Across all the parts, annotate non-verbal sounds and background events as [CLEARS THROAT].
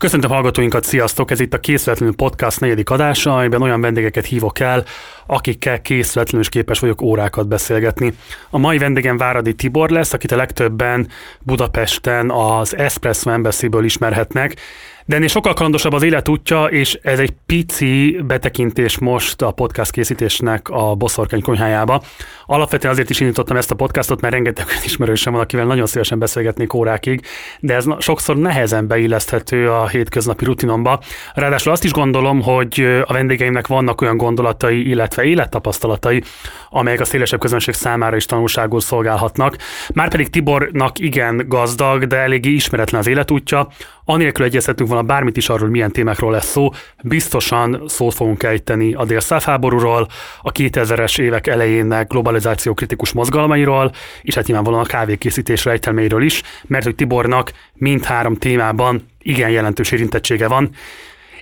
Köszöntöm hallgatóinkat, sziasztok! Ez itt a Készületlenül Podcast negyedik adása, amiben olyan vendégeket hívok el, akikkel készületlenül is képes vagyok órákat beszélgetni. A mai vendégem Váradi Tibor lesz, akit a legtöbben Budapesten az Espresso Embassy-ből ismerhetnek, de ennél sokkal kalandosabb az életútja, és ez egy pici betekintés most a podcast készítésnek a Boszorkány konyhájába. Alapvetően azért is indítottam ezt a podcastot, mert rengeteg ismerősem van, akivel nagyon szívesen beszélgetnék órákig, de ez sokszor nehezen beilleszthető a hétköznapi rutinomba. Ráadásul azt is gondolom, hogy a vendégeimnek vannak olyan gondolatai, illetve élettapasztalatai, amelyek a szélesebb közönség számára is tanulságul szolgálhatnak. Márpedig Tibornak igen gazdag, de eléggé ismeretlen az életútja, anélkül egyeztetünk volna bármit is arról, milyen témákról lesz szó, biztosan szót fogunk ejteni a dél háborúról, a 2000-es évek elejének globalizáció kritikus mozgalmairól, és hát nyilvánvalóan a kávékészítés rejtelmeiről is, mert hogy Tibornak mindhárom témában igen jelentős érintettsége van,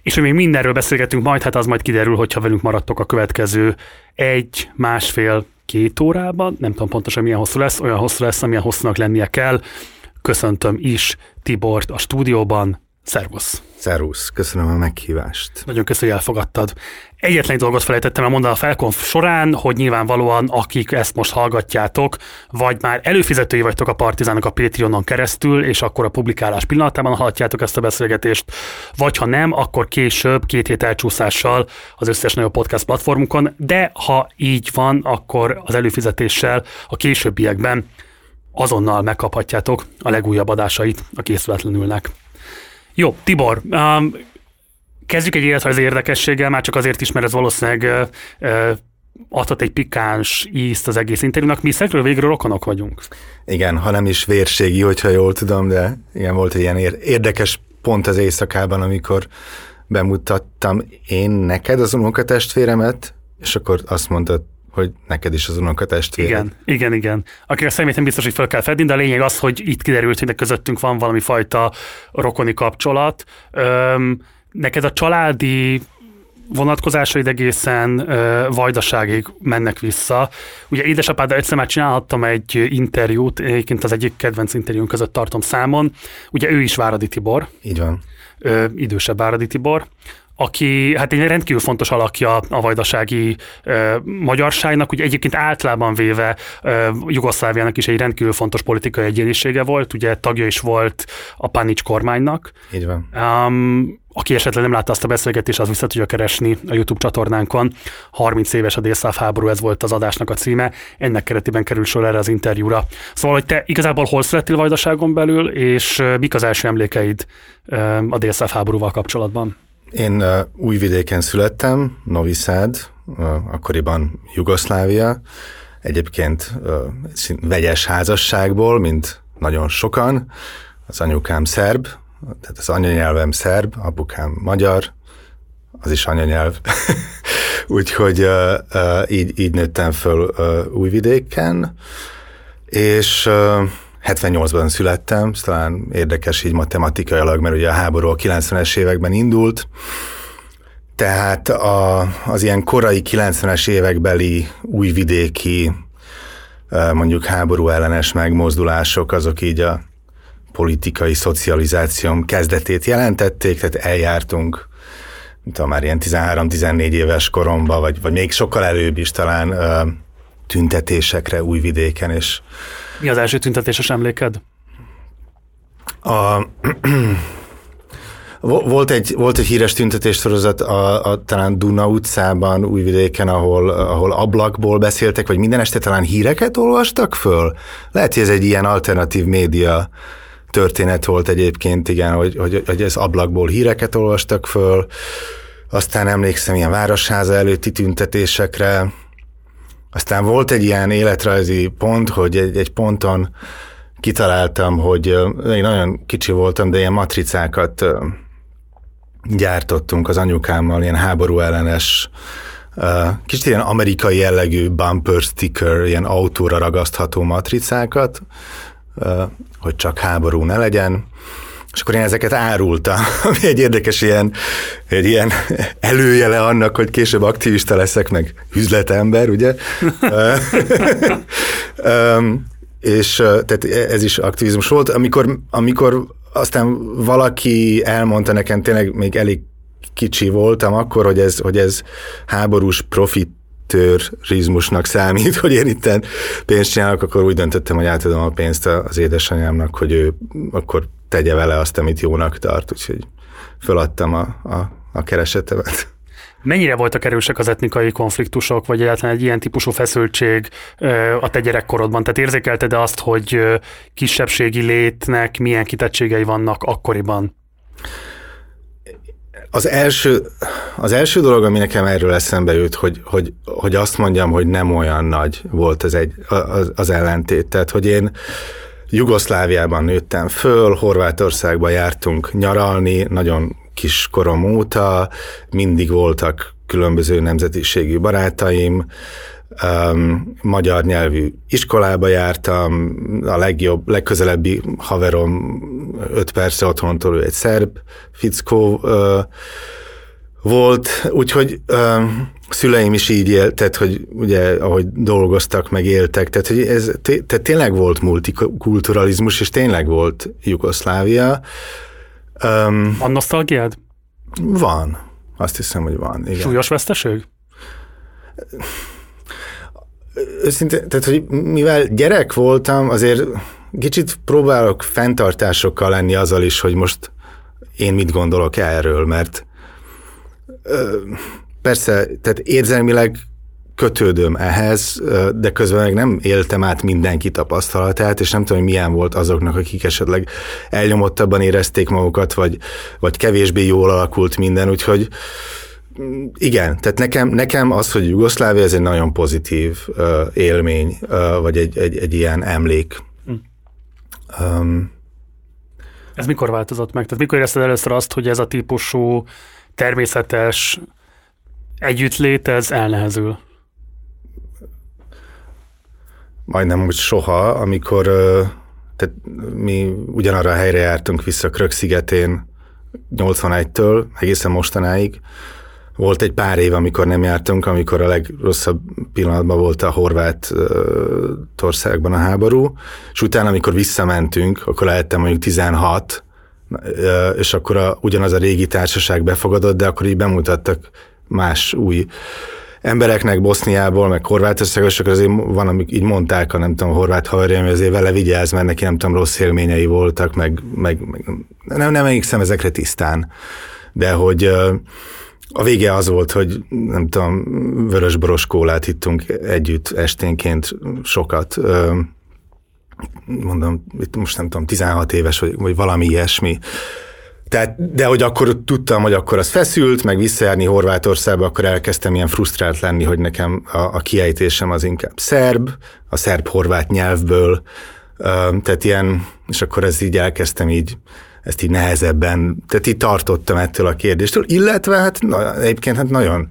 és hogy még mindenről beszélgetünk majd, hát az majd kiderül, hogyha velünk maradtok a következő egy, másfél, két órában, nem tudom pontosan milyen hosszú lesz, olyan hosszú lesz, amilyen hosszúnak lennie kell. Köszöntöm is Tibort a stúdióban. Szervusz! Szervusz, köszönöm a meghívást. Nagyon köszönöm, hogy elfogadtad. Egyetlen egy dolgot felejtettem el mondani a felkonf során, hogy nyilvánvalóan, akik ezt most hallgatjátok, vagy már előfizetői vagytok a Partizánok a Patreonon keresztül, és akkor a publikálás pillanatában hallhatjátok ezt a beszélgetést, vagy ha nem, akkor később, két hét elcsúszással az összes nagyobb podcast platformukon, de ha így van, akkor az előfizetéssel a későbbiekben azonnal megkaphatjátok a legújabb adásait a készületlenülnek. Jó, Tibor, um, kezdjük egy életrajzi érdekességgel, már csak azért is, mert ez valószínűleg uh, adhat egy pikáns ízt az egész interjúnak. Mi szegről végről rokonok vagyunk. Igen, ha nem is vérségi, hogyha jól tudom, de igen, volt egy ilyen érdekes pont az éjszakában, amikor bemutattam én neked az unokatestvéremet, és akkor azt mondtad, hogy neked is az unokatestvéred. Igen, igen, igen. Akik a szemét nem biztos, hogy fel kell fedni, de a lényeg az, hogy itt kiderült, hogy közöttünk van valami fajta rokoni kapcsolat. Öm, neked a családi vonatkozásaid egészen ö, vajdaságig mennek vissza. Ugye édesapáddal egyszer már csinálhattam egy interjút, egyébként az egyik kedvenc interjún között tartom számon. Ugye ő is Váradi Tibor. Így van. Ö, idősebb Váradi Tibor aki hát egy rendkívül fontos alakja a vajdasági ö, magyarságnak, ugye egyébként általában véve ö, Jugoszláviának is egy rendkívül fontos politikai egyénisége volt, ugye tagja is volt a Panics kormánynak. Így van. Um, aki esetleg nem látta azt a beszélgetést, az vissza tudja keresni a YouTube csatornánkon. 30 éves a délszáv háború, ez volt az adásnak a címe. Ennek keretében kerül sor erre az interjúra. Szóval, hogy te igazából hol születtél Vajdaságon belül, és mik az első emlékeid a délszáv háborúval kapcsolatban? Én uh, Újvidéken születtem, Novi Sad, uh, akkoriban Jugoszlávia, egyébként uh, vegyes házasságból, mint nagyon sokan. Az anyukám szerb, tehát az anyanyelvem szerb, apukám magyar, az is anyanyelv. [LAUGHS] Úgyhogy uh, uh, így, így nőttem föl uh, Újvidéken, és uh, 78-ban születtem, talán érdekes így matematikailag, mert ugye a háború a 90-es években indult, tehát a, az ilyen korai 90-es évekbeli újvidéki mondjuk háború ellenes megmozdulások, azok így a politikai szocializációm kezdetét jelentették, tehát eljártunk tudom, már ilyen 13-14 éves koromba, vagy, vagy még sokkal előbb is talán tüntetésekre újvidéken, és mi az első tüntetéses emléked? A, [CLEARS THROAT] volt egy, volt egy híres tüntetéssorozat a, a, talán Duna utcában, Újvidéken, ahol, ahol ablakból beszéltek, vagy minden este talán híreket olvastak föl? Lehet, hogy ez egy ilyen alternatív média történet volt egyébként, igen, hogy, hogy, hogy ez ablakból híreket olvastak föl. Aztán emlékszem ilyen városháza előtti tüntetésekre, aztán volt egy ilyen életrajzi pont, hogy egy, egy ponton kitaláltam, hogy én nagyon kicsi voltam, de ilyen matricákat gyártottunk az anyukámmal, ilyen háború ellenes, kicsit ilyen amerikai jellegű bumper sticker, ilyen autóra ragasztható matricákat, hogy csak háború ne legyen. És akkor én ezeket árultam, [LAUGHS] ami egy érdekes ilyen, egy ilyen [LAUGHS] előjele annak, hogy később aktivista leszek, meg üzletember, ugye? [LAUGHS] um, és tehát ez is aktivizmus volt. Amikor, amikor aztán valaki elmondta nekem, tényleg még elég kicsi voltam akkor, hogy ez, hogy ez háborús profit terrorizmusnak számít, hogy én itt pénzt csinálok, akkor úgy döntöttem, hogy átadom a pénzt az édesanyámnak, hogy ő akkor tegye vele azt, amit jónak tart, úgyhogy föladtam a, a, a keresetemet. Mennyire voltak erősek az etnikai konfliktusok, vagy egyáltalán egy ilyen típusú feszültség a te gyerekkorodban? Tehát érzékelted azt, hogy kisebbségi létnek milyen kitettségei vannak akkoriban? Az első, az első dolog, ami nekem erről eszembe jut, hogy, hogy, hogy azt mondjam, hogy nem olyan nagy volt az, egy, az, az ellentét. Tehát, hogy én Jugoszláviában nőttem föl, Horvátországba jártunk nyaralni, nagyon kis korom óta, mindig voltak különböző nemzetiségű barátaim, um, magyar nyelvű iskolába jártam, a legjobb, legközelebbi haverom öt perce otthontól ő egy szerb fickó uh, volt, úgyhogy uh, szüleim is így éltek, hogy ugye ahogy dolgoztak, meg éltek, tehát hogy ez tehát tényleg volt multikulturalizmus, és tényleg volt Jugoszlávia. Um, van nosztalgiád? Van. Azt hiszem, hogy van. Igen. Súlyos veszteség? Őszintén, tehát, hogy mivel gyerek voltam, azért kicsit próbálok fenntartásokkal lenni azzal is, hogy most én mit gondolok erről, mert persze, tehát érzelmileg kötődöm ehhez, de közben meg nem éltem át mindenki tapasztalatát, és nem tudom, hogy milyen volt azoknak, akik esetleg elnyomottabban érezték magukat, vagy, vagy kevésbé jól alakult minden, úgyhogy mm, igen, tehát nekem, nekem az, hogy Jugoszlávia, ez egy nagyon pozitív uh, élmény, uh, vagy egy, egy, egy ilyen emlék. Hm. Um, ez mikor változott meg? Tehát mikor érezted először azt, hogy ez a típusú természetes együttlét, ez elnehezül? majdnem úgy soha, amikor tehát mi ugyanarra a helyre jártunk vissza Krök szigetén 81-től egészen mostanáig. Volt egy pár év, amikor nem jártunk, amikor a legrosszabb pillanatban volt a horvát országban a háború, és utána, amikor visszamentünk, akkor lehettem mondjuk 16, és akkor a, ugyanaz a régi társaság befogadott, de akkor így bemutattak más új embereknek Boszniából, meg Horvátországos, csak azért van, amik így mondták, a nem tudom, a horvát hogy azért vele vigyázz, mert neki nem tudom, rossz élményei voltak, meg, meg, meg nem, nem emlékszem ezekre tisztán. De hogy a vége az volt, hogy nem tudom, vörösboros kólát hittunk együtt esténként sokat. Mondom, itt most nem tudom, 16 éves, vagy, vagy valami ilyesmi tehát, de hogy akkor tudtam, hogy akkor az feszült, meg visszajárni Horvátországba, akkor elkezdtem ilyen frusztrált lenni, hogy nekem a, a kiejtésem az inkább szerb, a szerb-horvát nyelvből, tehát ilyen, és akkor ez így elkezdtem így, ezt így nehezebben, tehát így tartottam ettől a kérdéstől, illetve hát na, egyébként hát nagyon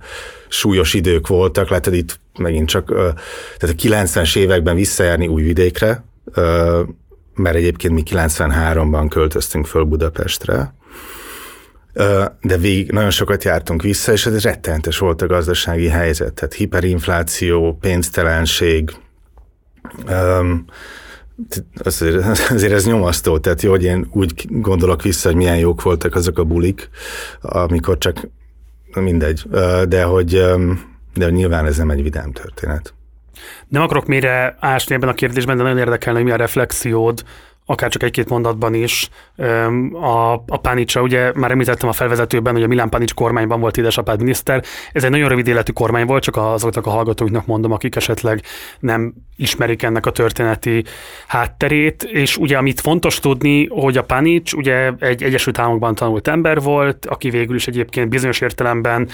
súlyos idők voltak, hogy itt megint csak, tehát a 90-es években visszajárni Újvidékre, mert egyébként mi 93-ban költöztünk föl Budapestre, de végig nagyon sokat jártunk vissza, és ez rettenetes volt a gazdasági helyzet, tehát hiperinfláció, pénztelenség, azért, azért ez nyomasztó, tehát jó, hogy én úgy gondolok vissza, hogy milyen jók voltak azok a bulik, amikor csak mindegy, de hogy, de nyilván ez nem egy vidám történet. Nem akarok mélyre ásni ebben a kérdésben, de nagyon érdekelne, hogy mi a reflexiód akár csak egy-két mondatban is. A, a Pánicsa, ugye már említettem a felvezetőben, hogy a Milán Pánics kormányban volt édesapád miniszter. Ez egy nagyon rövid életű kormány volt, csak azoknak a hallgatóknak mondom, akik esetleg nem ismerik ennek a történeti hátterét. És ugye, amit fontos tudni, hogy a Pánics ugye egy Egyesült Államokban tanult ember volt, aki végül is egyébként bizonyos értelemben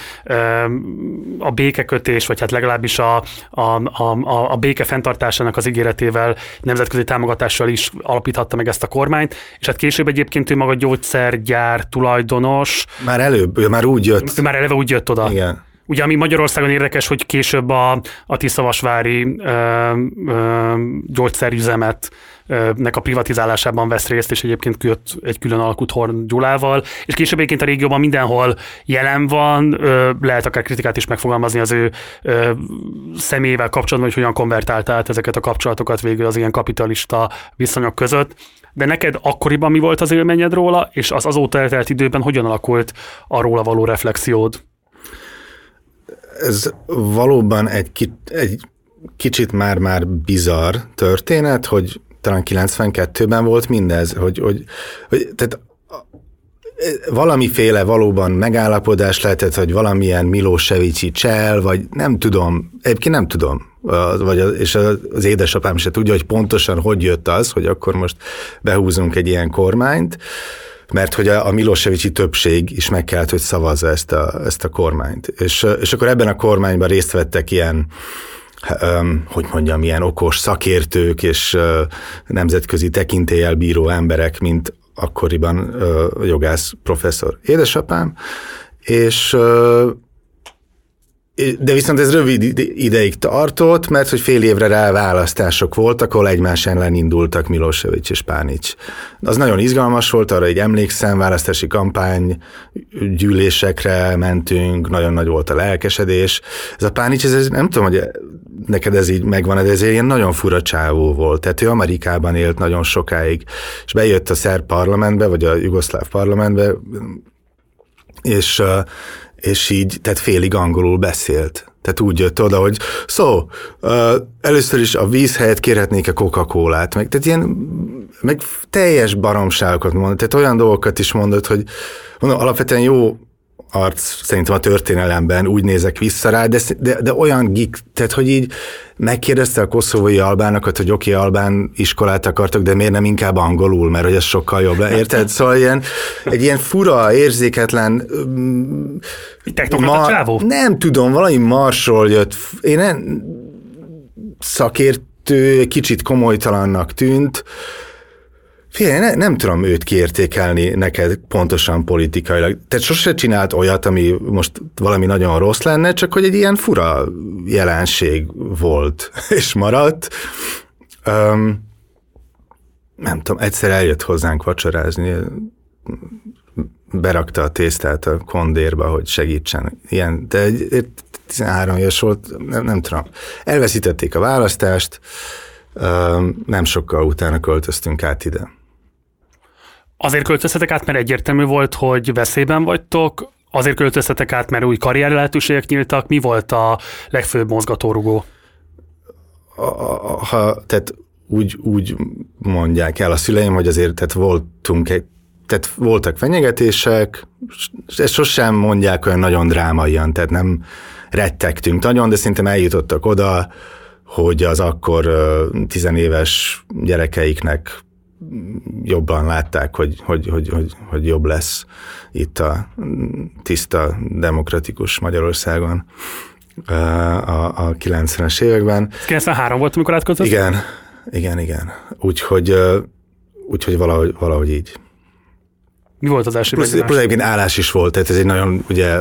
a békekötés, vagy hát legalábbis a, a, a, a béke fenntartásának az ígéretével, nemzetközi támogatással is alapíthat alapította meg ezt a kormányt, és hát később egyébként ő maga gyógyszergyár tulajdonos. Már előbb, ő már úgy jött. Ő már eleve úgy jött oda. Igen. Ugye, ami Magyarországon érdekes, hogy később a, a Tiszavasvári ö, ö, gyógyszerüzemet nek a privatizálásában vesz részt, és egyébként köt egy külön alkut Horn Gyulával, és később egyébként a régióban mindenhol jelen van, lehet akár kritikát is megfogalmazni az ő személyével kapcsolatban, hogy hogyan konvertált át ezeket a kapcsolatokat végül az ilyen kapitalista viszonyok között. De neked akkoriban mi volt az élményed róla, és az azóta eltelt időben hogyan alakult a róla való reflexiód? Ez valóban egy, egy kicsit már-már bizarr történet, hogy talán 92-ben volt mindez, hogy, hogy, hogy tehát valamiféle valóban megállapodás lehetett, hogy valamilyen Milosevici csel, vagy nem tudom, egyébként nem tudom, vagy az, és az édesapám se tudja, hogy pontosan hogy jött az, hogy akkor most behúzunk egy ilyen kormányt, mert hogy a, a Milosevici többség is meg kellett, hogy szavazza ezt a, ezt a kormányt. És, és akkor ebben a kormányban részt vettek ilyen hogy mondjam, ilyen okos szakértők és nemzetközi tekintélyel bíró emberek, mint akkoriban jogász professzor édesapám, és de viszont ez rövid ideig tartott, mert hogy fél évre rá választások voltak, ahol egymás ellen indultak Milosevic és Pánics. Az nagyon izgalmas volt, arra egy emlékszem, választási kampány, gyűlésekre mentünk, nagyon nagy volt a lelkesedés. Ez a Pánics, ez, nem tudom, hogy neked ez így megvan, de ez ilyen nagyon fura csávó volt. Tehát ő Amerikában élt nagyon sokáig, és bejött a szerb parlamentbe, vagy a jugoszláv parlamentbe, és és így, tehát félig angolul beszélt. Tehát úgy jött oda, hogy szó, uh, először is a víz helyett kérhetnék a Coca-Colát, meg, tehát ilyen, meg teljes baromságokat mondott, tehát olyan dolgokat is mondott, hogy mondom, alapvetően jó arc szerintem a történelemben, úgy nézek vissza rá, de, de, de olyan gik, tehát hogy így megkérdezte a koszovói albánokat, hogy oké, okay, albán iskolát akartok, de miért nem inkább angolul, mert hogy ez sokkal jobb. Érted? Szóval ilyen, egy ilyen fura, érzéketlen... Ma, a Nem tudom, valami marsról jött. Én nem szakértő, kicsit komolytalannak tűnt, Figyelj, ne, nem tudom őt kiértékelni neked pontosan politikailag. Tehát sose csinált olyat, ami most valami nagyon rossz lenne, csak hogy egy ilyen fura jelenség volt, [LAUGHS] és maradt. Um, nem tudom, egyszer eljött hozzánk vacsorázni, berakta a tésztát a kondérba, hogy segítsen. Ilyen, de egy, 13 éves volt, nem, nem tudom. Elveszítették a választást, nem sokkal utána költöztünk át ide. Azért költöztetek át, mert egyértelmű volt, hogy veszélyben vagytok, azért költöztetek át, mert új karrier lehetőségek nyíltak. Mi volt a legfőbb mozgatórugó? Ha, tehát úgy, úgy mondják el a szüleim, hogy azért tehát voltunk egy tehát voltak fenyegetések, ezt sosem mondják olyan nagyon drámaian, tehát nem rettegtünk nagyon, de szerintem eljutottak oda, hogy az akkor tizenéves gyerekeiknek jobban látták, hogy, hogy, hogy, hogy, hogy jobb lesz itt a tiszta, demokratikus Magyarországon a, a 90-es években. 93 volt, amikor átköltözött? Igen, igen, igen. Úgyhogy, úgyhogy valahogy, valahogy így. Mi volt az első plusz, plusz egyébként állás is volt, tehát ez egy nagyon, ugye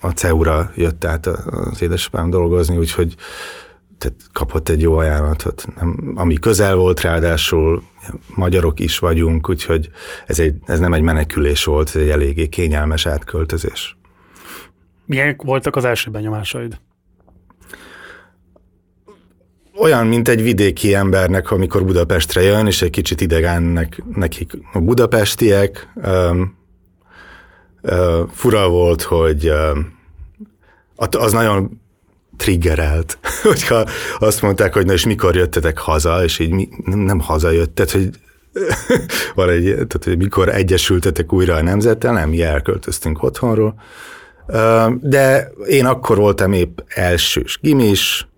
a CEU-ra jött át az édesapám dolgozni, úgyhogy tehát kapott egy jó ajánlatot, nem, ami közel volt, ráadásul magyarok is vagyunk, úgyhogy ez, egy, ez nem egy menekülés volt, ez egy eléggé kényelmes átköltözés. Milyen voltak az első benyomásaid? Olyan, mint egy vidéki embernek, amikor Budapestre jön, és egy kicsit idegennek nekik a budapestiek. Um, uh, fura volt, hogy uh, az nagyon triggerelt, [LAUGHS] hogyha azt mondták, hogy na és mikor jöttetek haza, és így mi, nem hazajöttet, hogy [LAUGHS] van egy, tehát, hogy mikor egyesültetek újra a nemzettel, nem, mi elköltöztünk otthonról. De én akkor voltam épp elsős gimis,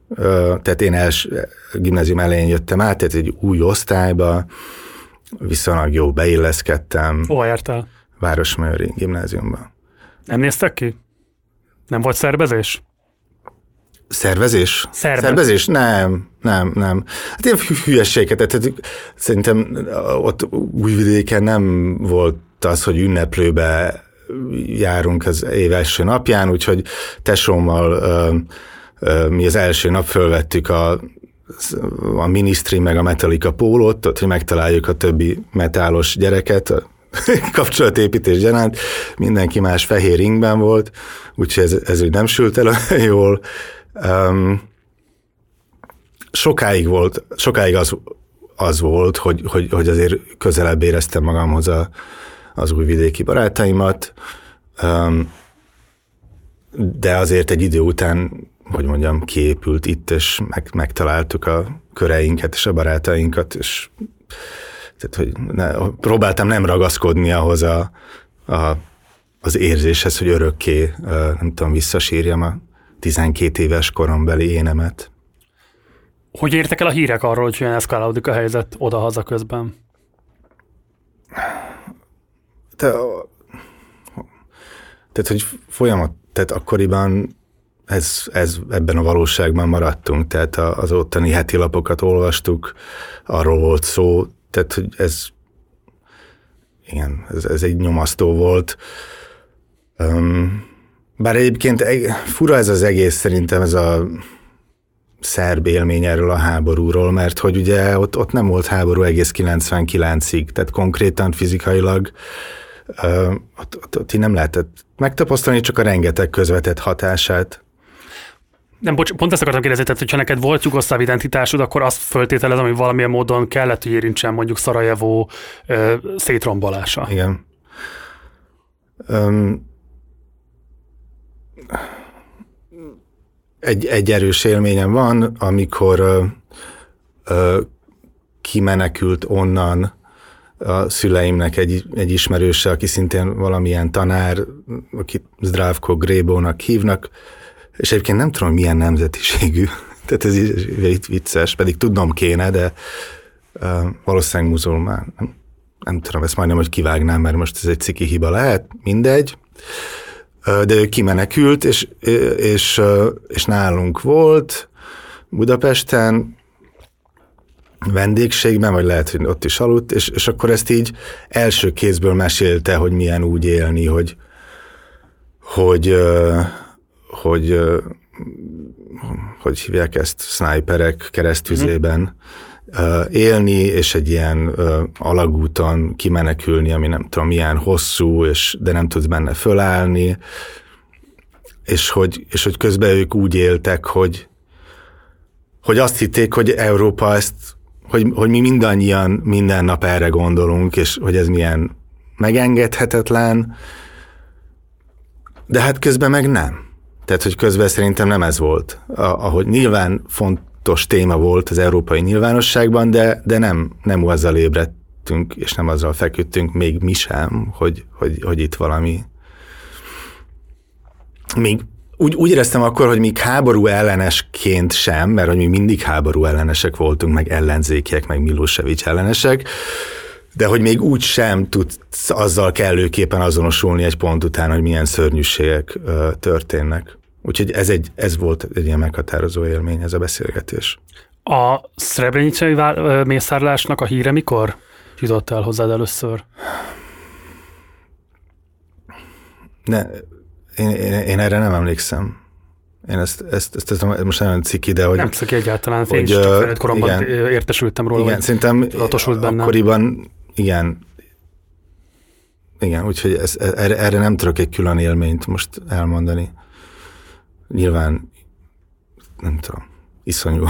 tehát én els, gimnázium elején jöttem át, tehát egy új osztályba, viszonylag jó beilleszkedtem. Hova jártál? Városmajori gimnáziumban. Nem néztek ki? Nem volt szervezés? Szervezés? Szerve. Szervezés? Nem, nem, nem. Hát ilyen hülyességet, tehát szerintem ott újvidéken nem volt az, hogy ünneplőbe járunk az év első napján, úgyhogy tesómmal mi az első nap fölvettük a a Ministry meg a Metallica pólót, ott, hogy megtaláljuk a többi metálos gyereket, a [LAUGHS] kapcsolatépítés gyanánt, mindenki más fehér ringben volt, úgyhogy ez, ez úgy nem sült el jól. Um, sokáig volt, sokáig az, az volt, hogy, hogy, hogy azért közelebb éreztem magamhoz a, az újvidéki barátaimat, um, de azért egy idő után hogy mondjam, kiépült itt, és meg, megtaláltuk a köreinket és a barátainkat, és tehát, hogy ne, próbáltam nem ragaszkodni ahhoz a, a, az érzéshez, hogy örökké, nem tudom, visszasírjam a 12 éves korombeli énemet. Hogy értek el a hírek arról, hogy olyan eszkálódik a helyzet oda-haza közben? Te, tehát, hogy folyamat, tehát akkoriban ez, ez, ebben a valóságban maradtunk, tehát az ottani heti lapokat olvastuk, arról volt szó, tehát hogy ez, igen, ez, ez egy nyomasztó volt. Um, bár egyébként fura ez az egész szerintem, ez a szerb élmény erről a háborúról, mert hogy ugye ott, ott nem volt háború egész 99-ig, tehát konkrétan fizikailag ott, ott, ott nem lehetett megtapasztalni csak a rengeteg közvetett hatását. Nem, bocs, pont ezt akartam kérdezni, tehát hogyha neked volt jugoszláv identitásod, akkor azt föltételezem, hogy valamilyen módon kellett, hogy érintsen mondjuk Szarajevó ö, szétrombolása. Igen. Um, egy, egy erős élményem van, amikor ö, ö, kimenekült onnan a szüleimnek egy, egy ismerőse, aki szintén valamilyen tanár, akit Zdravko Grébónak hívnak, és egyébként nem tudom, milyen nemzetiségű, [LAUGHS] tehát ez így vicces, pedig tudnom kéne, de uh, valószínűleg muzulmán. Nem, nem tudom, ezt majdnem, hogy kivágnám, mert most ez egy ciki hiba lehet, mindegy. Uh, de ő kimenekült, és, és, és nálunk volt Budapesten, vendégségben, vagy lehet, hogy ott is aludt, és, és akkor ezt így első kézből mesélte, hogy milyen úgy élni, hogy, hogy, hogy hogy hívják ezt, sniperek keresztüzében élni, és egy ilyen alagúton kimenekülni, ami nem tudom milyen hosszú, és, de nem tudsz benne fölállni, és hogy, és hogy közben ők úgy éltek, hogy, hogy azt hitték, hogy Európa ezt, hogy, hogy mi mindannyian minden nap erre gondolunk, és hogy ez milyen megengedhetetlen, de hát közben meg nem. Tehát, hogy közben szerintem nem ez volt. Ahogy nyilván fontos téma volt az európai nyilvánosságban, de, de nem, nem azzal ébredtünk, és nem azzal feküdtünk, még mi sem, hogy, hogy, hogy itt valami még úgy, úgy éreztem akkor, hogy még háború ellenesként sem, mert hogy mi mindig háború ellenesek voltunk, meg ellenzékiek, meg Milosevic ellenesek, de hogy még úgy sem tudsz azzal kellőképpen azonosulni egy pont után, hogy milyen szörnyűségek történnek. Úgyhogy ez, egy, ez volt egy ilyen meghatározó élmény, ez a beszélgetés. A szrebrenicai mészárlásnak a híre mikor jutott el hozzád először? Ne, én, én, én erre nem emlékszem. Én ezt, ezt, ezt, ezt most nagyon ciki, de hogy... Nem ciki egyáltalán, hogy, én is csak koromban igen, értesültem róla, igen, szerintem akkoriban igen, igen, úgyhogy ez, erre, erre nem tudok egy külön élményt most elmondani. Nyilván, nem tudom, iszonyú.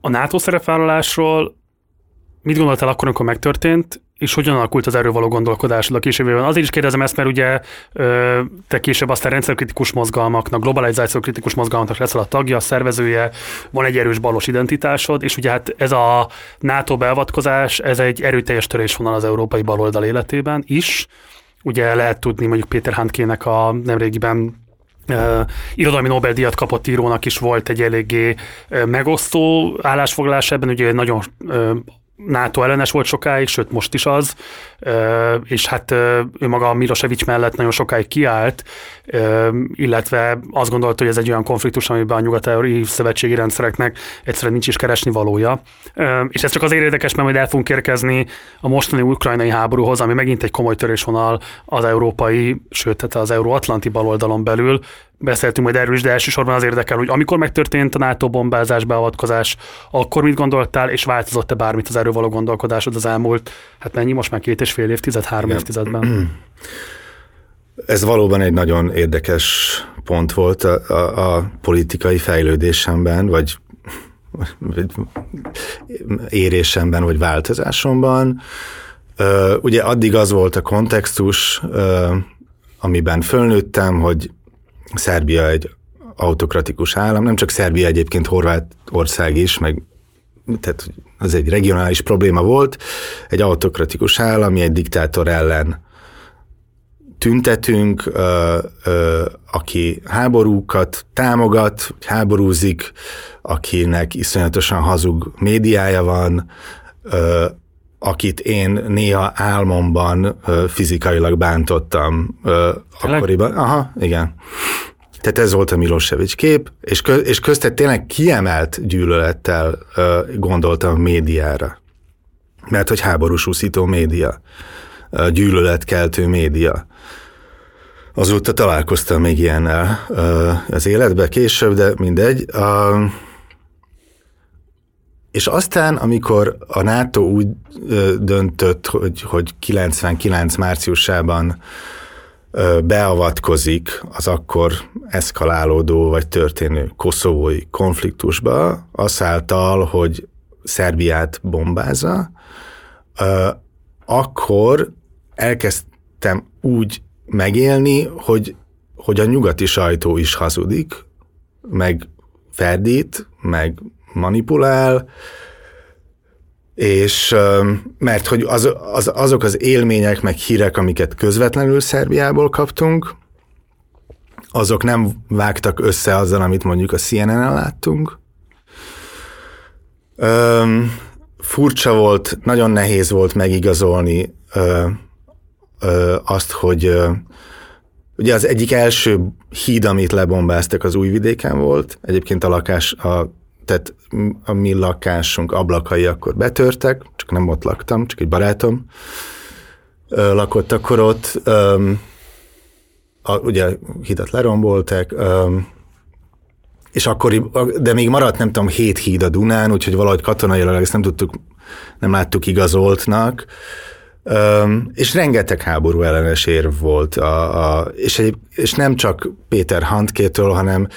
A NATO szerepvállalásról mit gondoltál akkor, amikor megtörtént, és hogyan alakult az erről való gondolkodásod a később Azért is kérdezem ezt, mert ugye te később aztán rendszerkritikus mozgalmaknak, globalizáció kritikus mozgalmaknak leszel a tagja, a szervezője, van egy erős balos identitásod, és ugye hát ez a NATO beavatkozás, ez egy erőteljes törésvonal az európai baloldal életében is. Ugye lehet tudni mondjuk Péter Handkének a nemrégiben Uh, irodalmi Nobel-díjat kapott írónak is volt egy eléggé uh, megosztó állásfoglalás ebben, ugye nagyon uh, NATO ellenes volt sokáig, sőt most is az, és hát ő maga Milosevic mellett nagyon sokáig kiállt, illetve azt gondolta, hogy ez egy olyan konfliktus, amiben a nyugat szövetségi rendszereknek egyszerűen nincs is keresni valója. És ez csak azért érdekes, mert majd el fogunk érkezni a mostani ukrajnai háborúhoz, ami megint egy komoly törésvonal az európai, sőt, tehát az euróatlanti baloldalon belül, beszéltünk majd erről is, de elsősorban az érdekel, hogy amikor megtörtént a NATO bombázás, beavatkozás, akkor mit gondoltál, és változott-e bármit az erről való gondolkodásod az elmúlt, hát mennyi most már két és fél évtized, három Igen. évtizedben? [CLEARS THROAT] Ez valóban egy nagyon érdekes pont volt a, a, a politikai fejlődésemben, vagy, vagy [LAUGHS] érésemben, vagy változásomban. Ugye addig az volt a kontextus, amiben fölnőttem, hogy Szerbia egy autokratikus állam, nem csak Szerbia egyébként Horvátország is, meg tehát az egy regionális probléma volt, egy autokratikus állam, egy diktátor ellen tüntetünk, ö, ö, aki háborúkat támogat, háborúzik, akinek iszonyatosan hazug médiája van, ö, akit én néha álmomban ö, fizikailag bántottam ö, akkoriban. Aha, igen. Tehát ez volt a Milosevic kép, és, kö, és köztet tényleg kiemelt gyűlölettel ö, gondoltam a médiára. Mert hogy háborús úszító média, ö, gyűlöletkeltő média. Azóta találkoztam még ilyennel ö, az életbe később, de mindegy. Ö, és aztán, amikor a NATO úgy döntött, hogy, hogy 99 márciusában beavatkozik az akkor eszkalálódó vagy történő koszovói konfliktusba, azáltal, hogy Szerbiát bombázza, akkor elkezdtem úgy megélni, hogy, hogy a nyugati sajtó is hazudik, meg ferdít, meg manipulál, és mert hogy az, az, azok az élmények, meg hírek, amiket közvetlenül Szerbiából kaptunk, azok nem vágtak össze azzal, amit mondjuk a CNN-en láttunk. Öm, furcsa volt, nagyon nehéz volt megigazolni ö, ö, azt, hogy ö, ugye az egyik első híd, amit lebombáztak, az Újvidéken volt. Egyébként a lakás, a tehát a mi lakásunk ablakai akkor betörtek, csak nem ott laktam, csak egy barátom lakott akkor ott. A, ugye hidat lerombolták, és akkor, de még maradt nem tudom, hét híd a Dunán, úgyhogy valahogy katonailag ezt nem tudtuk, nem láttuk igazoltnak. És rengeteg háború ellenes érv volt, a, a, és, egy, és nem csak Péter Handkétől, hanem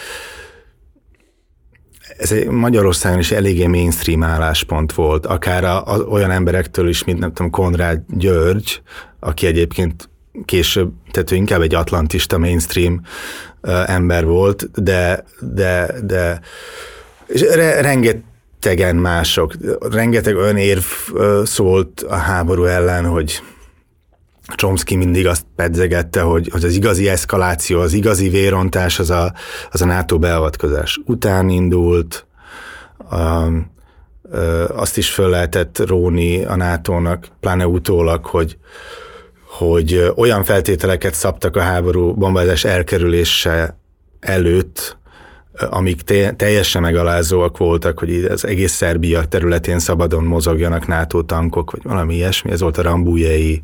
ez Magyarországon is eléggé mainstream álláspont volt, akár a, a, olyan emberektől is, mint nem tudom, Konrád György, aki egyébként később, tehát ő inkább egy atlantista mainstream uh, ember volt, de, de, de és re, rengetegen mások, rengeteg olyan érv uh, szólt a háború ellen, hogy Chomsky mindig azt pedzegette, hogy, hogy az igazi eszkaláció, az igazi vérontás az a, az a NATO beavatkozás után indult. Um, azt is föl lehetett róni a NATO-nak, pláne utólag, hogy, hogy olyan feltételeket szabtak a háború bombázás elkerülése előtt, amik te, teljesen megalázóak voltak, hogy az egész Szerbia területén szabadon mozogjanak NATO tankok, vagy valami ilyesmi, ez volt a rambújai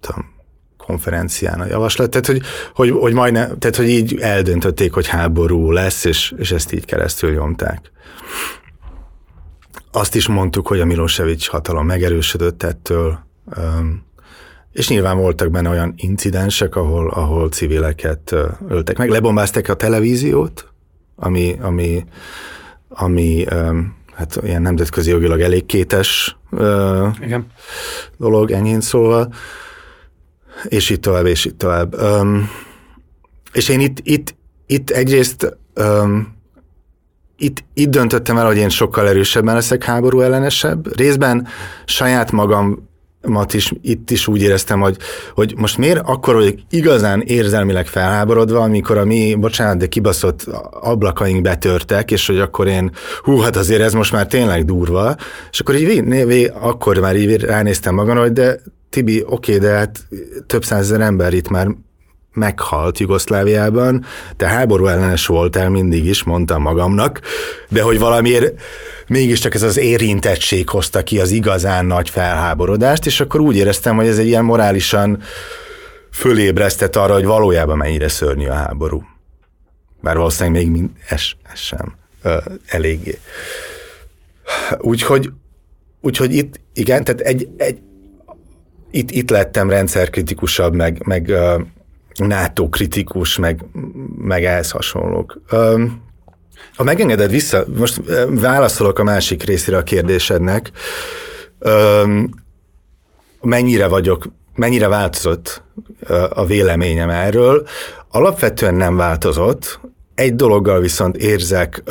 tudom, konferencián a javaslat, tehát hogy, hogy, hogy majdnem, tehát hogy így eldöntötték, hogy háború lesz, és, és ezt így keresztül nyomták. Azt is mondtuk, hogy a Milosevic hatalom megerősödött ettől, és nyilván voltak benne olyan incidensek, ahol, ahol civileket öltek meg. Lebombázták a televíziót, ami, ami, ami hát ilyen nemzetközi jogilag elég kétes Igen. dolog, enyhén szólva, és itt tovább, és itt tovább. Um, és én itt, itt, itt egyrészt um, itt, itt döntöttem el, hogy én sokkal erősebben leszek háború ellenesebb. Részben saját magam mat is, itt is úgy éreztem, hogy, hogy most miért akkor vagyok igazán érzelmileg felháborodva, amikor a mi, bocsánat, de kibaszott ablakaink betörtek, és hogy akkor én, hú, hát azért ez most már tényleg durva, és akkor így névé, akkor már így ránéztem magam, hogy de Tibi, oké, de hát több százezer ember itt már meghalt Jugoszláviában, te háború ellenes voltál mindig is, mondtam magamnak, de hogy valamiért mégiscsak ez az érintettség hozta ki az igazán nagy felháborodást, és akkor úgy éreztem, hogy ez egy ilyen morálisan fölébresztett arra, hogy valójában mennyire szörnyű a háború. Bár valószínűleg még mind, ez, ez sem ö, eléggé. Úgyhogy, úgyhogy itt, igen, tehát egy, egy, itt, itt lettem rendszerkritikusabb, meg, meg uh, NATO kritikus, meg, meg ehhez hasonlók. Ha megengeded vissza, most válaszolok a másik részére a kérdésednek. Mennyire vagyok, mennyire változott a véleményem erről? Alapvetően nem változott, egy dologgal viszont érzek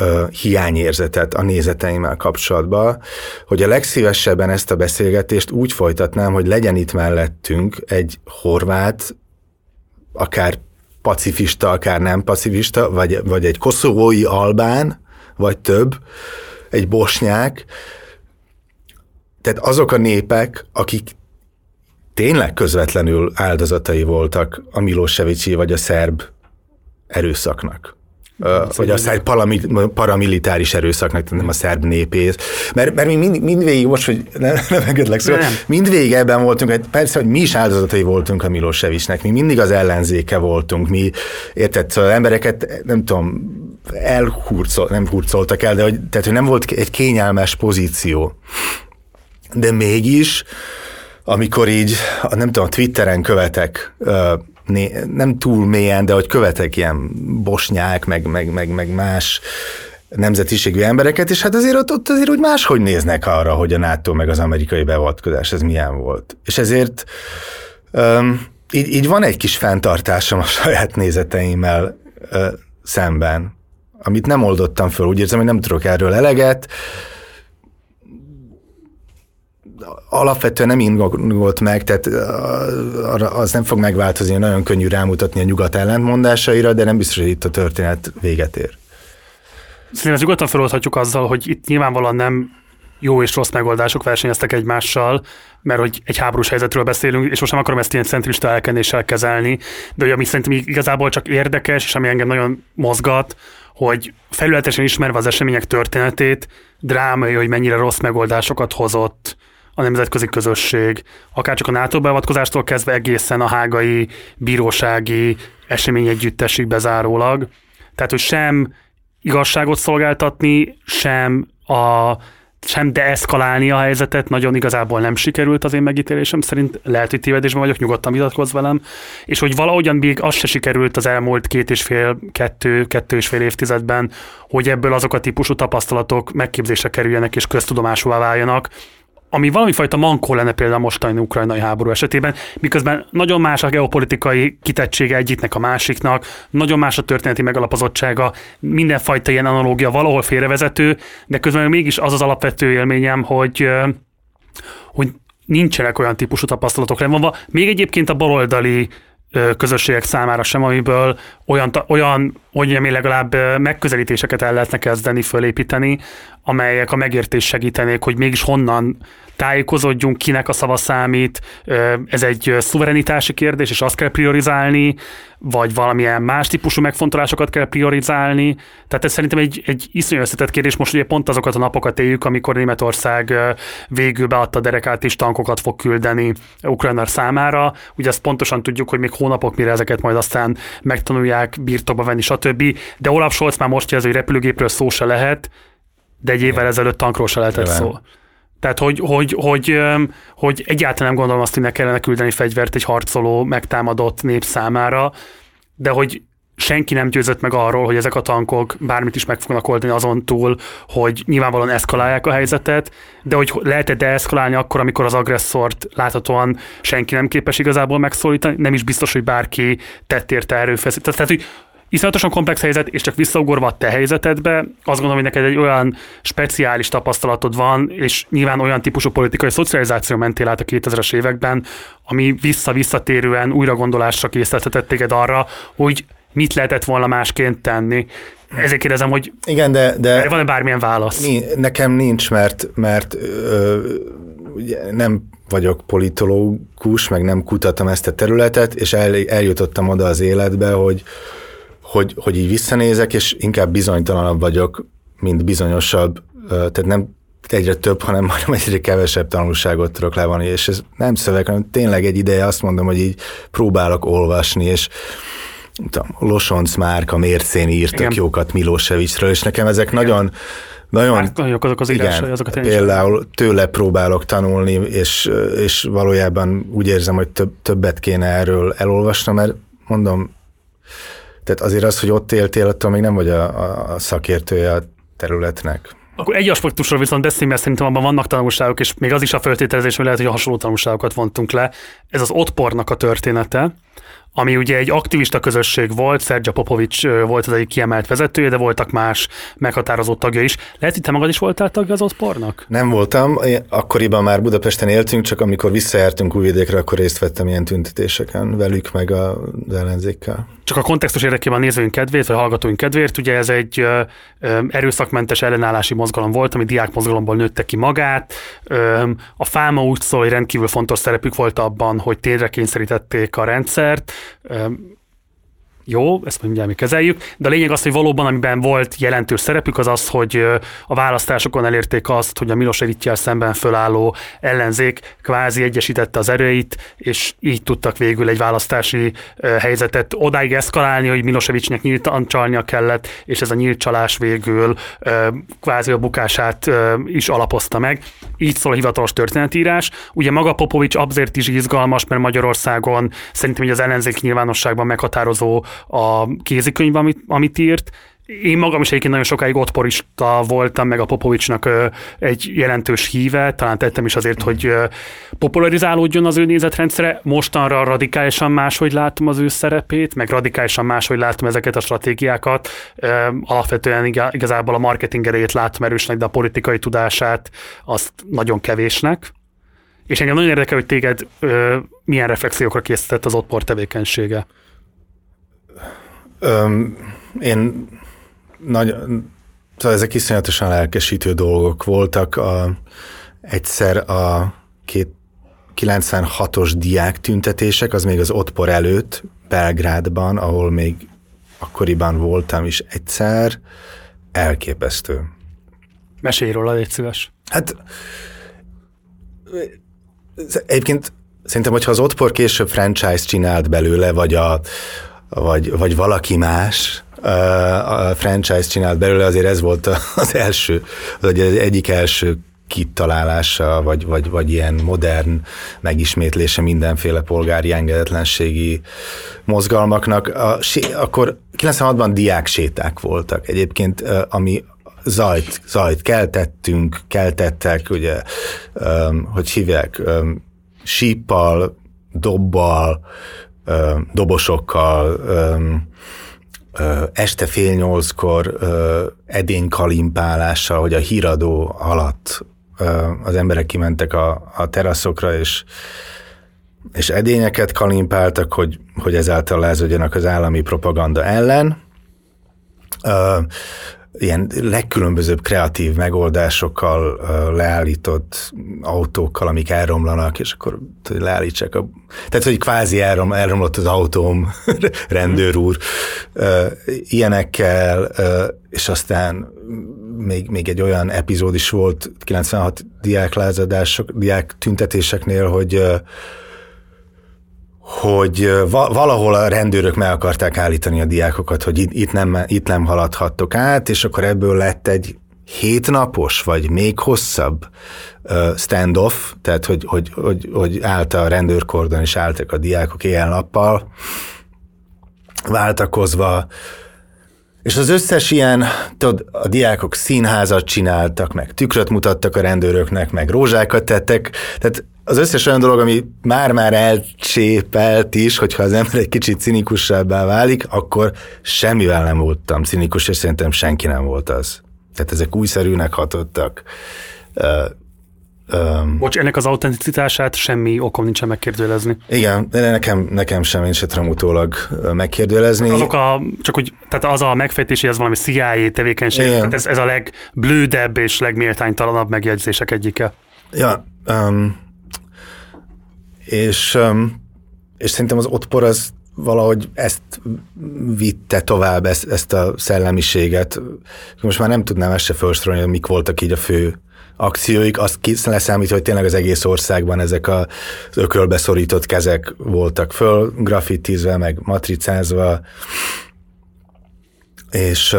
hiányérzetet a nézeteimmel kapcsolatban, hogy a legszívesebben ezt a beszélgetést úgy folytatnám, hogy legyen itt mellettünk egy horvát, akár pacifista, akár nem pacifista, vagy, vagy egy koszovói albán, vagy több, egy bosnyák. Tehát azok a népek, akik tényleg közvetlenül áldozatai voltak a Milosevicsi vagy a szerb erőszaknak vagy a szerb paramilitáris erőszaknak, nem a szerb népész. Mert, mert mi mind, mindvégig, most, hogy nem, [LAUGHS] nem engedlek szóval, nem. mindvégig ebben voltunk, hogy persze, hogy mi is áldozatai voltunk a Milosevicsnek, mi mindig az ellenzéke voltunk, mi, érted, szóval embereket, nem tudom, elhurcol, nem hurcoltak el, de hogy, tehát, hogy nem volt egy kényelmes pozíció. De mégis, amikor így, nem tudom, Twitteren követek nem túl mélyen, de hogy követek ilyen bosnyák, meg, meg, meg, meg más nemzetiségű embereket, és hát azért ott, ott azért úgy máshogy néznek arra, hogy a NATO meg az amerikai beavatkozás, ez milyen volt. És ezért um, így, így van egy kis fenntartásom a [LAUGHS] saját nézeteimmel uh, szemben, amit nem oldottam föl, úgy érzem, hogy nem tudok erről eleget, alapvetően nem ingolt meg, tehát az nem fog megváltozni, nagyon könnyű rámutatni a nyugat ellentmondásaira, de nem biztos, hogy itt a történet véget ér. Szerintem ezt nyugodtan feloldhatjuk azzal, hogy itt nyilvánvalóan nem jó és rossz megoldások versenyeztek egymással, mert hogy egy háborús helyzetről beszélünk, és most nem akarom ezt ilyen centrista elkenéssel kezelni, de ami szerintem igazából csak érdekes, és ami engem nagyon mozgat, hogy felületesen ismerve az események történetét, drámai, hogy mennyire rossz megoldásokat hozott a nemzetközi közösség, akár csak a NATO beavatkozástól kezdve egészen a hágai bírósági esemény együttesig bezárólag. Tehát, hogy sem igazságot szolgáltatni, sem a sem deeszkalálni a helyzetet, nagyon igazából nem sikerült az én megítélésem szerint, lehet, hogy tévedésben vagyok, nyugodtan vitatkozz velem, és hogy valahogyan még az se sikerült az elmúlt két és fél, kettő, kettő és fél évtizedben, hogy ebből azok a típusú tapasztalatok megképzésre kerüljenek és köztudomásúvá váljanak, ami valami fajta mankó lenne például a mostani ukrajnai háború esetében, miközben nagyon más a geopolitikai kitettsége egyiknek a másiknak, nagyon más a történeti megalapozottsága, mindenfajta ilyen analógia valahol félrevezető, de közben mégis az az alapvető élményem, hogy, hogy nincsenek olyan típusú tapasztalatok levonva. Még egyébként a baloldali közösségek számára sem, amiből olyan, olyan hogy én legalább megközelítéseket el lehetne kezdeni, fölépíteni, amelyek a megértés segítenék, hogy mégis honnan tájékozódjunk, kinek a szava számít, ez egy szuverenitási kérdés, és azt kell priorizálni, vagy valamilyen más típusú megfontolásokat kell priorizálni. Tehát ez szerintem egy, egy iszonyú összetett kérdés. Most ugye pont azokat a napokat éljük, amikor Németország végül beadta derekát és tankokat fog küldeni Ukrajna számára. Ugye azt pontosan tudjuk, hogy még hónapok mire ezeket majd aztán megtanulják, birtokba venni, stb. De Olaf Scholz már most jelzi, hogy repülőgépről szó se lehet, de egy évvel ezelőtt tankról se lehetett szó. Tehát, hogy, hogy, hogy, hogy egyáltalán nem gondolom azt, hogy ne kellene küldeni fegyvert egy harcoló, megtámadott nép számára, de hogy senki nem győzött meg arról, hogy ezek a tankok bármit is meg fognak oldani azon túl, hogy nyilvánvalóan eszkalálják a helyzetet, de hogy lehet-e deeszkalálni akkor, amikor az agresszort láthatóan senki nem képes igazából megszólítani, nem is biztos, hogy bárki tett érte erőfeszítést. Tehát, hogy iszonyatosan komplex helyzet, és csak visszaugorva a te helyzetedbe, azt gondolom, hogy neked egy olyan speciális tapasztalatod van, és nyilván olyan típusú politikai szocializáció mentél át a 2000-es években, ami vissza-visszatérően újra gondolásra készítetett téged arra, hogy mit lehetett volna másként tenni. Ezért kérdezem, hogy Igen, de, de van-e bármilyen válasz? nekem nincs, mert, mert ö, ugye nem vagyok politológus, meg nem kutatom ezt a területet, és el, eljutottam oda az életbe, hogy, hogy, hogy így visszanézek, és inkább bizonytalanabb vagyok, mint bizonyosabb, tehát nem egyre több, hanem [LAUGHS] majdnem egyre kevesebb tanulságot tudok levonni, és ez nem szöveg, hanem tényleg egy ideje azt mondom, hogy így próbálok olvasni, és tudom, Losonc Márka mércén írtak Igen. jókat Milosevicsről, és nekem ezek Igen. nagyon nagyon, hát, nagyon azok az írásai, igen, azokat például tőle próbálok tanulni, és, és valójában úgy érzem, hogy több, többet kéne erről elolvasnom, mert mondom, tehát azért az, hogy ott éltél, attól még nem vagy a, a szakértője a területnek. Akkor egy aspektusról viszont beszéljünk, mert szerintem abban vannak tanulságok, és még az is a feltételezés, hogy lehet, hogy hasonló tanulságokat vontunk le. Ez az ottpornak a története, ami ugye egy aktivista közösség volt, Szergya Popovics volt az egyik kiemelt vezetője, de voltak más meghatározó tagja is. Lehet, hogy te magad is voltál tagja az Ottpornak? Nem voltam, akkoriban már Budapesten éltünk, csak amikor visszaértünk Újvidékre, akkor részt vettem ilyen tüntetéseken velük, meg az ellenzékkel. Csak a kontextus érdekében a nézőink kedvéért, vagy a hallgatóink kedvéért, ugye ez egy ö, ö, erőszakmentes ellenállási mozgalom volt, ami diák mozgalomból nőtte ki magát. Ö, a fáma úgy szól, hogy rendkívül fontos szerepük volt abban, hogy tényre kényszerítették a rendszert. Ö, jó, ezt mindjárt mi kezeljük, de a lényeg az, hogy valóban, amiben volt jelentős szerepük, az az, hogy a választásokon elérték azt, hogy a Milosevic szemben fölálló ellenzék kvázi egyesítette az erőit, és így tudtak végül egy választási helyzetet odáig eszkalálni, hogy Milosevicnek nyíltan csalnia kellett, és ez a nyílt csalás végül kvázi a bukását is alapozta meg. Így szól a hivatalos történetírás. Ugye maga Popovics azért is izgalmas, mert Magyarországon szerintem hogy az ellenzék nyilvánosságban meghatározó a kézikönyv, amit, amit írt, én magam is egyébként nagyon sokáig ottporista voltam, meg a Popovicsnak egy jelentős híve, talán tettem is azért, hogy popularizálódjon az ő nézetrendszere. Mostanra radikálisan máshogy látom az ő szerepét, meg radikálisan máshogy látom ezeket a stratégiákat. Alapvetően igazából a marketing erejét látom erősnek, de a politikai tudását azt nagyon kevésnek. És engem nagyon érdekel, hogy téged milyen reflexiókra készített az ottpor tevékenysége. Öm, én nagy, szóval ezek iszonyatosan lelkesítő dolgok voltak. A, egyszer a két 96-os diák tüntetések, az még az Otpor előtt, Belgrádban, ahol még akkoriban voltam is egyszer, elképesztő. Mesélj róla, légy szíves. Hát egyébként szerintem, hogyha az Otpor később franchise csinált belőle, vagy a, vagy, vagy valaki más a franchise csinált belőle, azért ez volt az első, vagy az egyik első kitalálása, vagy, vagy, vagy ilyen modern megismétlése mindenféle polgári engedetlenségi mozgalmaknak. A, akkor 96-ban diák séták voltak egyébként, ami zajt, zajt keltettünk, keltettek, ugye, hogy hívják, síppal, dobbal, dobosokkal, este fél nyolckor edénykalimpálással, hogy a híradó alatt az emberek kimentek a, a teraszokra, és, és edényeket kalimpáltak, hogy, hogy ezáltal lázadjanak az állami propaganda ellen ilyen legkülönbözőbb kreatív megoldásokkal leállított autókkal, amik elromlanak, és akkor hogy leállítsák a... Tehát, hogy kvázi elrom, elromlott az autóm, [LAUGHS] rendőr úr, ilyenekkel, és aztán még, még egy olyan epizód is volt 96 diáklázadások, diák tüntetéseknél, hogy hogy valahol a rendőrök meg akarták állítani a diákokat, hogy itt, nem, itt nem haladhattok át, és akkor ebből lett egy hétnapos, vagy még hosszabb standoff, tehát hogy, hogy, hogy, hogy állt a rendőrkordon, és álltak a diákok éjjel-nappal, váltakozva, és az összes ilyen, tudod, a diákok színházat csináltak, meg tükröt mutattak a rendőröknek, meg rózsákat tettek, tehát az összes olyan dolog, ami már-már elcsépelt is, hogyha az ember egy kicsit cinikusabbá válik, akkor semmivel nem voltam cinikus, és szerintem senki nem volt az. Tehát ezek újszerűnek hatottak. Um, Bocs, ennek az autenticitását semmi okom nincsen megkérdőjelezni. Igen, de nekem, nekem sem, én se tudom utólag megkérdőjelezni. Azok a, csak hogy, tehát az a megfejtés, hogy ez valami CIA tevékenység, Igen. tehát ez, ez a legblődebb és legméltánytalanabb megjegyzések egyike. Ja, um, és, és szerintem az otpor az valahogy ezt vitte tovább, ezt, ezt a szellemiséget. Most már nem tudnám ezt se felsorolni, hogy mik voltak így a fő akcióik, azt leszámítva, hogy tényleg az egész országban ezek az ökölbe szorított kezek voltak föl, graffitizve, meg matricázva, és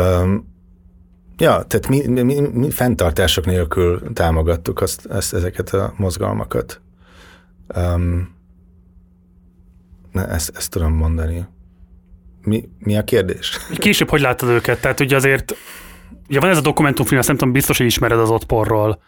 ja, tehát mi, mi, mi, mi fenntartások nélkül támogattuk azt, ezt, ezeket a mozgalmakat. Um, ne, ezt, ezt tudom mondani. Mi, mi a kérdés? [LAUGHS] Később hogy láttad őket? Tehát ugye azért Ugye van ez a dokumentumfilm, azt nem tudom, biztos, hogy ismered az ottporról.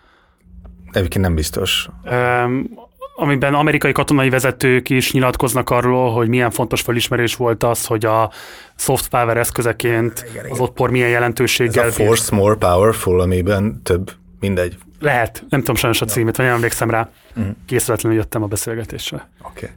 Egyébként nem biztos. Um, amiben amerikai katonai vezetők is nyilatkoznak arról, hogy milyen fontos felismerés volt az, hogy a soft power eszközeként igen, igen. az ottpor milyen jelentőséggel. Ez a force more powerful, amiben több, mindegy. Lehet, nem tudom sajnos a címét, vagy nem emlékszem rá. Uh-huh. Készületlenül jöttem a beszélgetésre. Okay.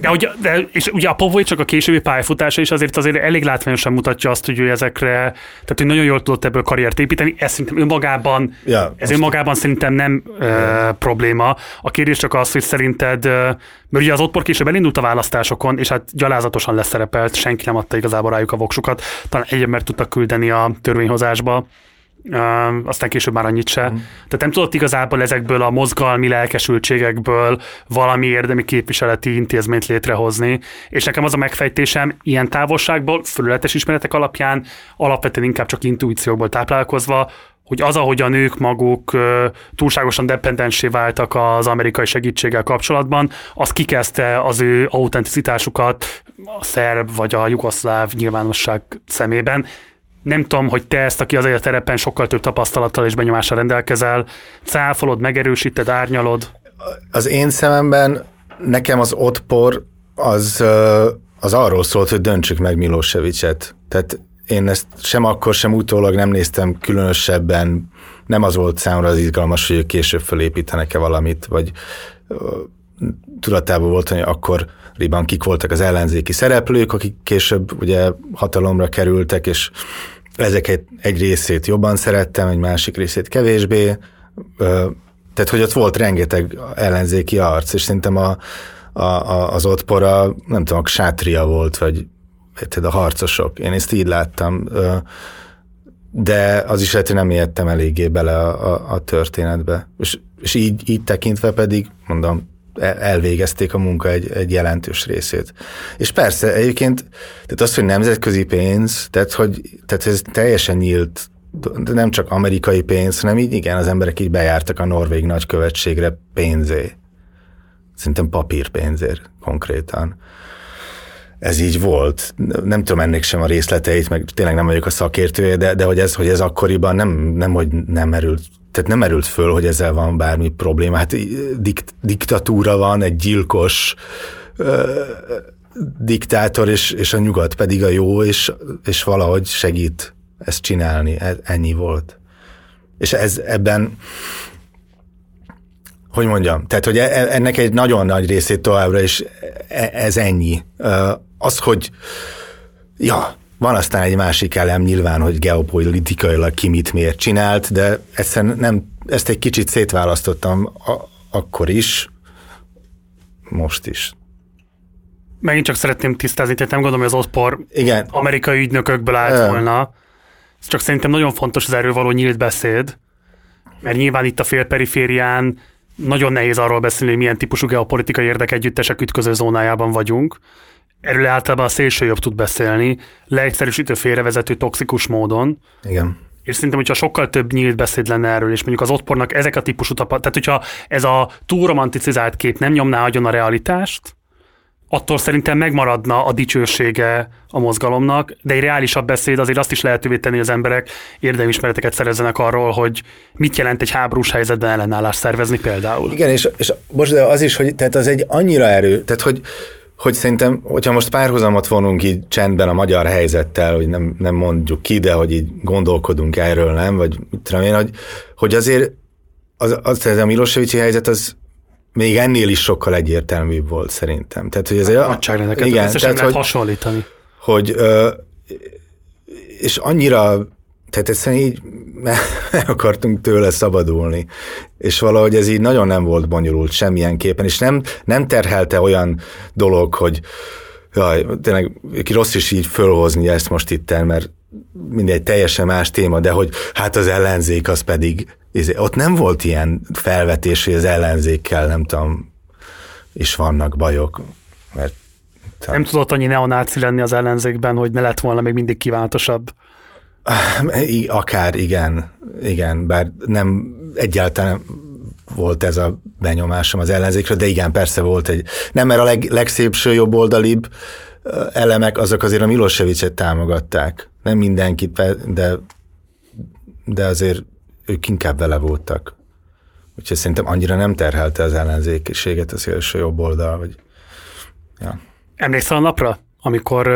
De, ugye, de, és ugye a Povoi csak a későbbi pályafutása is azért azért elég látványosan mutatja azt, hogy ő ezekre, tehát hogy nagyon jól tudott ebből karriert építeni, ez szerintem önmagában, ja, ez önmagában szerintem nem yeah. uh, probléma. A kérdés csak az, hogy szerinted, uh, mert ugye az ottpor később elindult a választásokon, és hát gyalázatosan leszerepelt, senki nem adta igazából rájuk a voksukat, talán egy embert tudtak küldeni a törvényhozásba, aztán később már annyit se. Mm. Tehát nem tudott igazából ezekből a mozgalmi lelkesültségekből valami érdemi képviseleti intézményt létrehozni, és nekem az a megfejtésem ilyen távolságból, fölületes ismeretek alapján, alapvetően inkább csak intuíciókból táplálkozva, hogy az, ahogy a nők maguk túlságosan dependensé váltak az amerikai segítséggel kapcsolatban, az kikezdte az ő autenticitásukat a szerb vagy a jugoszláv nyilvánosság szemében, nem tudom, hogy te ezt, aki azért a terepen sokkal több tapasztalattal és benyomással rendelkezel, cáfolod, megerősíted, árnyalod? Az én szememben nekem az otpor az, az arról szólt, hogy döntsük meg Milosevicet. Tehát én ezt sem akkor, sem utólag nem néztem különösebben, nem az volt számomra az izgalmas, hogy ők később fölépítenek-e valamit, vagy tudatában volt, hogy akkor riban kik voltak az ellenzéki szereplők, akik később ugye hatalomra kerültek, és ezeket egy részét jobban szerettem, egy másik részét kevésbé. Tehát, hogy ott volt rengeteg ellenzéki arc, és szerintem a, a, a, az ottpora, nem tudom, a sátria volt, vagy érted, a harcosok. Én ezt így láttam. De az is lehet, hogy nem értem eléggé bele a, a, a történetbe. És, és így, így tekintve pedig, mondom, elvégezték a munka egy, egy jelentős részét. És persze, egyébként, tehát az, hogy nemzetközi pénz, tehát, hogy, tehát ez teljesen nyílt, de nem csak amerikai pénz, hanem így igen, az emberek így bejártak a norvég nagykövetségre pénzé. Szerintem papírpénzért konkrétan. Ez így volt. Nem tudom ennek sem a részleteit, meg tényleg nem vagyok a szakértője, de, de hogy, ez, hogy ez akkoriban nem, nem, hogy nem merült tehát nem merült föl, hogy ezzel van bármi probléma. Hát dikt, diktatúra van, egy gyilkos ö, diktátor, és, és a nyugat pedig a jó, és, és valahogy segít ezt csinálni. E, ennyi volt. És ez ebben, hogy mondjam, tehát, hogy e, ennek egy nagyon nagy részét továbbra e, ez ennyi. Az, hogy ja, van aztán egy másik elem nyilván, hogy geopolitikailag ki mit miért csinált, de egyszerűen nem, ezt egy kicsit szétválasztottam a, akkor is, most is. Megint csak szeretném tisztázni, tehát nem gondolom, hogy az OSPOR Igen. amerikai ügynökökből állt Ö. volna. Ez csak szerintem nagyon fontos az erről való nyílt beszéd, mert nyilván itt a félperiférián nagyon nehéz arról beszélni, hogy milyen típusú geopolitikai érdekegyüttesek ütköző zónájában vagyunk erről általában a szélső jobb tud beszélni, leegyszerűsítő félrevezető toxikus módon. Igen. És szerintem, hogyha sokkal több nyílt beszéd lenne erről, és mondjuk az ottpornak ezek a típusú tapasztalat, tehát hogyha ez a túl romanticizált kép nem nyomná agyon a realitást, attól szerintem megmaradna a dicsősége a mozgalomnak, de egy reálisabb beszéd azért azt is lehetővé tenni, hogy az emberek érdemismereteket szerezzenek arról, hogy mit jelent egy háborús helyzetben ellenállást szervezni például. Igen, és, és most de az is, hogy tehát az egy annyira erő, tehát hogy hogy szerintem, hogyha most párhuzamot vonunk így csendben a magyar helyzettel, hogy nem, nem mondjuk ki, de hogy így gondolkodunk erről, nem, vagy mit tudom én, hogy, hogy azért az, az, az a Milosevici helyzet az még ennél is sokkal egyértelműbb volt szerintem. Tehát, hogy ez egy... Nagyságrendeket igen, tehát, lehet hogy, hasonlítani. Hogy, ö, és annyira, tehát egyszerűen így meg [LAUGHS] akartunk tőle szabadulni, és valahogy ez így nagyon nem volt bonyolult semmilyen képen, és nem, nem terhelte olyan dolog, hogy jaj, tényleg rossz is így fölhozni ezt most itt, mert mindegy teljesen más téma, de hogy hát az ellenzék az pedig ott nem volt ilyen felvetés, hogy az ellenzékkel, nem tudom, is vannak bajok, mert. Nem tudott annyi neonáci lenni az ellenzékben, hogy ne lett volna még mindig kívánatosabb. Akár, igen, igen, bár nem egyáltalán volt ez a benyomásom az ellenzékről, de igen, persze volt egy, nem mert a leg, legszépső jobboldalibb elemek, azok azért a Milosevicet támogatták. Nem mindenkit, de, de azért ők inkább vele voltak. Úgyhogy szerintem annyira nem terhelte az ellenzékiséget a szélső jobb oldal. Vagy... Ja. Emlékszel a napra, amikor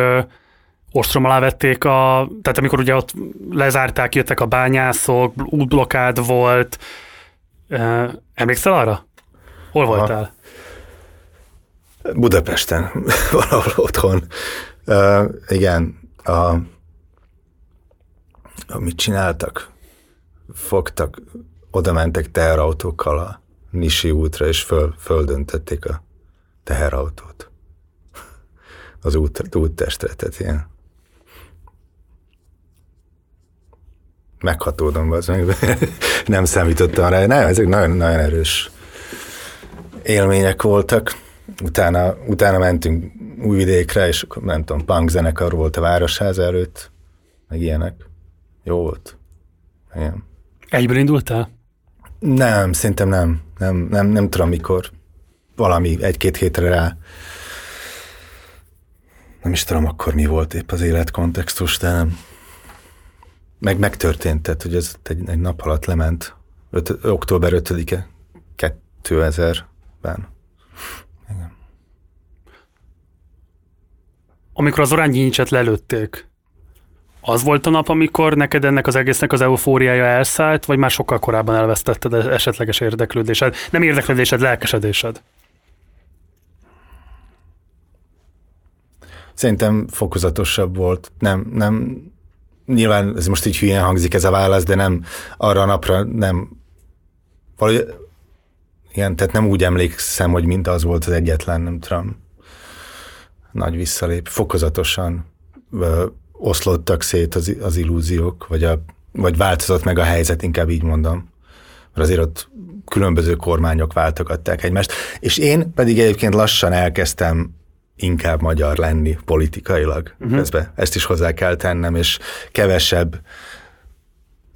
ostrom alá vették a, tehát amikor ugye ott lezárták, jöttek a bányászok, útblokád volt. Emlékszel arra? Hol Aha. voltál? Budapesten, [LAUGHS] valahol otthon. Uh, igen, a, amit csináltak? fogtak, oda mentek teherautókkal a Nisi útra, és föl, földöntették a teherautót. Az út, úttestre, tehát ilyen meghatódom, az meg [LAUGHS] nem számítottam rá. Nem, ezek nagyon, nagyon erős élmények voltak. Utána, utána mentünk Újvidékre, és akkor nem tudom, punk zenekar volt a Városház előtt, meg ilyenek. Jó volt. Igen. Egyből indultál? Nem, szerintem nem. Nem, nem, nem tudom mikor. Valami egy-két hétre rá. Nem is tudom akkor mi volt épp az életkontextus, de nem. Meg megtörtént, tehát hogy ez egy, egy nap alatt lement. Öt, október 5-e 2000-ben. Igen. Amikor az oránygyínyicset lelőtték, az volt a nap, amikor neked ennek az egésznek az eufóriája elszállt, vagy már sokkal korábban elvesztetted esetleges érdeklődésed? Nem érdeklődésed, lelkesedésed? Szerintem fokozatosabb volt. Nem, nem, nyilván ez most így hülyen hangzik ez a válasz, de nem arra a napra nem, valahogy, igen, tehát nem úgy emlékszem, hogy mint az volt az egyetlen, nem tudom, nagy visszalép. Fokozatosan oszlottak szét az, az illúziók, vagy, a, vagy változott meg a helyzet, inkább így mondom. Mert azért ott különböző kormányok váltogatták egymást. És én pedig egyébként lassan elkezdtem inkább magyar lenni politikailag. Uh-huh. Közben ezt is hozzá kell tennem, és kevesebb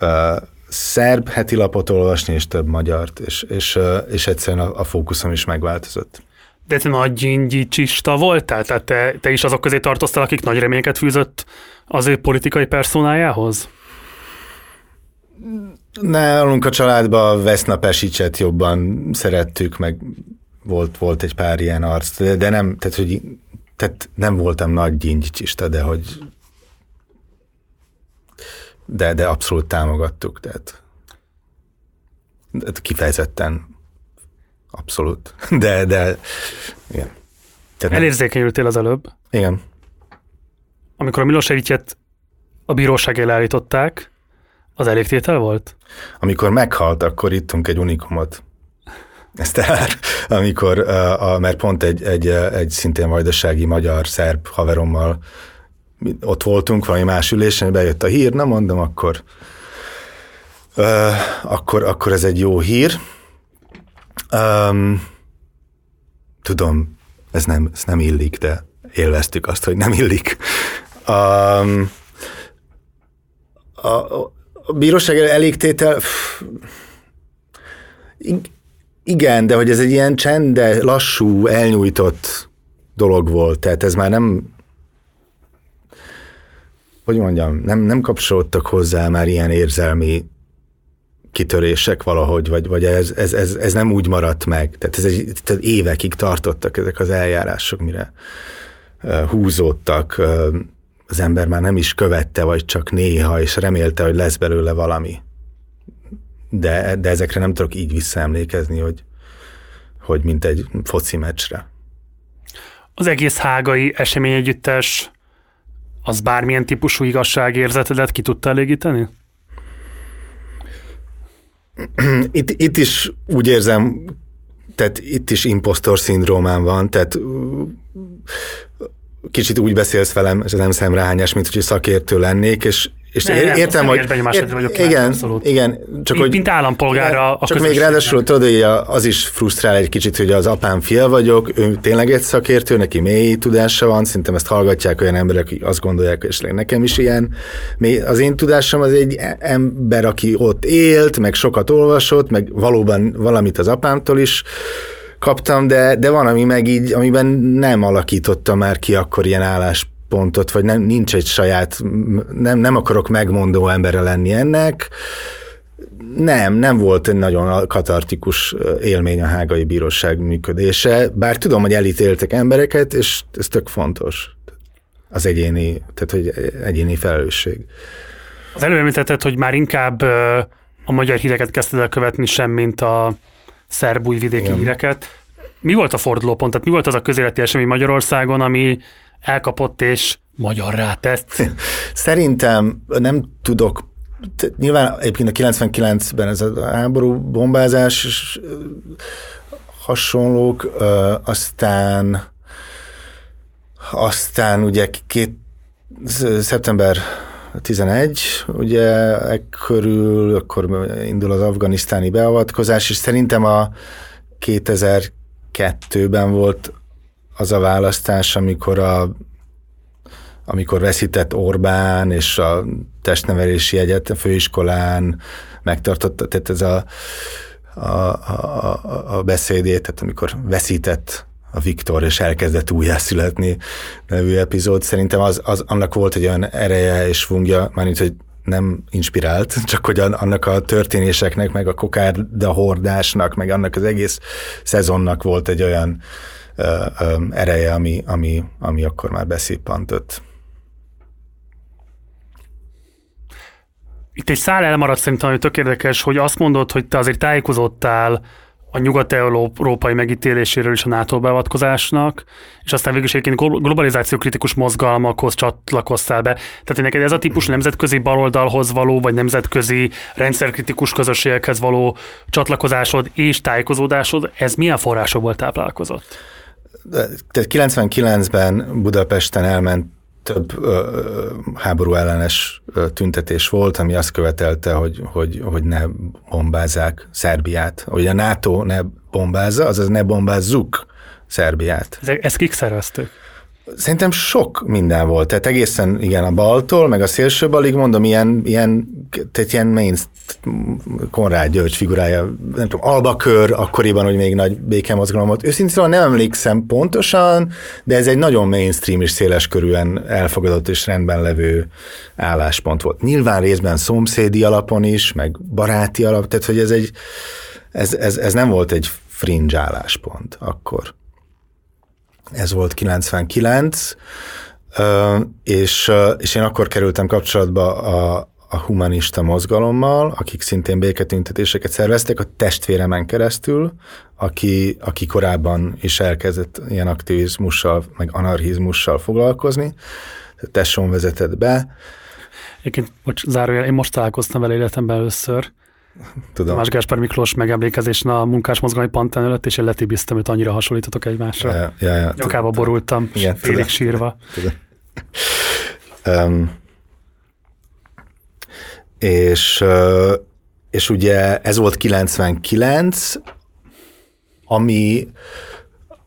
uh, szerb heti lapot olvasni, és több magyart, és, és, uh, és egyszerűen a, a fókuszom is megváltozott. De te nagy gyingyicsista voltál? Tehát te, te is azok közé tartoztál, akik nagy reményeket fűzött az ő politikai personájához? Nálunk a családban Veszna Pesicset jobban szerettük, meg volt, volt egy pár ilyen arc, de, de nem, tehát, hogy, tehát nem voltam nagy gyingyicsista, de hogy de, de abszolút támogattuk, tehát kifejezetten abszolút. [LAUGHS] De, de, igen. Tehát Elérzékenyültél az előbb. Igen. Amikor a Milosevicet a bíróság elé állították, az elégtétel volt? Amikor meghalt, akkor ittunk egy unikumot. Ez tehát, [LAUGHS] amikor, a, a, mert pont egy, egy, egy szintén vajdasági magyar-szerb haverommal ott voltunk valami más ülésen, bejött a hír, na mondom, akkor, uh, akkor, akkor ez egy jó hír, Um, tudom, ez nem, ez nem illik, de élveztük azt, hogy nem illik. Um, a, a bíróság elégtétel, pff, igen, de hogy ez egy ilyen csende, lassú, elnyújtott dolog volt, tehát ez már nem, hogy mondjam, nem, nem kapcsolódtak hozzá már ilyen érzelmi kitörések valahogy, vagy, vagy ez, ez, ez, ez, nem úgy maradt meg. Tehát, ez egy, tehát évekig tartottak ezek az eljárások, mire húzódtak, az ember már nem is követte, vagy csak néha, és remélte, hogy lesz belőle valami. De, de ezekre nem tudok így visszaemlékezni, hogy, hogy mint egy foci meccsre. Az egész hágai esemény együttes az bármilyen típusú igazságérzetedet ki tudta elégíteni? [CLEARS THROAT] Itt, itt is úgy érzem, tehát itt is impostor szindrómám van, tehát kicsit úgy beszélsz velem, ez nem szemrehányás, mint hogy szakértő lennék, és és ne, nem, értem, hogy... Ért, vagyok igen, abszolút. igen. Csak mint, hogy, mint állampolgára a Csak még ráadásul tudod, hogy az is frusztrál egy kicsit, hogy az apám fia vagyok, ő tényleg egy szakértő, neki mély tudása van, szerintem ezt hallgatják olyan emberek, akik azt gondolják, és nekem is ilyen. Az én tudásom az egy ember, aki ott élt, meg sokat olvasott, meg valóban valamit az apámtól is kaptam, de, de van, ami meg így, amiben nem alakította már ki akkor ilyen álláspontot, vagy nem, nincs egy saját, nem, nem akarok megmondó embere lenni ennek. Nem, nem volt egy nagyon katartikus élmény a hágai bíróság működése, bár tudom, hogy elítéltek embereket, és ez tök fontos. Az egyéni, tehát hogy egyéni felelősség. Az előbb hogy már inkább a magyar híreket kezdted el követni sem, mint a szerb újvidéki Igen. híreket. Mi volt a fordulópont? Tehát mi volt az a közéleti esemény Magyarországon, ami elkapott és magyarrá tett? [LAUGHS] Szerintem nem tudok nyilván egyébként a 99-ben ez a háború bombázás hasonlók, aztán aztán ugye két, szeptember 11, ugye körül, akkor indul az afganisztáni beavatkozás, és szerintem a 2002-ben volt az a választás, amikor a amikor veszített Orbán és a testnevelési egyetem főiskolán megtartotta, tehát ez a, a, a, a beszédét, tehát amikor veszített a Viktor, és elkezdett újjászületni nevű epizód. Szerintem az, az, annak volt egy olyan ereje és fungja, mármint, hogy nem inspirált, [LAUGHS] csak hogy annak a történéseknek, meg a kokárda hordásnak, meg annak az egész szezonnak volt egy olyan ereje, ami, ami, ami akkor már beszippantott. Itt egy szál elmaradt szerintem, ami tök érdekes, hogy azt mondod, hogy te azért tájékozódtál a nyugat-európai megítéléséről is a NATO beavatkozásnak, és aztán végül is egyébként globalizáció kritikus mozgalmakhoz csatlakoztál be. Tehát neked ez a típus nemzetközi baloldalhoz való, vagy nemzetközi rendszerkritikus közösségekhez való csatlakozásod és tájékozódásod, ez milyen forrásokból táplálkozott? Tehát 99-ben Budapesten elment több ö, háború ellenes tüntetés volt, ami azt követelte, hogy, hogy, hogy ne bombázzák Szerbiát. Hogy a NATO ne bombázza, azaz ne bombázzuk Szerbiát. Ezt kik szerveztük? Szerintem sok minden volt, tehát egészen igen a baltól, meg a szélső balig mondom, ilyen, ilyen, tehát ilyen main Konrád György figurája, nem tudom, Albakör, akkoriban, hogy még nagy békemozgalom volt. Őszintén szóval nem emlékszem pontosan, de ez egy nagyon mainstream és széles körűen elfogadott és rendben levő álláspont volt. Nyilván részben szomszédi alapon is, meg baráti alap, tehát hogy ez egy, ez, ez, ez nem volt egy fringe álláspont akkor ez volt 99, és, és én akkor kerültem kapcsolatba a, a humanista mozgalommal, akik szintén béketüntetéseket szerveztek, a testvéremen keresztül, aki, aki korábban is elkezdett ilyen aktivizmussal, meg anarchizmussal foglalkozni. Tesson vezetett be. Egyébként, bocs, zárójel, én most találkoztam vele életemben először, Tudom. Más Gáspár Miklós megemlékezésén a munkásmozgalmi pantán előtt, és én letibiztem, hogy annyira hasonlítotok egymásra. Ja, ja, ja. Nyakába borultam, Igen, félig tudom. sírva. Tudom. Um, és, és ugye ez volt 99, ami,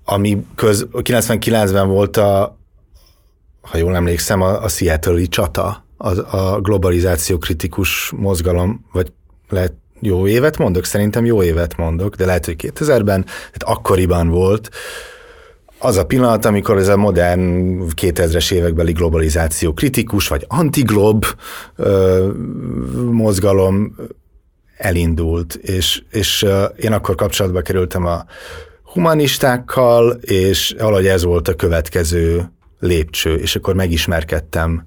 ami köz, 99-ben volt a, ha jól emlékszem, a, a Seattle-i csata, a, a globalizáció kritikus mozgalom, vagy lehet jó évet mondok, szerintem jó évet mondok, de lehet, hogy 2000-ben, tehát akkoriban volt, az a pillanat, amikor ez a modern 2000-es évekbeli globalizáció kritikus, vagy antiglob ö, mozgalom elindult, és, és én akkor kapcsolatba kerültem a humanistákkal, és valahogy ez volt a következő lépcső, és akkor megismerkedtem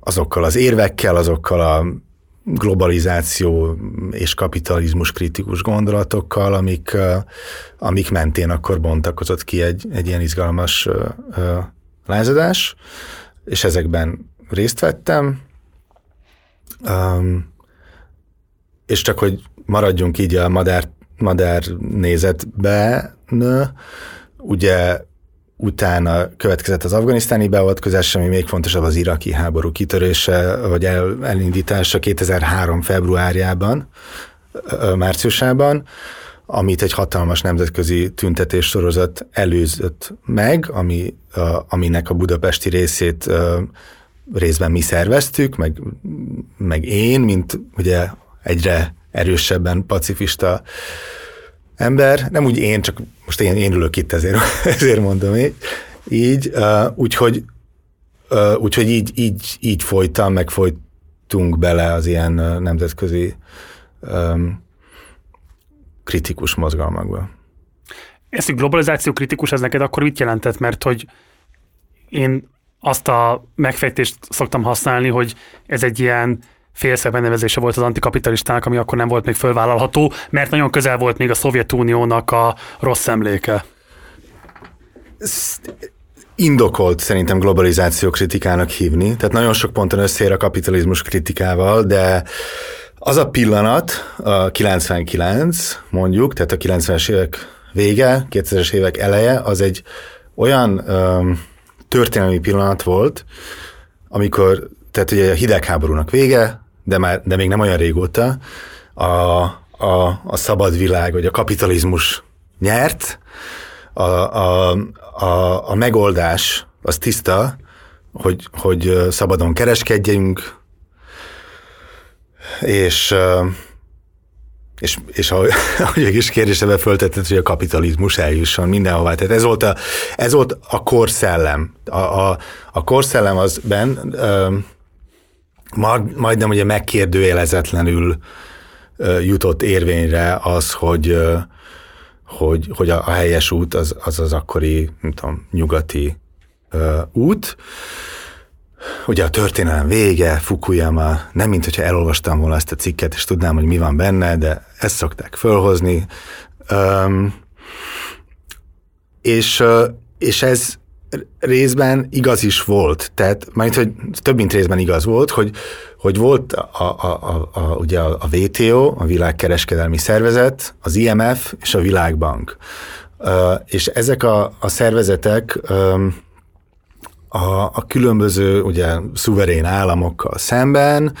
azokkal az érvekkel, azokkal a globalizáció és kapitalizmus kritikus gondolatokkal, amik, amik mentén akkor bontakozott ki egy, egy ilyen izgalmas lázadás, és ezekben részt vettem. Um, és csak hogy maradjunk így a madár, madár nézetbe, ugye utána következett az afganisztáni beavatkozás, ami még fontosabb az iraki háború kitörése, vagy el, elindítása 2003. februárjában, márciusában, amit egy hatalmas nemzetközi tüntetés sorozat előzött meg, ami, aminek a budapesti részét részben mi szerveztük, meg, meg én, mint ugye egyre erősebben pacifista ember, nem úgy én, csak most én, én ülök itt, ezért, [LAUGHS] ezért mondom így, így uh, úgyhogy, uh, úgyhogy így, így, így folytam, meg folytunk bele az ilyen uh, nemzetközi um, kritikus mozgalmakba. Ez, hogy globalizáció kritikus, ez neked akkor mit jelentett? Mert hogy én azt a megfejtést szoktam használni, hogy ez egy ilyen félszeg megnevezése volt az antikapitalistának, ami akkor nem volt még fölvállalható, mert nagyon közel volt még a Szovjetuniónak a rossz emléke. Indokolt szerintem globalizáció kritikának hívni, tehát nagyon sok ponton összér a kapitalizmus kritikával, de az a pillanat, a 99 mondjuk, tehát a 90-es évek vége, 2000-es évek eleje, az egy olyan um, történelmi pillanat volt, amikor, tehát ugye a hidegháborúnak vége, de, már, de még nem olyan régóta, a, a, a szabad világ, vagy a kapitalizmus nyert, a, a, a, a megoldás az tiszta, hogy, hogy szabadon kereskedjünk, és, és, és ahogy, [LAUGHS] a kis kérdésebe föltetett, hogy a kapitalizmus eljusson mindenhová. Tehát ez volt a, ez volt a korszellem. A, a, a korszellem az ben, majdnem ugye megkérdőjelezetlenül jutott érvényre az, hogy, hogy, hogy a, helyes út az az, az akkori, nem tudom, nyugati út. Ugye a történelem vége, Fukuyama, nem mint hogyha elolvastam volna ezt a cikket, és tudnám, hogy mi van benne, de ezt szokták fölhozni. Um, és, és ez, részben igaz is volt, tehát majd, hogy több mint részben igaz volt, hogy, hogy volt a, a, a, a, ugye a WTO, a Világkereskedelmi Szervezet, az IMF és a Világbank. És ezek a, a szervezetek a, a különböző ugye, szuverén államokkal szemben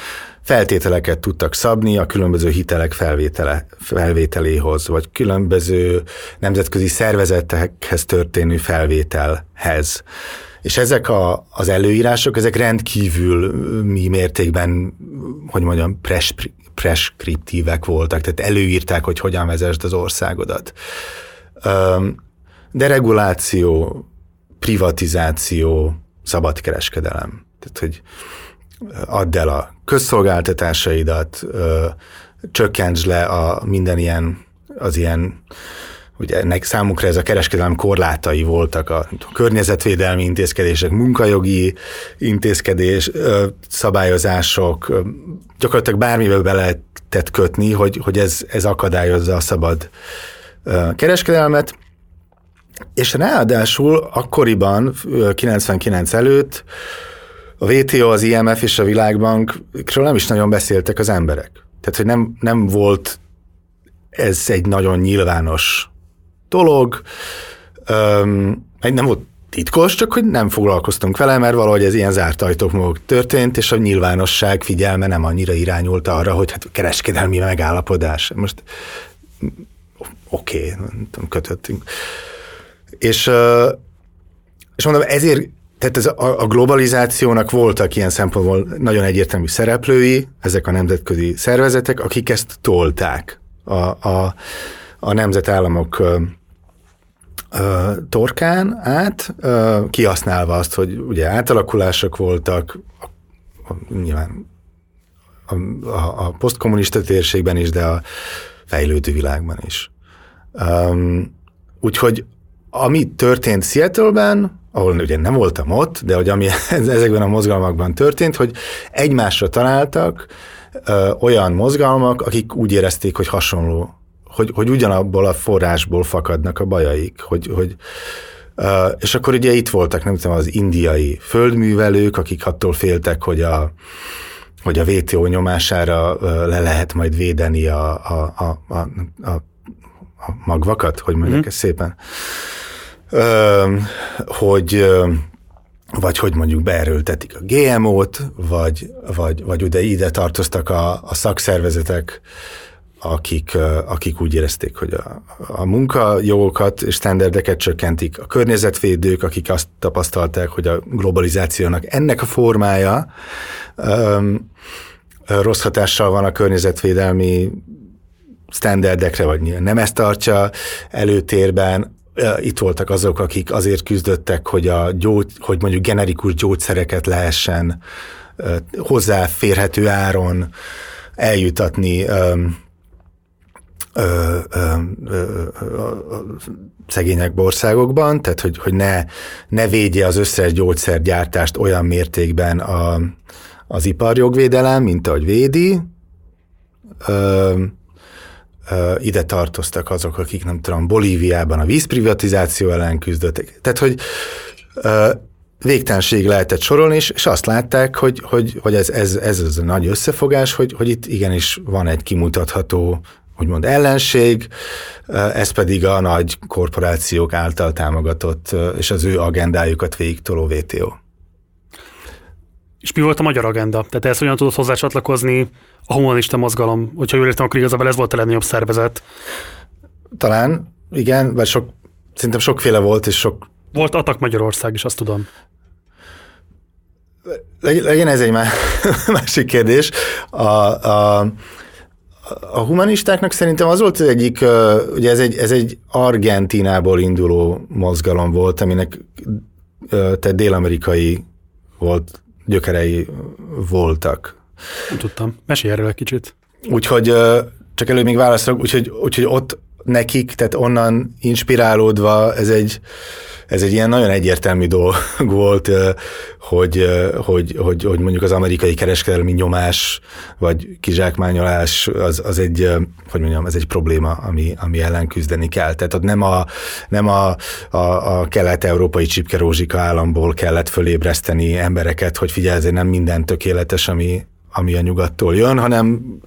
feltételeket tudtak szabni a különböző hitelek felvétele, felvételéhoz, vagy különböző nemzetközi szervezetekhez történő felvételhez. És ezek a, az előírások, ezek rendkívül mi mértékben, hogy mondjam, pres, preskriptívek voltak, tehát előírták, hogy hogyan vezesd az országodat. Dereguláció, privatizáció, szabadkereskedelem. Tehát, hogy add el a közszolgáltatásaidat, ö, csökkentsd le a minden ilyen, az ilyen, ugye ennek számukra ez a kereskedelem korlátai voltak a környezetvédelmi intézkedések, munkajogi intézkedés, szabályozások, gyakorlatilag bármivel be lehetett kötni, hogy, hogy ez, ez akadályozza a szabad kereskedelmet, és ráadásul akkoriban, 99 előtt a WTO, az IMF és a Világbankról nem is nagyon beszéltek az emberek. Tehát, hogy nem, nem volt ez egy nagyon nyilvános dolog, Öm, nem volt titkos, csak hogy nem foglalkoztunk vele, mert valahogy ez ilyen zárt ajtók maguk történt, és a nyilvánosság figyelme nem annyira irányult arra, hogy hát kereskedelmi megállapodás. Most oké, okay, kötöttünk. És, és mondom, ezért tehát ez a, a globalizációnak voltak ilyen szempontból nagyon egyértelmű szereplői, ezek a nemzetközi szervezetek, akik ezt tolták a, a, a nemzetállamok torkán át, kihasználva azt, hogy ugye átalakulások voltak, nyilván a, a, a posztkommunista térségben is, de a fejlődő világban is. Um, úgyhogy ami történt Seattle-ben, ahol ugye nem voltam ott, de hogy ami [LAUGHS] ezekben a mozgalmakban történt, hogy egymásra találtak ö, olyan mozgalmak, akik úgy érezték, hogy hasonló, hogy, hogy ugyanabból a forrásból fakadnak a bajaik, hogy, hogy ö, és akkor ugye itt voltak, nem tudom, az indiai földművelők, akik attól féltek, hogy a, hogy a WTO nyomására le lehet majd védeni a, a, a, a, a, magvakat, hogy mondják mm. ezt szépen hogy vagy hogy mondjuk beerőltetik a GMO-t, vagy, vagy, vagy ugye ide tartoztak a, a szakszervezetek, akik, akik úgy érezték, hogy a, a munkajogokat és standardeket csökkentik, a környezetvédők, akik azt tapasztalták, hogy a globalizációnak ennek a formája um, rossz hatással van a környezetvédelmi standardekre, vagy nem ezt tartsa előtérben, itt voltak azok, akik azért küzdöttek, hogy, a gyógy, hogy mondjuk generikus gyógyszereket lehessen hozzáférhető áron eljutatni szegények országokban, tehát hogy, hogy ne, ne védje az összes gyógyszergyártást olyan mértékben a, az iparjogvédelem, mint ahogy védi. Ö, ide tartoztak azok, akik nem tudom, Bolíviában a vízprivatizáció ellen küzdöttek. Tehát, hogy végtelenség lehetett sorolni, és, és azt látták, hogy, hogy, hogy ez, ez, ez az a nagy összefogás, hogy, hogy itt igenis van egy kimutatható úgymond ellenség, ez pedig a nagy korporációk által támogatott, és az ő agendájukat végigtoló VTO. És mi volt a magyar agenda? Tehát ezt hogyan tudott hozzá csatlakozni a humanista mozgalom? Hogyha jól értem, akkor igazából ez volt a legnagyobb szervezet. Talán, igen, vagy sok, szerintem sokféle volt, és sok... Volt Atak Magyarország is, azt tudom. Legyen ez egy [LAUGHS] másik kérdés. A, a, a humanistáknak szerintem az volt az egyik, ugye ez egy, ez egy Argentinából induló mozgalom volt, aminek tehát dél-amerikai volt gyökerei voltak. Nem tudtam. Mesélj erről egy kicsit. Úgyhogy csak előbb még válaszolok, úgyhogy, úgyhogy ott nekik, tehát onnan inspirálódva ez egy, ez egy ilyen nagyon egyértelmű [LAUGHS] dolog volt, hogy, hogy, hogy, hogy mondjuk az amerikai kereskedelmi nyomás vagy kizsákmányolás az, az egy, hogy mondjam, ez egy probléma, ami, ami ellen küzdeni kell. Tehát ott nem a, nem a, a, a kelet-európai csipkerózsika államból kellett fölébreszteni embereket, hogy figyelj, ezért nem minden tökéletes, ami, ami a nyugattól jön, hanem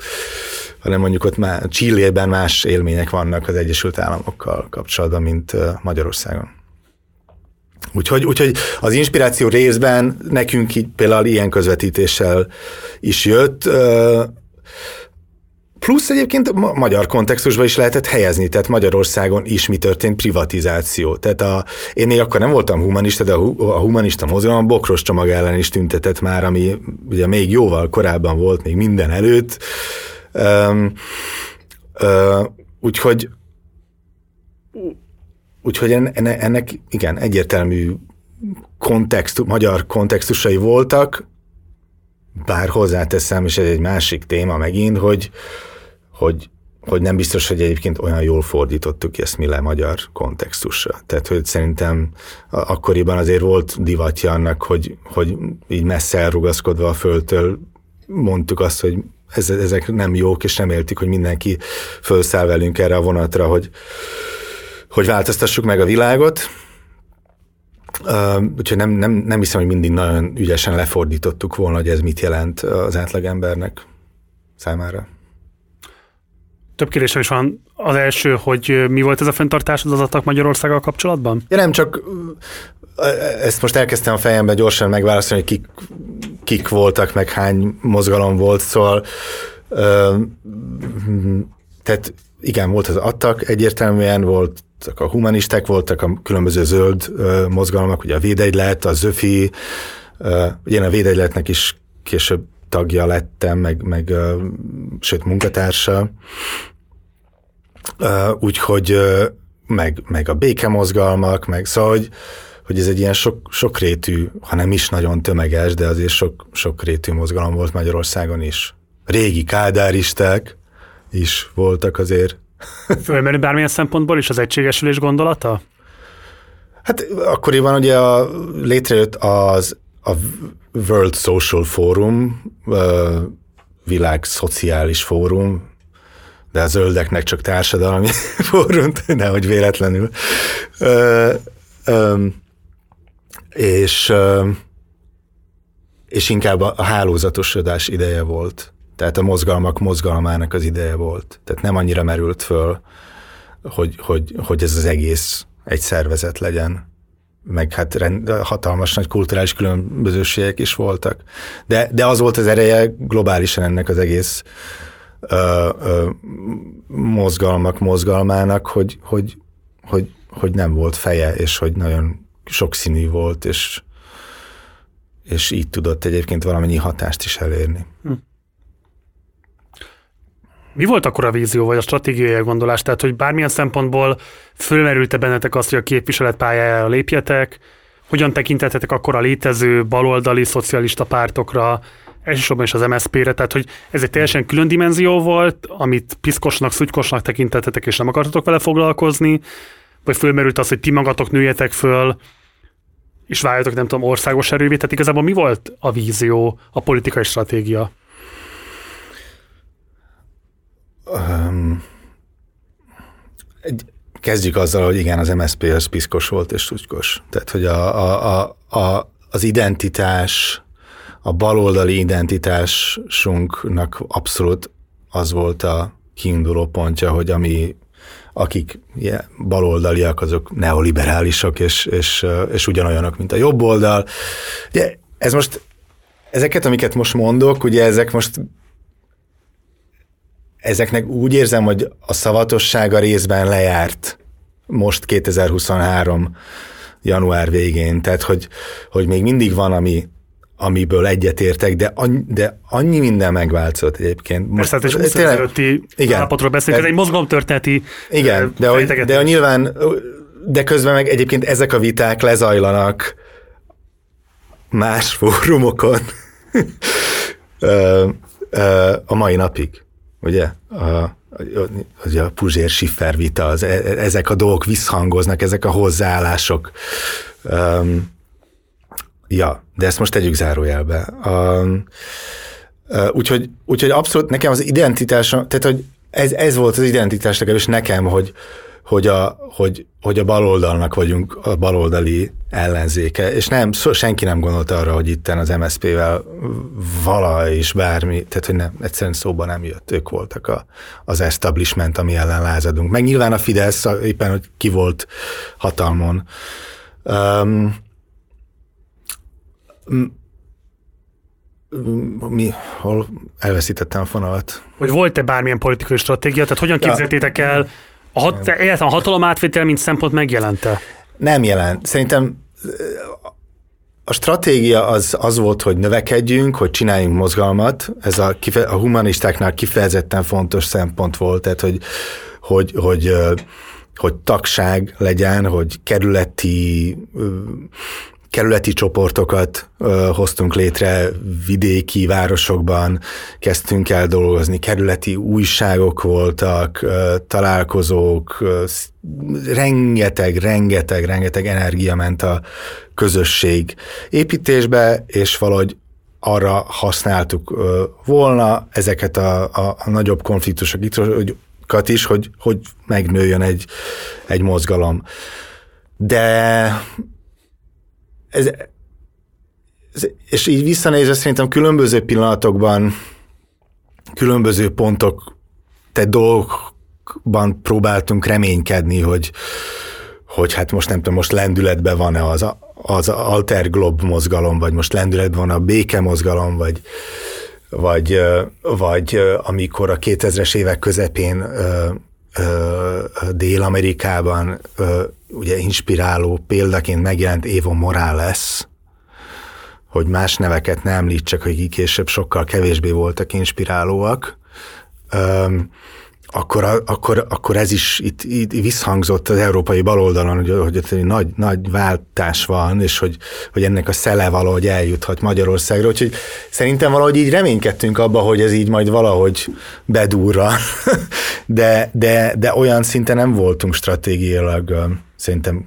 hanem mondjuk ott már Csillében más élmények vannak az Egyesült Államokkal kapcsolatban, mint Magyarországon. Úgyhogy, úgyhogy az inspiráció részben nekünk így például ilyen közvetítéssel is jött, Plusz egyébként magyar kontextusban is lehetett helyezni, tehát Magyarországon is mi történt privatizáció. Tehát a, én még akkor nem voltam humanista, de a, a humanista mozgalom bokros csomag ellen is tüntetett már, ami ugye még jóval korábban volt, még minden előtt. Um, uh, úgyhogy úgyhogy ennek, ennek igen, egyértelmű kontextu, magyar kontextusai voltak, bár hozzáteszem, és ez egy másik téma megint, hogy, hogy, hogy nem biztos, hogy egyébként olyan jól fordítottuk ezt mi le magyar kontextusra. Tehát, hogy szerintem akkoriban azért volt divatja annak, hogy, hogy így messze elrugaszkodva a földtől mondtuk azt, hogy ezek nem jók, és reméltük, hogy mindenki felszáll velünk erre a vonatra, hogy, hogy változtassuk meg a világot. Uh, úgyhogy nem, nem, nem hiszem, hogy mindig nagyon ügyesen lefordítottuk volna, hogy ez mit jelent az átlagembernek számára. Több kérdésem is van. Az első, hogy mi volt ez a fenntartás az adatok Magyarországgal kapcsolatban? Ja nem, csak ezt most elkezdtem a fejembe gyorsan megválaszolni, hogy kik, kik voltak, meg hány mozgalom volt, szóval tehát igen, volt az adtak, egyértelműen voltak a humanisták, voltak a különböző zöld mozgalmak, ugye a Védegylet, a Zöfi, ugye én a Védegyletnek is később tagja lettem, meg, meg sőt munkatársa. Úgyhogy meg, meg a békemozgalmak, meg szóval, hogy, hogy ez egy ilyen sok, sokrétű, ha nem is nagyon tömeges, de azért sok, sokrétű mozgalom volt Magyarországon is. Régi kádáristák is voltak azért. [LAUGHS] Fölmerül bármilyen szempontból is az egységesülés gondolata? Hát akkoriban ugye a, létrejött az a World Social Forum, világ szociális fórum, de a zöldeknek csak társadalmi [LAUGHS] fórum, nehogy véletlenül. Ö, ö, és, és inkább a hálózatosodás ideje volt. Tehát a mozgalmak mozgalmának az ideje volt. Tehát nem annyira merült föl, hogy, hogy, hogy ez az egész egy szervezet legyen meg hát rend, hatalmas nagy kulturális különbözőségek is voltak. De, de az volt az ereje globálisan ennek az egész ö, ö, mozgalmak mozgalmának, hogy, hogy, hogy, hogy nem volt feje, és hogy nagyon sokszínű volt, és, és így tudott egyébként valamennyi hatást is elérni. Hm. Mi volt akkor a vízió, vagy a stratégiai gondolás? Tehát, hogy bármilyen szempontból fölmerült-e bennetek azt, hogy a képviselet pályájára lépjetek, hogyan tekintetetek akkor a létező baloldali szocialista pártokra, elsősorban is az MSZP-re, tehát hogy ez egy teljesen külön dimenzió volt, amit piszkosnak, szutykosnak tekintetetek, és nem akartatok vele foglalkozni, vagy fölmerült az, hogy ti magatok nőjetek föl, és váljatok, nem tudom, országos erővé, tehát igazából mi volt a vízió, a politikai stratégia? Um, egy, kezdjük azzal, hogy igen, az MSZP az piszkos volt és szutykos. Tehát, hogy a, a, a, a, az identitás, a baloldali identitásunknak abszolút az volt a kiinduló pontja, hogy ami akik yeah, baloldaliak, azok neoliberálisok, és, és, és ugyanolyanok, mint a jobb oldal. Ugye ez most, ezeket, amiket most mondok, ugye ezek most ezeknek úgy érzem, hogy a szavatossága részben lejárt most 2023 január végén, tehát hogy, hogy még mindig van, ami, amiből egyetértek, de, annyi, de annyi minden megváltozott egyébként. Most Persze, hát és tényleg, előtti igen, állapotról beszélünk, ez egy mozgalomtörténeti Igen, de, hogy, de a nyilván, de közben meg egyébként ezek a viták lezajlanak más fórumokon [LAUGHS] a mai napig ugye? A, a, a Puzsér Schiffer vita, az, e, ezek a dolgok visszhangoznak, ezek a hozzáállások. Um, ja, de ezt most tegyük zárójelbe. Um, úgyhogy, úgyhogy abszolút nekem az identitás, tehát hogy ez, ez volt az identitás legalábbis nekem, hogy, hogy a, hogy, hogy a baloldalnak vagyunk a baloldali ellenzéke, és nem, senki nem gondolta arra, hogy itten az MSZP-vel vala is bármi, tehát hogy nem, egyszerűen szóba nem jött, ők voltak a, az establishment, ami ellen lázadunk. Meg nyilván a Fidesz, éppen, hogy ki volt hatalmon. Um, mi, hol elveszítettem a fonalat. Hogy volt-e bármilyen politikai stratégia, tehát hogyan képzeltétek el a, hat, a hatalom átvétel, mint szempont megjelente? Nem jelent. Szerintem a stratégia az, az volt, hogy növekedjünk, hogy csináljunk mozgalmat. Ez a, a humanistáknál kifejezetten fontos szempont volt, tehát hogy, hogy, hogy, hogy tagság legyen, hogy kerületi kerületi csoportokat ö, hoztunk létre vidéki városokban, kezdtünk el dolgozni, kerületi újságok voltak, ö, találkozók, ö, rengeteg, rengeteg, rengeteg energia ment a közösség építésbe, és valahogy arra használtuk ö, volna ezeket a, a, a nagyobb konfliktusokat is, hogy, hogy megnőjön egy, egy mozgalom. De ez, ez, és így visszanézve szerintem különböző pillanatokban, különböző pontok, te dolgokban próbáltunk reménykedni, hogy, hogy hát most nem tudom, most lendületben van-e az, az alter glob mozgalom, vagy most lendületben van a béke mozgalom, vagy, vagy, vagy amikor a 2000-es évek közepén Dél-Amerikában ugye inspiráló példaként megjelent Evo Morales, hogy más neveket nem említsek, hogy később sokkal kevésbé voltak inspirálóak. Akkor, akkor, akkor ez is itt, itt visszhangzott az európai baloldalon, hogy, hogy hogy nagy, nagy váltás van, és hogy, hogy ennek a szele valahogy eljuthat Magyarországra. Úgyhogy szerintem valahogy így reménykedtünk abba, hogy ez így majd valahogy bedúrra, [LAUGHS] de, de, de olyan szinten nem voltunk stratégiailag szerintem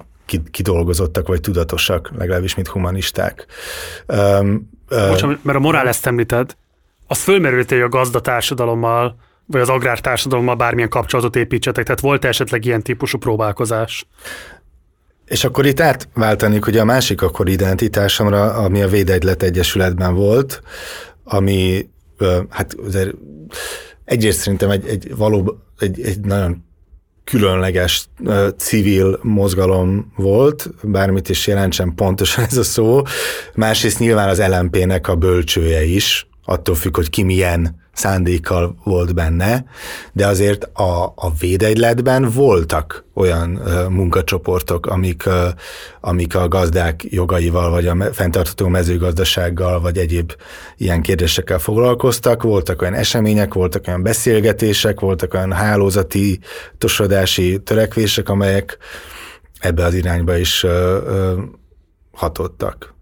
kidolgozottak, vagy tudatosak, legalábbis, mint humanisták. Um, Bocsánat, mert a morál ezt említed, az fölmerült, hogy a gazdatársadalommal vagy az agrártársadalommal bármilyen kapcsolatot építsetek, tehát volt esetleg ilyen típusú próbálkozás? És akkor itt átváltanék ugye a másik akkor identitásomra, ami a Védegylet Egyesületben volt, ami hát azért egyrészt szerintem egy, egy valóban egy, egy nagyon különleges civil mozgalom volt, bármit is jelentsen pontosan ez a szó. Másrészt nyilván az LMP-nek a bölcsője is, attól függ, hogy ki milyen szándékkal volt benne, de azért a, a védegyletben voltak olyan uh, munkacsoportok, amik, uh, amik a gazdák jogaival, vagy a fenntartható mezőgazdasággal, vagy egyéb ilyen kérdésekkel foglalkoztak. Voltak olyan események, voltak olyan beszélgetések, voltak olyan hálózati tosodási törekvések, amelyek ebbe az irányba is uh, uh, hatottak.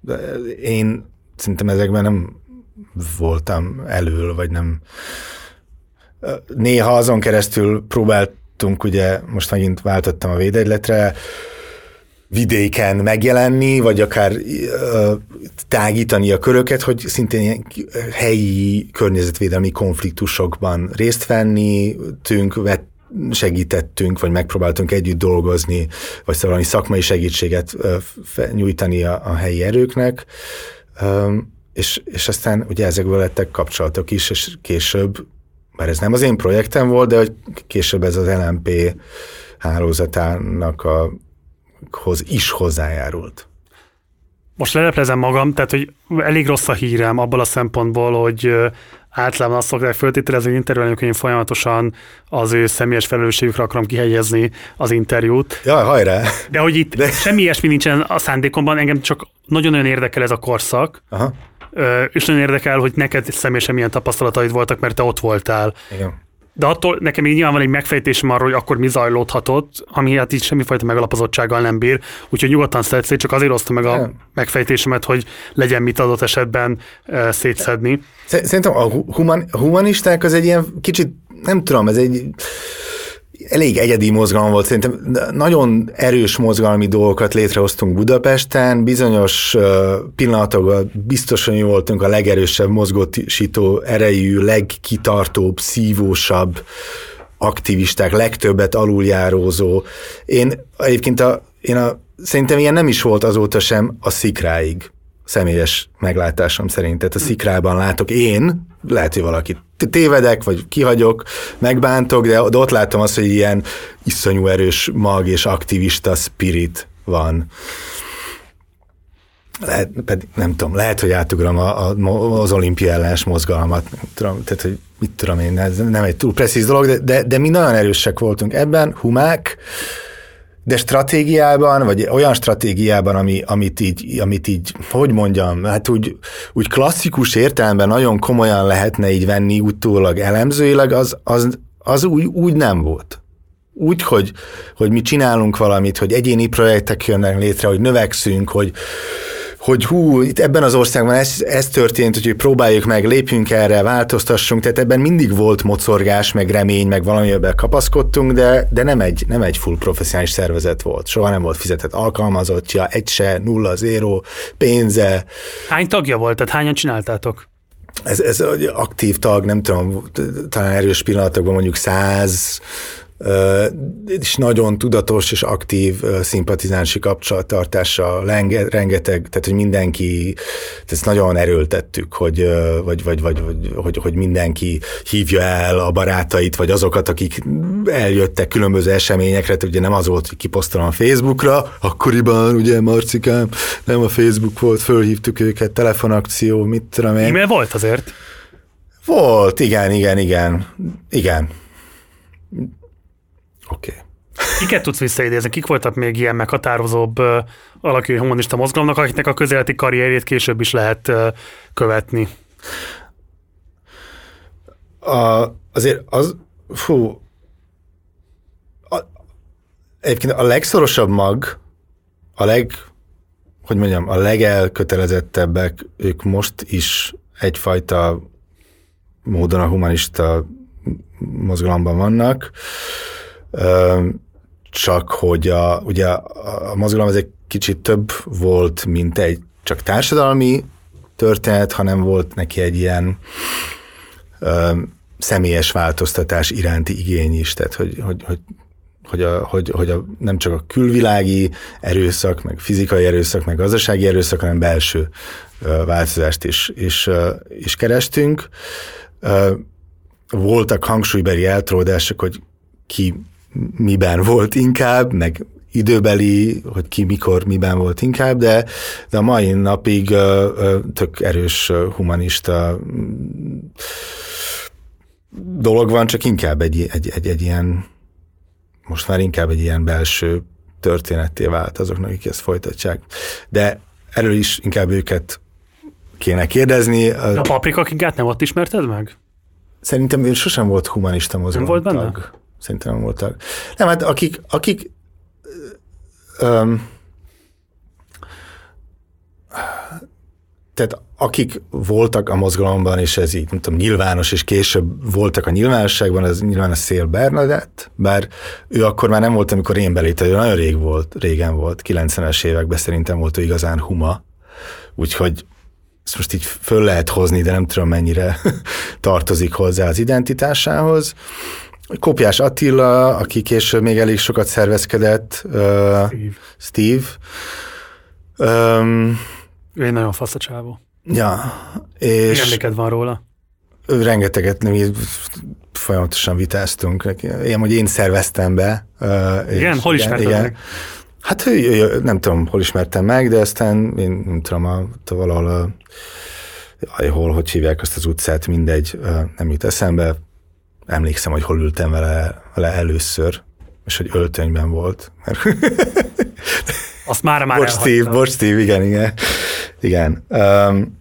De én szerintem ezekben nem voltam elől, vagy nem. Néha azon keresztül próbáltunk, ugye most megint váltottam a védegyletre, vidéken megjelenni, vagy akár uh, tágítani a köröket, hogy szintén ilyen helyi környezetvédelmi konfliktusokban részt venni, tünk, vett, segítettünk, vagy megpróbáltunk együtt dolgozni, vagy szóval valami szakmai segítséget uh, nyújtani a, a helyi erőknek. És, és aztán ugye ezekből lettek kapcsolatok is, és később, bár ez nem az én projektem volt, de hogy később ez az LMP hálózatának a, hoz is hozzájárult. Most leleplezem magam, tehát hogy elég rossz a hírem abból a szempontból, hogy általában azt szokták föltételezni, hogy interjú én folyamatosan az ő személyes felelősségükre akarom kihelyezni az interjút. Ja, hajrá! De hogy itt De... semmi ilyesmi nincsen a szándékomban, engem csak nagyon-nagyon érdekel ez a korszak, Aha és nagyon érdekel, hogy neked személyesen milyen tapasztalataid voltak, mert te ott voltál. Igen. De attól nekem így nyilván van egy megfejtésem arról, hogy akkor mi zajlódhatott, ami hát így semmifajta megalapozottsággal nem bír, úgyhogy nyugodtan szedsz, csak azért osztom meg a Igen. megfejtésemet, hogy legyen mit adott esetben uh, szétszedni. Szerintem a human, humanisták az egy ilyen kicsit, nem tudom, ez egy elég egyedi mozgalom volt, szerintem nagyon erős mozgalmi dolgokat létrehoztunk Budapesten, bizonyos pillanatokban biztosan jó voltunk a legerősebb mozgósító erejű, legkitartóbb, szívósabb aktivisták, legtöbbet aluljárózó. Én egyébként a, én a, szerintem ilyen nem is volt azóta sem a szikráig személyes meglátásom szerint. Tehát a szikrában látok én, lehet, hogy valaki tévedek, vagy kihagyok, megbántok, de, ott látom azt, hogy ilyen iszonyú erős mag és aktivista spirit van. Lehet, pedig nem tudom, lehet, hogy átugrom a, a, az olimpia ellenes mozgalmat, tudom, tehát, hogy mit tudom én, ez nem egy túl presszíz dolog, de, de, de mi nagyon erősek voltunk ebben, humák, de stratégiában, vagy olyan stratégiában, ami, amit, így, amit így, hogy mondjam, hát úgy, úgy klasszikus értelemben nagyon komolyan lehetne így venni utólag elemzőileg, az, az, az úgy, úgy nem volt. Úgy, hogy, hogy mi csinálunk valamit, hogy egyéni projektek jönnek létre, hogy növekszünk, hogy, hogy hú, itt ebben az országban ez, ez történt, hogy próbáljuk meg, lépjünk erre, változtassunk, tehát ebben mindig volt mocorgás, meg remény, meg valamiben kapaszkodtunk, de, de nem, egy, nem egy full professzionális szervezet volt. Soha nem volt fizetett alkalmazottja, egy se, nulla, zéro, pénze. Hány tagja volt, tehát hányan csináltátok? Ez, ez aktív tag, nem tudom, talán erős pillanatokban mondjuk száz, és nagyon tudatos és aktív szimpatizánsi kapcsolattartással, rengeteg, tehát hogy mindenki, ezt nagyon erőltettük, hogy, vagy, vagy, vagy, vagy hogy, hogy mindenki hívja el a barátait, vagy azokat, akik eljöttek különböző eseményekre, tehát ugye nem az volt, hogy kiposztolom a Facebookra, akkoriban ugye Marcikám, nem a Facebook volt, fölhívtuk őket, telefonakció, mit tudom én. E-mail volt azért? Volt, igen, igen, igen, igen. Oké. Okay. Kiket tudsz visszaidézni? Kik voltak még ilyen meghatározóbb uh, alakú humanista mozgalomnak, akiknek a közéleti karrierjét később is lehet uh, követni? A, azért az, fú, a, egyébként a legszorosabb mag, a leg, hogy mondjam, a legelkötelezettebbek, ők most is egyfajta módon a humanista mozgalomban vannak, csak hogy a, ugye a mozgalom ez egy kicsit több volt, mint egy csak társadalmi történet, hanem volt neki egy ilyen ö, személyes változtatás iránti igény is, tehát hogy, hogy, hogy hogy, a, hogy, hogy a, nem csak a külvilági erőszak, meg fizikai erőszak, meg gazdasági erőszak, hanem belső változást is, is, is kerestünk. Voltak hangsúlybeli eltródások, hogy ki miben volt inkább, meg időbeli, hogy ki mikor miben volt inkább, de, de a mai napig tök erős humanista dolog van, csak inkább egy, egy, egy, egy ilyen, most már inkább egy ilyen belső történetté vált azoknak, akik ezt folytatják. De erről is inkább őket kéne kérdezni. A paprika kingát nem ott ismerted meg? Szerintem ő sosem volt humanista mozgalom. Nem volt benne? Tag. Szerintem nem voltak. Nem, hát akik, akik öm, tehát akik voltak a mozgalomban, és ez így, nem tudom, nyilvános, és később voltak a nyilvánosságban, az nyilván a Szél Bernadett, bár ő akkor már nem volt, amikor én beléptem, ő nagyon rég volt, régen volt, 90-es években szerintem volt ő igazán huma, úgyhogy ezt most így föl lehet hozni, de nem tudom mennyire [LAUGHS] tartozik hozzá az identitásához. Kopjás Attila, aki később még elég sokat szervezkedett, uh, Steve. Steve. Um, ő egy nagyon fasz a csávó. Ja, és... Emléked van róla? Rengeteget mi folyamatosan vitáztunk. Ilyen, hogy én szerveztem be. Uh, igen, hol ismerted igen. meg? Hát nem tudom, hol ismertem meg, de aztán én nem tudom, a, valahol a, hol, hogy hívják azt az utcát, mindegy, nem jut eszembe, emlékszem, hogy hol ültem vele, vele először, és hogy öltönyben volt. Azt már már Bocs, Steve, bocs, Steve, igen, igen. igen. Um,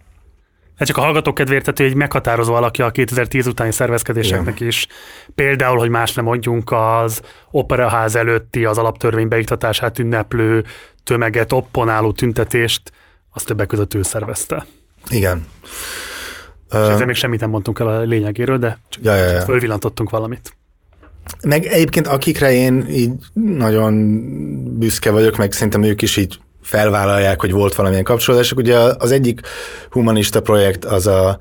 Hát csak a hallgatók kedvéért, tehát egy meghatározó alakja a 2010 utáni szervezkedéseknek igen. is. Például, hogy más nem mondjunk, az operaház előtti az alaptörvény beiktatását ünneplő tömeget, opponáló tüntetést, azt többek között ő szervezte. Igen. És ezzel még semmit nem mondtunk el a lényegéről, de csak ja, ja, ja. fölvillantottunk valamit. Meg egyébként akikre én így nagyon büszke vagyok, meg szerintem ők is így felvállalják, hogy volt valamilyen kapcsolódások. Ugye az egyik humanista projekt az a,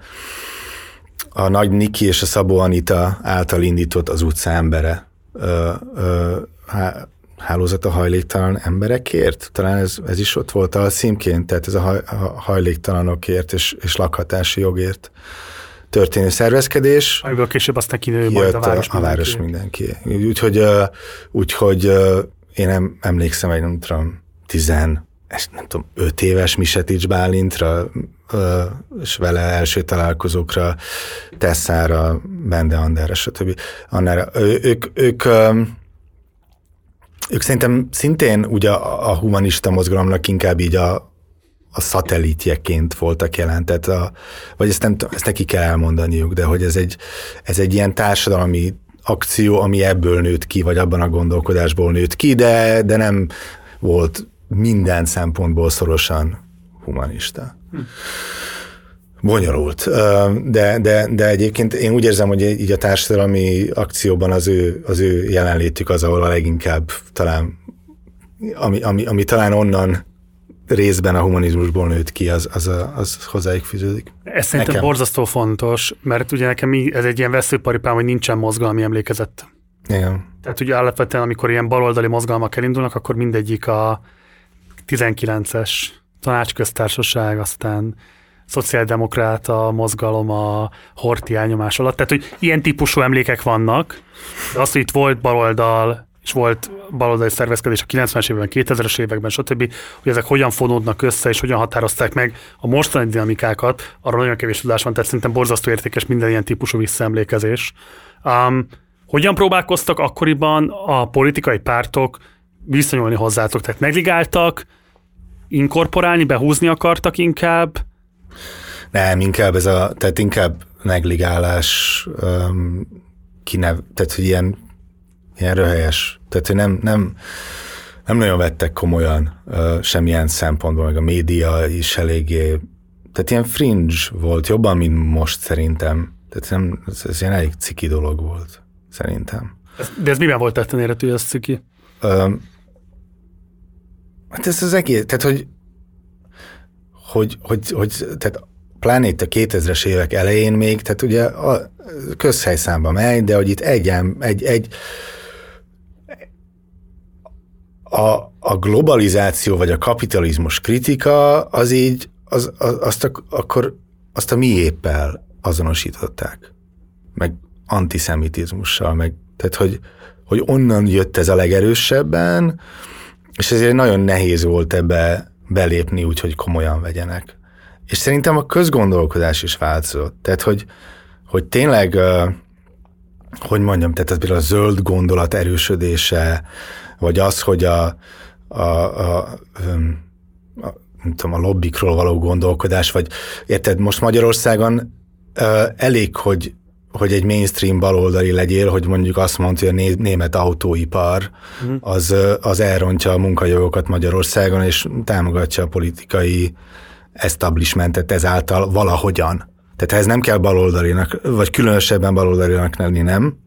a Nagy Niki és a Szabó Anita által indított az utca embere ö, ö, há, hálózat a hajléktalan emberekért. Talán ez, ez is ott volt a színként, tehát ez a, haj, a hajléktalanokért és, és lakhatási jogért történő szervezkedés. Amiből később aztán kinő majd a város a, a város mindenki. Úgyhogy, úgyhogy én nem emlékszem egy, nem tudom, tizen, nem tudom, öt éves Misetics Bálintra, és vele első találkozókra, Tesszára, Bende Anderre, stb. Annára. Ők, ők, ők szerintem szintén ugye a humanista mozgalomnak inkább így a, a szatellitjeként voltak jelentett, a, vagy ezt, nem, ezt neki kell elmondaniuk, de hogy ez egy, ez egy ilyen társadalmi akció, ami ebből nőtt ki, vagy abban a gondolkodásból nőtt ki, de, de nem volt minden szempontból szorosan humanista. Hm. Bonyolult, de, de, de egyébként én úgy érzem, hogy így a társadalmi akcióban az ő, az ő jelenlétük az, ahol a leginkább talán, ami, ami, ami talán onnan részben a humanizmusból nőtt ki, az, az, az hozzájuk fűződik. Ez szerintem nekem. borzasztó fontos, mert ugye nekem ez egy ilyen veszőparipám, hogy nincsen mozgalmi emlékezet. Igen. Tehát ugye alapvetően, amikor ilyen baloldali mozgalmak elindulnak, akkor mindegyik a 19-es tanácsköztársaság, aztán szociáldemokráta mozgalom a horti elnyomás alatt. Tehát, hogy ilyen típusú emlékek vannak, de az, hogy itt volt baloldal, és volt baloldali szervezkedés a 90-es években, 2000-es években, stb., hogy ezek hogyan fonódnak össze, és hogyan határozták meg a mostani dinamikákat, arra nagyon kevés tudás van, tehát szerintem borzasztó értékes minden ilyen típusú visszaemlékezés. Um, hogyan próbálkoztak akkoriban a politikai pártok viszonyulni hozzátok? Tehát megligáltak, inkorporálni, behúzni akartak inkább? Nem, inkább ez a, tehát inkább negligálás, um, kinev, tehát hogy ilyen, ilyen röhelyes, tehát hogy nem, nem, nem nagyon vettek komolyan uh, semmilyen szempontból, meg a média is eléggé, tehát ilyen fringe volt, jobban, mint most szerintem. Tehát nem, ez, ez ilyen elég ciki dolog volt, szerintem. De ez miben volt tetten érhető, ez ciki? Um, hát ez az egész, tehát hogy, hogy, hogy, hogy tehát pláne itt a 2000-es évek elején még, tehát ugye a közhelyszámba megy, de hogy itt egy, egy, egy a, a globalizáció vagy a kapitalizmus kritika az így, az, az, azt a, akkor azt a miéppel azonosították, meg antiszemitizmussal, meg tehát, hogy, hogy onnan jött ez a legerősebben, és ezért nagyon nehéz volt ebbe belépni úgy, hogy komolyan vegyenek. És szerintem a közgondolkodás is változott. Tehát, hogy, hogy tényleg, hogy mondjam, tehát ez például a zöld gondolat erősödése, vagy az, hogy a, a, a, a, nem tudom, a lobbikról való gondolkodás, vagy érted, most Magyarországon elég, hogy hogy egy mainstream baloldali legyél, hogy mondjuk azt mondja, hogy a német autóipar uh-huh. az, az elrontja a munkajogokat Magyarországon, és támogatja a politikai establishmentet ezáltal valahogyan. Tehát ez nem kell baloldalinak, vagy különösebben baloldalinak lenni, nem?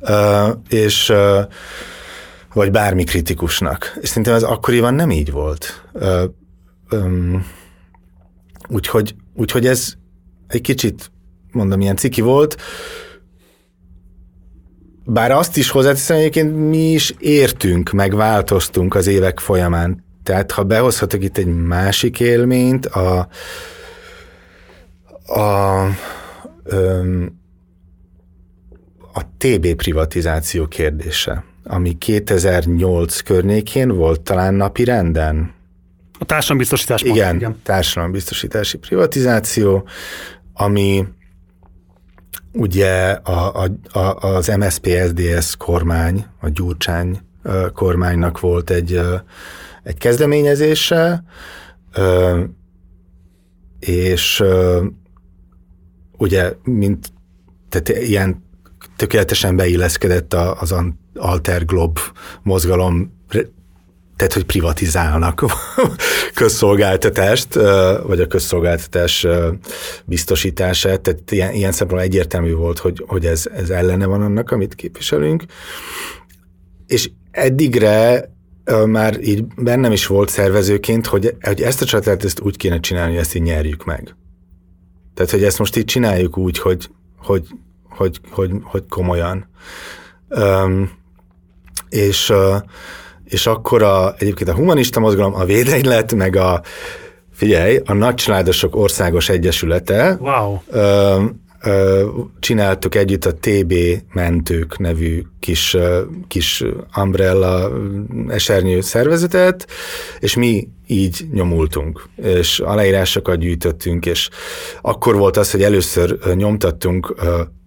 Uh, és uh, vagy bármi kritikusnak. És szerintem ez akkoriban nem így volt. Uh, um, úgyhogy, úgyhogy ez egy kicsit mondom, ilyen ciki volt. Bár azt is hozzáteszem, egyébként mi is értünk, meg változtunk az évek folyamán. Tehát ha behozhatok itt egy másik élményt, a, a, öm, a TB privatizáció kérdése, ami 2008 környékén volt talán napi renden. A társadalombiztosítás. Igen, igen. társadalombiztosítási privatizáció, ami ugye a, a, a, az MSZP-SZDSZ kormány, a Gyurcsány kormánynak volt egy, egy kezdeményezése, és ugye, mint tehát ilyen tökéletesen beilleszkedett az Alter Glob mozgalom tehát, hogy privatizálnak [LAUGHS] közszolgáltatást, vagy a közszolgáltatás biztosítását, tehát ilyen, ilyen szempontból egyértelmű volt, hogy, hogy ez, ez ellene van annak, amit képviselünk. És eddigre már így bennem is volt szervezőként, hogy, hogy ezt a csatát ezt úgy kéne csinálni, hogy ezt így nyerjük meg. Tehát, hogy ezt most így csináljuk úgy, hogy, hogy, hogy, hogy, hogy komolyan. Um, és uh, és akkor a, egyébként a humanista mozgalom, a védegylet, meg a, figyelj, a Nagycsaládosok Országos Egyesülete, wow. ö, csináltuk együtt a TB Mentők nevű kis, kis umbrella esernyő szervezetet, és mi így nyomultunk, és aláírásokat gyűjtöttünk, és akkor volt az, hogy először nyomtattunk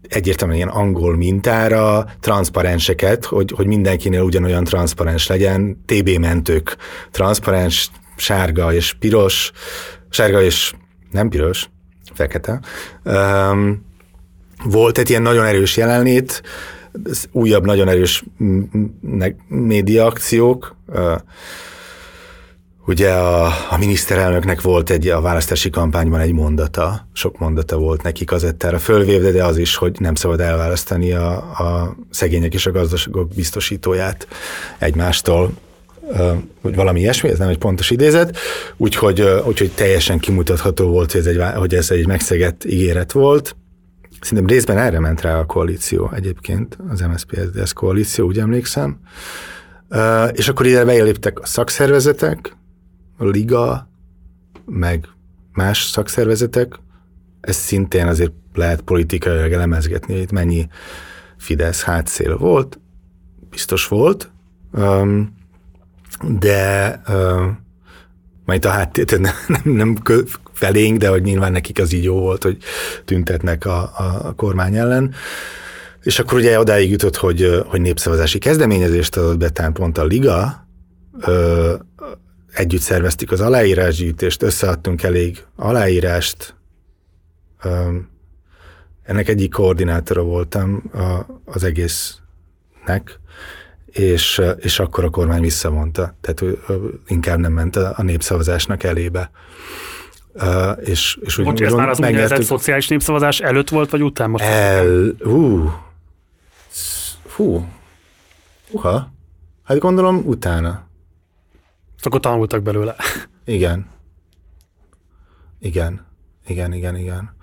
egyértelműen ilyen angol mintára transzparenseket, hogy, hogy mindenkinél ugyanolyan transzparens legyen, TB mentők, transzparens, sárga és piros, sárga és nem piros, fekete. Volt egy ilyen nagyon erős jelenlét, újabb, nagyon erős média akciók, uh, Ugye a, a miniszterelnöknek volt egy a választási kampányban egy mondata, sok mondata volt neki kazettára fölvévde, de az is, hogy nem szabad elválasztani a, a szegények és a gazdaságok biztosítóját egymástól, hogy valami ilyesmi, ez nem egy pontos idézet, úgyhogy, úgyhogy teljesen kimutatható volt, hogy ez egy, hogy ez egy megszegett ígéret volt. Szerintem részben erre ment rá a koalíció egyébként, az MSZP-SZDSZ koalíció, úgy emlékszem. És akkor ide bejeléptek a szakszervezetek, a liga, meg más szakszervezetek, ez szintén azért lehet politikailag elemezgetni, hogy itt mennyi Fidesz hátszél volt, biztos volt, de majd a háttér nem, nem, nem felénk, de hogy nyilván nekik az így jó volt, hogy tüntetnek a, a, kormány ellen. És akkor ugye odáig jutott, hogy, hogy népszavazási kezdeményezést adott be, tehát pont a Liga, együtt szerveztük az aláírásgyűjtést, összeadtunk elég aláírást, ennek egyik koordinátora voltam a, az egésznek, és, és akkor a kormány visszavonta, tehát inkább nem ment a, a népszavazásnak elébe. Uh, és, és úgy, Bocs, ez már az úgynevezett szociális népszavazás előtt volt, vagy után most? El, hú, hú, uha, hát gondolom utána. Akkor tanultak belőle. [LAUGHS] Igen. Igen, igen, igen, igen.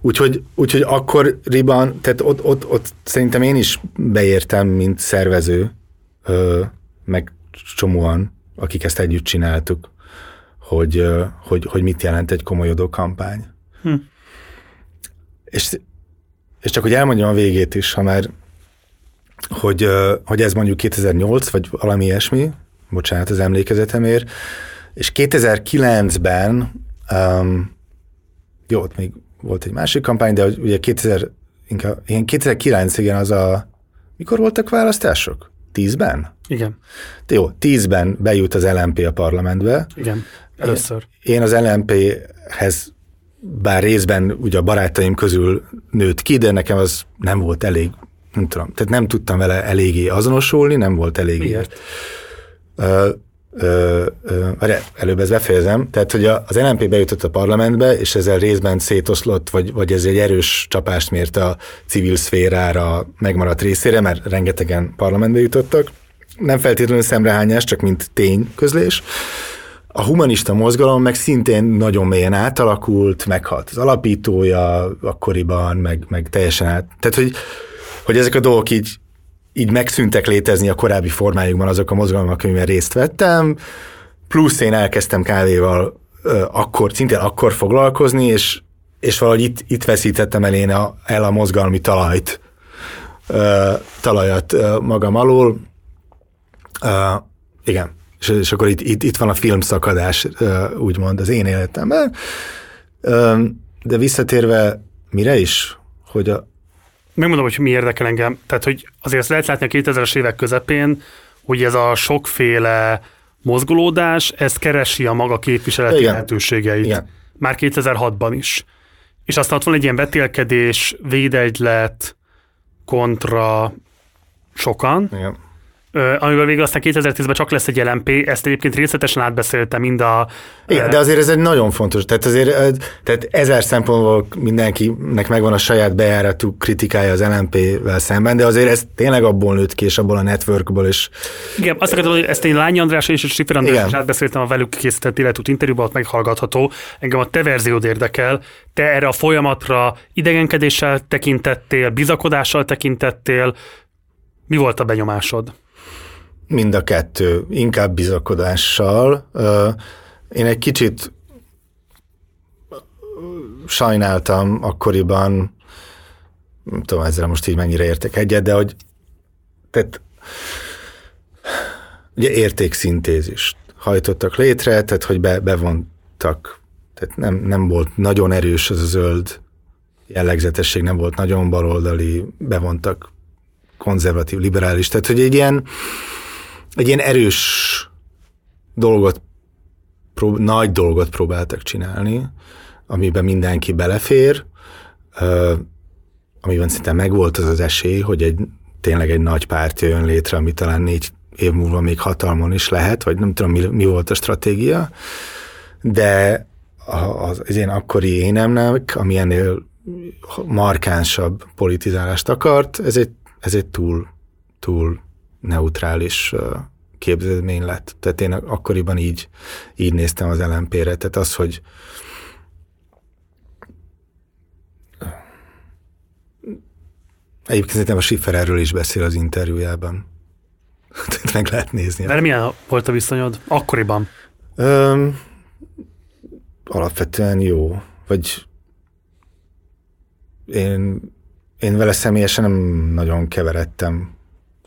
Úgyhogy, úgyhogy akkoriban, tehát ott, ott, ott szerintem én is beértem, mint szervező, meg csomóan, akik ezt együtt csináltuk, hogy, hogy, hogy mit jelent egy komolyodó kampány. Hm. És, és csak hogy elmondjam a végét is, ha már, hogy, hogy ez mondjuk 2008, vagy valami ilyesmi, bocsánat az emlékezetemért, és 2009-ben, um, jó, ott még volt egy másik kampány, de ugye 2000, inkább, ilyen 2009 igen, az a, mikor voltak választások? Tízben? Igen. Jó, tízben bejut az LMP a parlamentbe. Igen, először. Én, én az LMP-hez bár részben ugye a barátaim közül nőtt ki, de nekem az nem volt elég, nem tudom, tehát nem tudtam vele eléggé azonosulni, nem volt eléggé. Miért? Ö, ö, előbb ezt befejezem, tehát hogy az LNP bejutott a parlamentbe, és ezzel részben szétoszlott, vagy, vagy ez egy erős csapást mért a civil szférára megmaradt részére, mert rengetegen parlamentbe jutottak. Nem feltétlenül szemrehányás, csak mint tényközlés. A humanista mozgalom meg szintén nagyon mélyen átalakult, meghalt az alapítója akkoriban, meg, meg teljesen át. Tehát, hogy, hogy ezek a dolgok így így megszűntek létezni a korábbi formájukban azok a mozgalmak, amiben részt vettem, plusz én elkezdtem kávéval akkor, szintén akkor foglalkozni, és, és valahogy itt, itt veszítettem el én a, el a mozgalmi talajt, talajat magam alól. igen, és, és akkor itt, itt, itt van a filmszakadás, úgymond az én életemben. De visszatérve mire is, hogy a, megmondom, hogy mi érdekel engem. Tehát, hogy azért lehet látni a 2000-es évek közepén, hogy ez a sokféle mozgolódás, ez keresi a maga képviseleti Igen. lehetőségeit. Igen. Már 2006-ban is. És aztán ott van egy ilyen vetélkedés, védegylet, kontra sokan. Igen amivel végül aztán 2010-ben csak lesz egy LMP, ezt egyébként részletesen átbeszéltem mind a... Igen, de azért ez egy nagyon fontos, tehát azért tehát ezer szempontból mindenkinek megvan a saját bejáratú kritikája az LMP-vel szemben, de azért ez tényleg abból nőtt ki, és abból a networkból is. Igen, azt akartam, hogy ezt én Lányi András és Sifer András is átbeszéltem a velük készített életút interjúban, ott meghallgatható. Engem a te verziód érdekel. Te erre a folyamatra idegenkedéssel tekintettél, bizakodással tekintettél, mi volt a benyomásod? Mind a kettő, inkább bizakodással. Én egy kicsit sajnáltam akkoriban, nem tudom ezzel most így mennyire értek egyet, de hogy tehát ugye értékszintézist hajtottak létre, tehát hogy be, bevontak, tehát nem, nem volt nagyon erős az a zöld jellegzetesség, nem volt nagyon baloldali, bevontak konzervatív, liberális, tehát hogy egy ilyen egy ilyen erős dolgot, prób- nagy dolgot próbáltak csinálni, amiben mindenki belefér, amiben szinte megvolt az az esély, hogy egy tényleg egy nagy párt jön létre, ami talán négy év múlva még hatalmon is lehet, vagy nem tudom, mi, mi volt a stratégia, de az, az én akkori énemnek, ami ennél markánsabb politizálást akart, ez egy, ez egy túl, túl neutrális képződmény lett. Tehát én akkoriban így, így néztem az LMP-re. Tehát az, hogy Egyébként szerintem a Schiffer erről is beszél az interjújában. [LAUGHS] Tehát meg lehet nézni. De milyen volt a viszonyod akkoriban? Öm, alapvetően jó. Vagy én, én vele személyesen nem nagyon keveredtem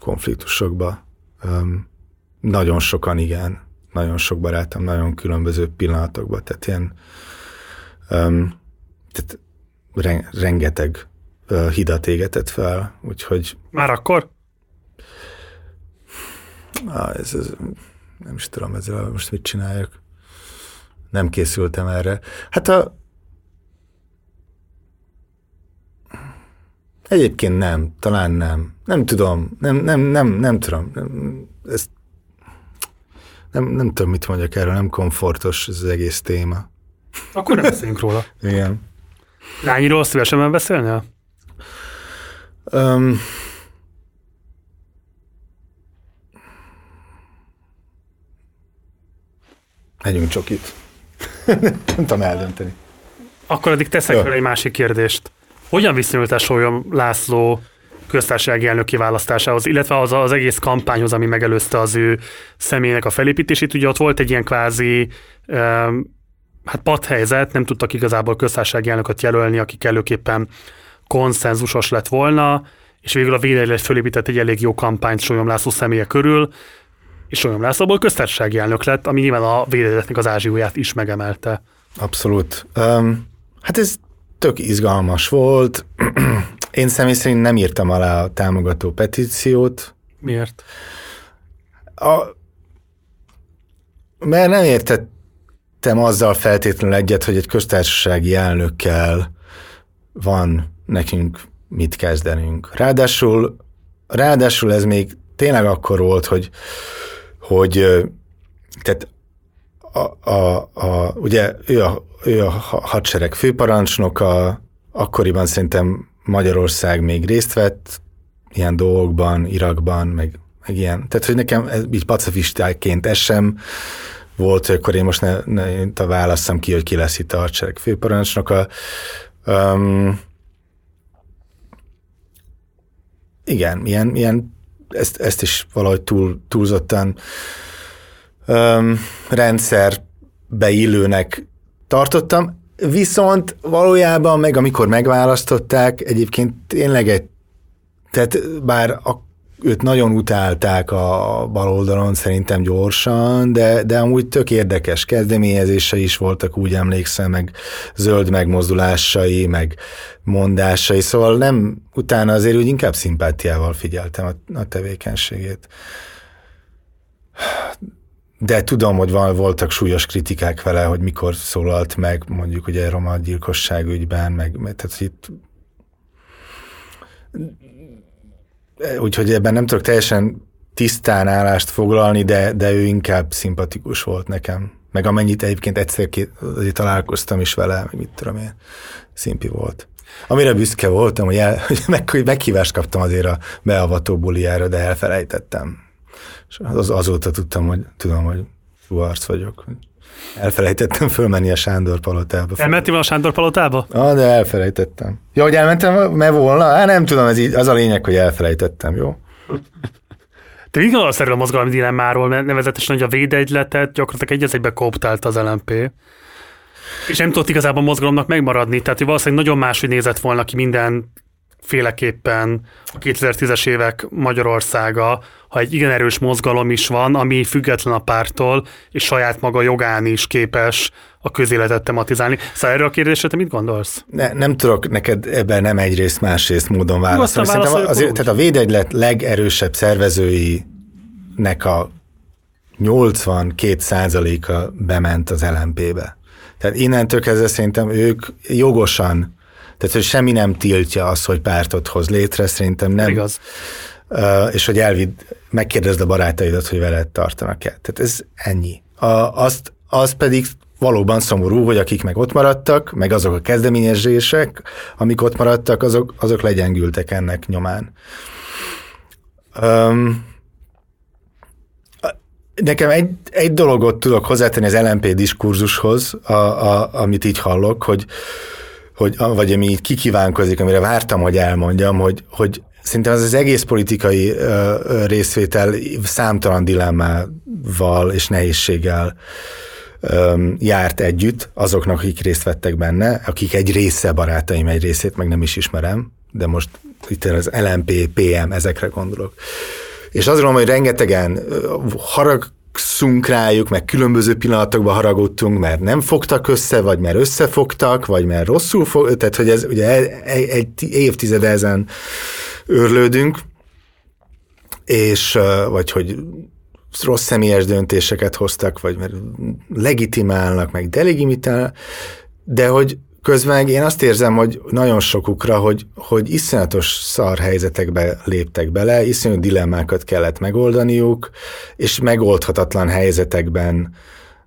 konfliktusokba. Um, nagyon sokan igen, nagyon sok barátom, nagyon különböző pillanatokban, tehát ilyen um, tehát rengeteg uh, hidat égetett fel, úgyhogy... Már akkor? Ah, ez, ez, nem is tudom ezzel most mit csináljak. Nem készültem erre. Hát a Egyébként nem, talán nem. Nem tudom, nem, nem, nem, nem tudom. Nem, ezt nem, nem tudom, mit mondjak erről, nem komfortos ez az egész téma. Akkor nem beszéljünk róla. Igen. Lányiról szívesen beszélnél? Um, Megyünk csokit. [LAUGHS] nem tudom eldönteni. Akkor addig teszek fel egy másik kérdést. Hogyan viszonyult Sólyom László köztársasági elnök kiválasztásához, illetve az az egész kampányhoz, ami megelőzte az ő személynek a felépítését. Ugye ott volt egy ilyen kvázi um, hát padhelyzet, nem tudtak igazából köztársasági elnököt jelölni, aki kellőképpen konszenzusos lett volna, és végül a védelet fölépített egy elég jó kampányt Sólyom László személye körül, és Sólyom Lászlóból köztársasági elnök lett, ami nyilván a védeletnek az ázsióját is megemelte. Abszolút. Um, hát ez tök izgalmas volt. [CLEARS THROAT] Én személy szerint nem írtam alá a támogató petíciót. Miért? A, mert nem értettem azzal feltétlenül egyet, hogy egy köztársasági elnökkel van nekünk mit kezdenünk. Ráadásul, ráadásul ez még tényleg akkor volt, hogy, hogy tehát a, a, a, ugye ő a, ő a hadsereg főparancsnoka, akkoriban szerintem Magyarország még részt vett ilyen dolgokban, Irakban, meg, meg ilyen. Tehát, hogy nekem ez, így pacifistáként ez sem volt, hogy akkor én most ne, ne válasszam ki, hogy ki lesz itt a hadsereg főparancsnoka. Um, igen, ilyen, ilyen ezt, ezt is valahogy túl, túlzottan um, rendszerbe illőnek tartottam, viszont valójában meg amikor megválasztották, egyébként tényleg egy, tehát bár a, őt nagyon utálták a baloldalon szerintem gyorsan, de, de amúgy tök érdekes kezdeményezése is voltak, úgy emlékszem, meg zöld megmozdulásai, meg mondásai, szóval nem, utána azért úgy inkább szimpátiával figyeltem a, a tevékenységét de tudom, hogy van, voltak súlyos kritikák vele, hogy mikor szólalt meg, mondjuk ugye roma gyilkosság ügyben, meg, tehát itt úgyhogy ebben nem tudok teljesen tisztán állást foglalni, de, de ő inkább szimpatikus volt nekem. Meg amennyit egyébként egyszer azért találkoztam is vele, meg mit tudom én, szimpi volt. Amire büszke voltam, hogy, el, [LAUGHS] hogy meg, meghívást kaptam azért a beavató buliára, de elfelejtettem. És az, azóta tudtam, hogy tudom, hogy jó arc vagyok. Elfelejtettem fölmenni a Sándor palotába. Elmentél a Sándor palotába? Ah, de elfelejtettem. Ja, hogy elmentem, mert volna? Hát nem tudom, ez így, az a lényeg, hogy elfelejtettem, jó? Te mit gondolsz erről a mozgalmi dilemmáról, mert nevezetesen, hogy a védegyletet gyakorlatilag egy egybe kooptált az LMP. És nem tudott igazából a mozgalomnak megmaradni, tehát hogy valószínűleg nagyon máshogy nézett volna ki minden féleképpen a 2010-es évek Magyarországa, ha egy igen erős mozgalom is van, ami független a pártól, és saját maga jogán is képes a közéletet tematizálni. Szóval erről a kérdésre te mit gondolsz? Ne, nem tudok neked ebben nem egyrészt, másrészt módon válaszolni. Szerintem azért, tehát a védegylet legerősebb szervezőinek a 82 százaléka bement az LMP-be. Tehát innentől kezdve szerintem ők jogosan tehát, hogy semmi nem tiltja azt, hogy pártot hoz létre, szerintem nem. Igaz. Uh, és hogy elvid, megkérdezd a barátaidat, hogy veled tartanak-e. Tehát ez ennyi. A, azt, az pedig valóban szomorú, hogy akik meg ott maradtak, meg azok a kezdeményezések, amik ott maradtak, azok, azok legyengültek ennek nyomán. Um, nekem egy, egy dologot tudok hozzátenni az LMP diskurzushoz, a, a, amit így hallok, hogy, hogy, vagy ami így kikívánkozik, amire vártam, hogy elmondjam, hogy, hogy szerintem ez az egész politikai ö, részvétel számtalan dilemmával és nehézséggel járt együtt azoknak, akik részt vettek benne, akik egy része barátaim, egy részét meg nem is ismerem, de most itt az LMP, PM, ezekre gondolok. És azt gondolom, hogy rengetegen harag, haragszunk rájuk, meg különböző pillanatokban haragudtunk, mert nem fogtak össze, vagy mert összefogtak, vagy mert rosszul fog, tehát hogy ez ugye egy, egy évtizede ezen őrlődünk, és vagy hogy rossz személyes döntéseket hoztak, vagy mert legitimálnak, meg delegitimálnak, de hogy Közben én azt érzem, hogy nagyon sokukra, hogy, hogy iszonyatos szar helyzetekbe léptek bele, iszonyú dilemmákat kellett megoldaniuk, és megoldhatatlan helyzetekben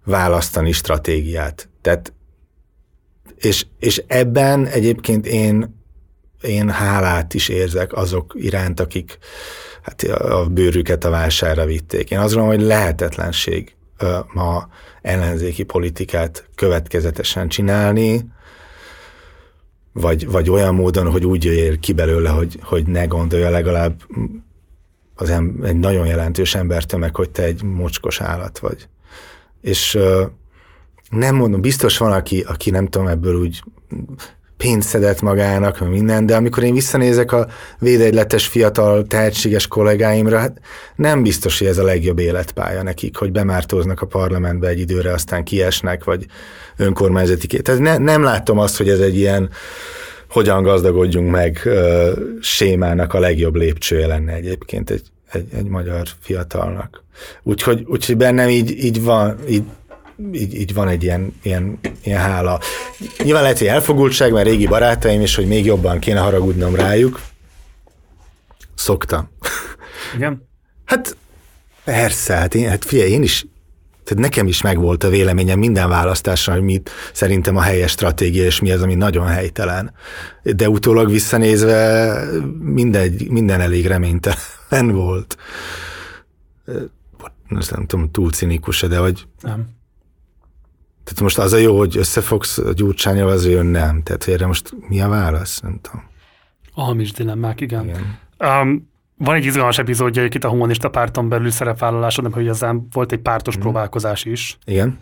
választani stratégiát. Tehát, és, és ebben egyébként én, én hálát is érzek azok iránt, akik hát a bőrüket a válsára vitték. Én azt gondolom, hogy lehetetlenség ma ellenzéki politikát következetesen csinálni, vagy, vagy olyan módon, hogy úgy jöjjél ki belőle, hogy, hogy ne gondolja legalább az em, egy nagyon jelentős embertömeg, hogy te egy mocskos állat vagy. És nem mondom, biztos van, aki, aki nem tudom, ebből úgy pénzt szedett magának, meg minden, de amikor én visszanézek a védegyletes fiatal tehetséges kollégáimra, hát nem biztos, hogy ez a legjobb életpálya nekik, hogy bemártóznak a parlamentbe egy időre, aztán kiesnek, vagy önkormányzati két. Tehát ne, nem látom azt, hogy ez egy ilyen hogyan gazdagodjunk meg uh, sémának a legjobb lépcsője lenne egyébként egy, egy, egy magyar fiatalnak. Úgyhogy, úgyhogy bennem így, így van, így így, így van egy ilyen, ilyen, ilyen hála. Nyilván lehet, hogy elfogultság, mert régi barátaim, és hogy még jobban kéne haragudnom rájuk. Szoktam. Igen? Hát persze, hát, én, hát figyelj, én is, tehát nekem is megvolt a véleményem minden választásra, hogy mit szerintem a helyes stratégia, és mi az, ami nagyon helytelen. De utólag visszanézve minden, minden elég reménytelen [LAUGHS] volt. Most nem tudom, túl cinikus de hogy nem. Tehát most az a jó, hogy összefogsz a gyurcsányjal, az jön nem. Tehát erre most mi a válasz? Nem tudom. A hamis dilemmák, igen. igen. Um, van egy izgalmas epizódja itt a humanista párton belül szerepvállalásod, hogy ezzel volt egy pártos mm. próbálkozás is. Igen.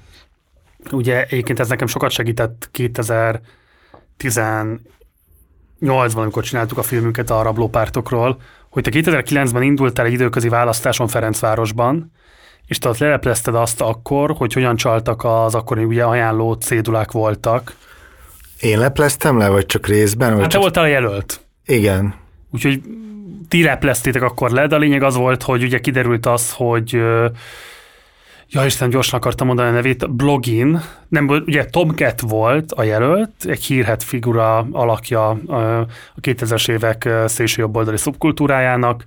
Ugye egyébként ez nekem sokat segített 2018-ban, amikor csináltuk a filmünket a rablópártokról, hogy te 2009-ben indultál egy időközi választáson Ferencvárosban, és te ott leleplezted azt akkor, hogy hogyan csaltak az akkori ugye ajánló cédulák voltak. Én lepleztem le, vagy csak részben? Vagy hát csak... te voltál a jelölt. Igen. Úgyhogy ti lepleztétek akkor le, de a lényeg az volt, hogy ugye kiderült az, hogy ja Isten, gyorsan akartam mondani a nevét, Blogin, nem, ugye Tomcat volt a jelölt, egy hírhet figura alakja a 2000-es évek szélsőjobboldali szubkultúrájának,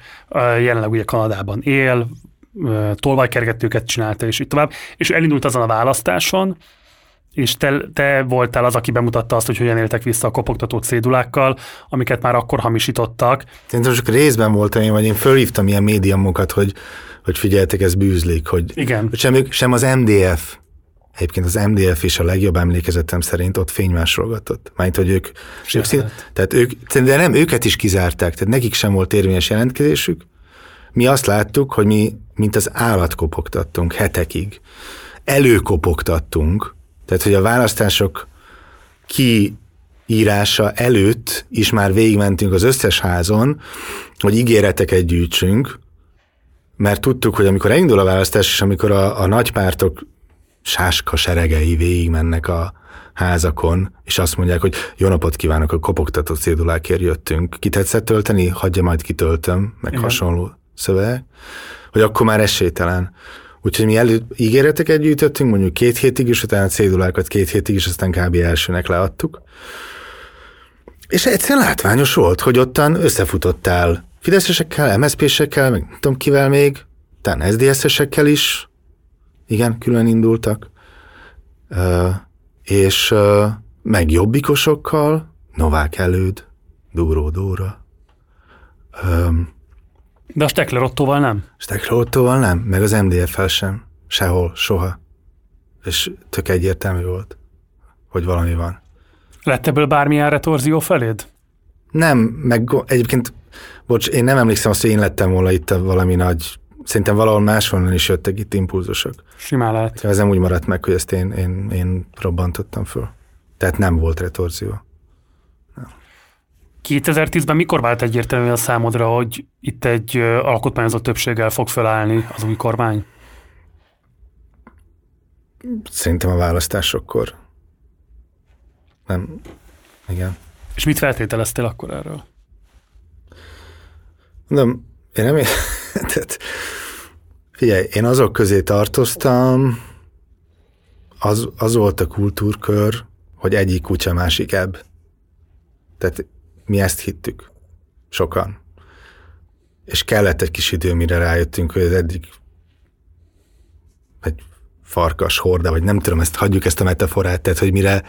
jelenleg ugye Kanadában él, tolvajkergetőket csinálta, és így tovább, és elindult azon a választáson, és te, te voltál az, aki bemutatta azt, hogy hogyan éltek vissza a kopogtató cédulákkal, amiket már akkor hamisítottak. Szerintem csak részben voltam én, vagy én fölhívtam ilyen médiumokat, hogy, hogy figyeltek, ez bűzlik, hogy, Igen. hogy sem, sem az MDF, Egyébként az MDF is a legjobb emlékezetem szerint ott fénymásolgatott. Mert hogy ők, ők szín, tehát ők, de nem, őket is kizárták, tehát nekik sem volt érvényes jelentkezésük, mi azt láttuk, hogy mi, mint az állat kopogtattunk hetekig. Előkopogtattunk, tehát hogy a választások kiírása előtt is már végigmentünk az összes házon, hogy ígéreteket gyűjtsünk, mert tudtuk, hogy amikor elindul a választás, és amikor a, a nagypártok sáska seregei végigmennek a házakon, és azt mondják, hogy jó napot kívánok, a kopogtató cédulákért jöttünk. Ki tetszett tölteni? Hagyja, majd kitöltöm, meg Igen. hasonló szöveg, hogy akkor már esélytelen. Úgyhogy mi előtt ígéreteket gyűjtöttünk, mondjuk két hétig, és utána cédulákat két hétig, és aztán kb. elsőnek leadtuk. És egyszerűen látványos volt, hogy ottan összefutottál fideszesekkel, MSZP-sekkel, meg nem tudom kivel még, talán SZDSZ-esekkel is, igen, külön indultak, uh, és uh, meg jobbikosokkal, Novák előd, Dúró Dóra, um, de a Stekler Ottóval nem? Stekler Ottóval nem, meg az MDF-fel sem. Sehol, soha. És tök egyértelmű volt, hogy valami van. Lett ebből bármilyen retorzió feléd? Nem, meg egyébként, bocs, én nem emlékszem azt, hogy én lettem volna itt valami nagy, szerintem valahol máshonnan is jöttek itt impulzusok. Simán lehet. Ez nem úgy maradt meg, hogy ezt én, én, én robbantottam föl. Tehát nem volt retorzió. 2010-ben mikor vált egyértelmű a számodra, hogy itt egy alkotmányozott többséggel fog felállni az új kormány? Szerintem a választásokkor. Nem. Igen. És mit feltételeztél akkor erről? Nem, én nem... [LAUGHS] Tehát, figyelj, én azok közé tartoztam, az, az volt a kultúrkör, hogy egyik kutya, másik ebb. Tehát mi ezt hittük. Sokan. És kellett egy kis idő, mire rájöttünk, hogy ez eddig egy farkas horda, vagy nem tudom, ezt hagyjuk ezt a metaforát, tehát hogy mire,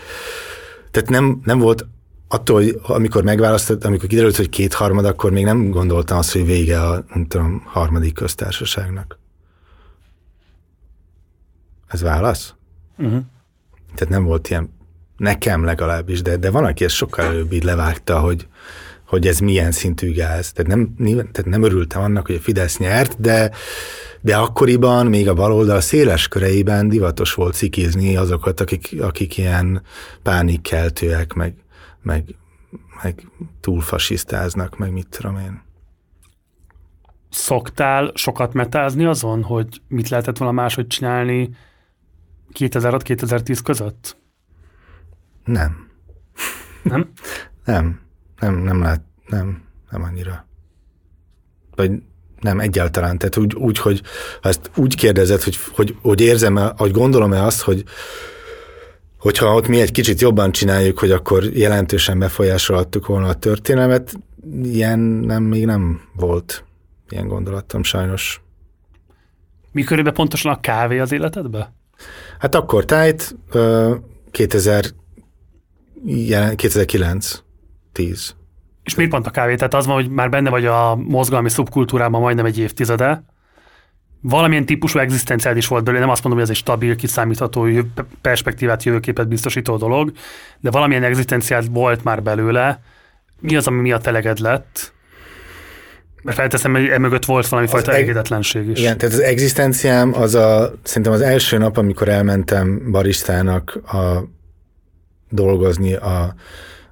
tehát nem, nem volt attól, hogy amikor megválasztott, amikor kiderült, hogy kétharmad, akkor még nem gondoltam azt, hogy vége a, nem tudom, harmadik köztársaságnak. Ez válasz? Uh-huh. Tehát nem volt ilyen, nekem legalábbis, de, de van, aki ezt sokkal előbb így levágta, hogy, hogy ez milyen szintű gáz. Tehát nem, tehát nem örültem annak, hogy a Fidesz nyert, de, de akkoriban még a baloldal széles köreiben divatos volt cikizni azokat, akik, akik ilyen pánikkeltőek, meg, meg, meg túlfasisztáznak, meg mit tudom én. Szoktál sokat metázni azon, hogy mit lehetett volna máshogy csinálni 2006-2010 között? Nem. Nem? nem. Nem, nem lehet, nem, nem annyira. Vagy nem, egyáltalán. Tehát úgy, úgy hogy ha ezt úgy kérdezed, hogy, hogy, hogy érzem-e, hogy gondolom-e azt, hogy hogyha ott mi egy kicsit jobban csináljuk, hogy akkor jelentősen befolyásolhattuk volna a történelmet, ilyen nem, még nem volt ilyen gondolatom sajnos. Mi körülbelül pontosan a kávé az életedbe? Hát akkor tájt 2000, 2009, 10. És miért pont a kávé? Tehát az van, hogy már benne vagy a mozgalmi szubkultúrában majdnem egy évtizede, valamilyen típusú egzisztenciád is volt belőle, nem azt mondom, hogy ez egy stabil, kiszámítható perspektívát, jövőképet biztosító dolog, de valamilyen egzisztenciád volt már belőle. Mi az, ami miatt eleged lett? Mert felteszem, hogy emögött volt valami az fajta egedetlenség is. Igen, tehát az egzisztenciám az a, szerintem az első nap, amikor elmentem baristának a, dolgozni a,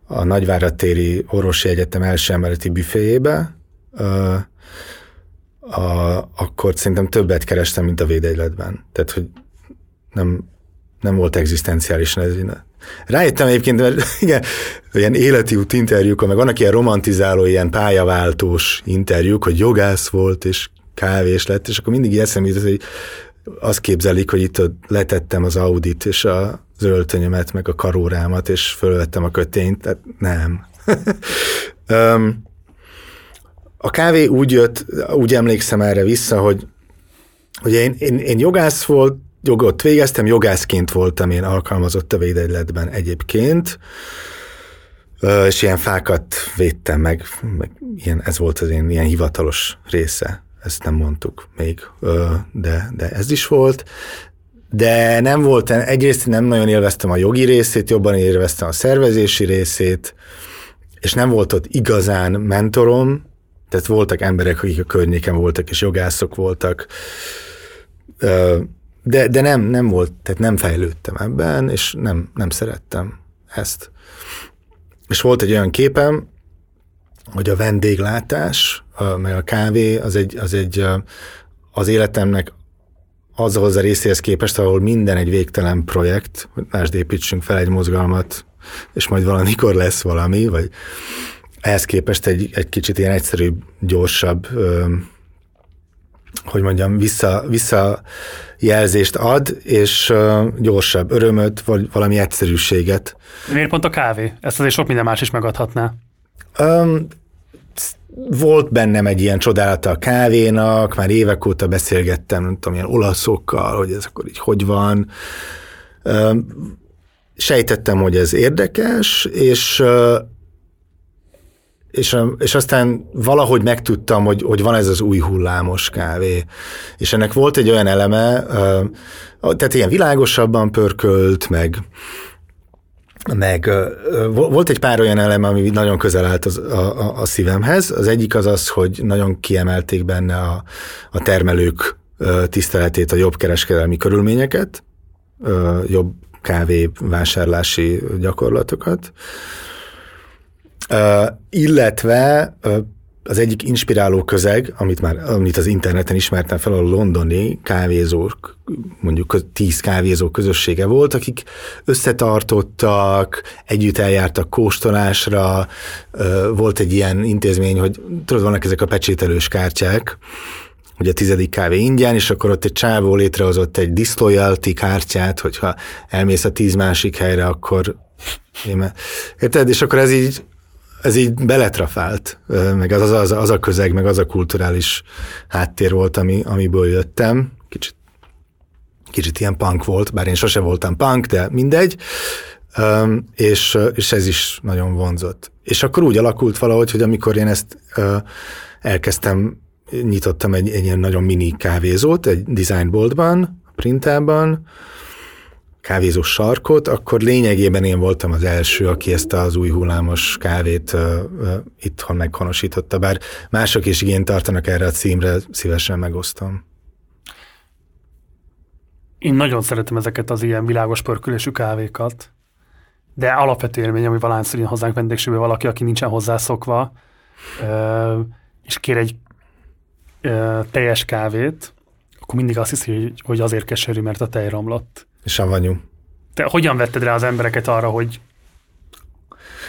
a Nagyvárad téri orvosi egyetem első emeleti büféjébe, a, akkor szerintem többet kerestem, mint a védegyletben. Tehát, hogy nem, nem volt egzisztenciális ez. Rájöttem egyébként, mert [LAUGHS] igen, ilyen életi út interjúk, meg vannak ilyen romantizáló, ilyen pályaváltós interjúk, hogy jogász volt, és kávés lett, és akkor mindig eszembe jutott, hogy azt képzelik, hogy itt letettem az Audit és a öltönyömet, meg a karórámat, és fölvettem a kötényt, tehát nem. [LAUGHS] a kávé úgy jött, úgy emlékszem erre vissza, hogy, hogy én, én, én jogász volt, jogot végeztem, jogászként voltam én alkalmazott a védegyletben egyébként, és ilyen fákat védtem meg, meg ilyen, ez volt az én ilyen hivatalos része ezt nem mondtuk még, de, de ez is volt. De nem volt, egyrészt nem nagyon élveztem a jogi részét, jobban élveztem a szervezési részét, és nem volt ott igazán mentorom, tehát voltak emberek, akik a környéken voltak, és jogászok voltak, de, de nem, nem volt, tehát nem fejlődtem ebben, és nem, nem szerettem ezt. És volt egy olyan képem, hogy a vendéglátás, meg a kávé az egy, az egy az életemnek azhoz a részéhez képest, ahol minden egy végtelen projekt, másd építsünk fel egy mozgalmat, és majd valamikor lesz valami, vagy ehhez képest egy, egy kicsit ilyen egyszerűbb, gyorsabb, hogy mondjam, vissza, visszajelzést ad, és gyorsabb örömöt, vagy valami egyszerűséget. Miért pont a kávé? Ezt azért sok minden más is megadhatná. Um, volt bennem egy ilyen csodálata a kávénak, már évek óta beszélgettem, nem tudom, ilyen olaszokkal, hogy ez akkor így hogy van. Sejtettem, hogy ez érdekes, és és, és aztán valahogy megtudtam, hogy, hogy van ez az új hullámos kávé. És ennek volt egy olyan eleme, tehát ilyen világosabban pörkölt, meg, meg volt egy pár olyan elem, ami nagyon közel állt az, a, a, szívemhez. Az egyik az az, hogy nagyon kiemelték benne a, a termelők tiszteletét, a jobb kereskedelmi körülményeket, jobb kávé vásárlási gyakorlatokat, illetve egyik inspiráló közeg, amit már amit az interneten ismertem fel, a londoni kávézók, mondjuk tíz kávézó közössége volt, akik összetartottak, együtt eljártak kóstolásra, volt egy ilyen intézmény, hogy tudod, vannak ezek a pecsételős kártyák, hogy a tizedik kávé ingyen, és akkor ott egy csávó létrehozott egy disloyalty kártyát, hogyha elmész a tíz másik helyre, akkor Érted? És akkor ez így, ez így beletrafált, meg az, az, az a közeg, meg az a kulturális háttér volt, ami, amiből jöttem. Kicsit, kicsit ilyen punk volt, bár én sose voltam punk, de mindegy. Um, és, és ez is nagyon vonzott. És akkor úgy alakult valahogy, hogy amikor én ezt uh, elkezdtem, nyitottam egy, egy ilyen nagyon mini kávézót, egy designboltban, printában, kávézós sarkot, akkor lényegében én voltam az első, aki ezt az új hullámos kávét uh, uh, itthon meghonosította, bár mások is igényt tartanak erre a címre, szívesen megosztom. Én nagyon szeretem ezeket az ilyen világos pörkülésű kávékat, de alapvető élmény, ami valán szerint hozzánk vendégségbe valaki, aki nincsen hozzászokva, és kér egy teljes kávét, akkor mindig azt hiszi, hogy azért keserű, mert a tej romlott. Savanyú. Te hogyan vetted rá az embereket arra, hogy,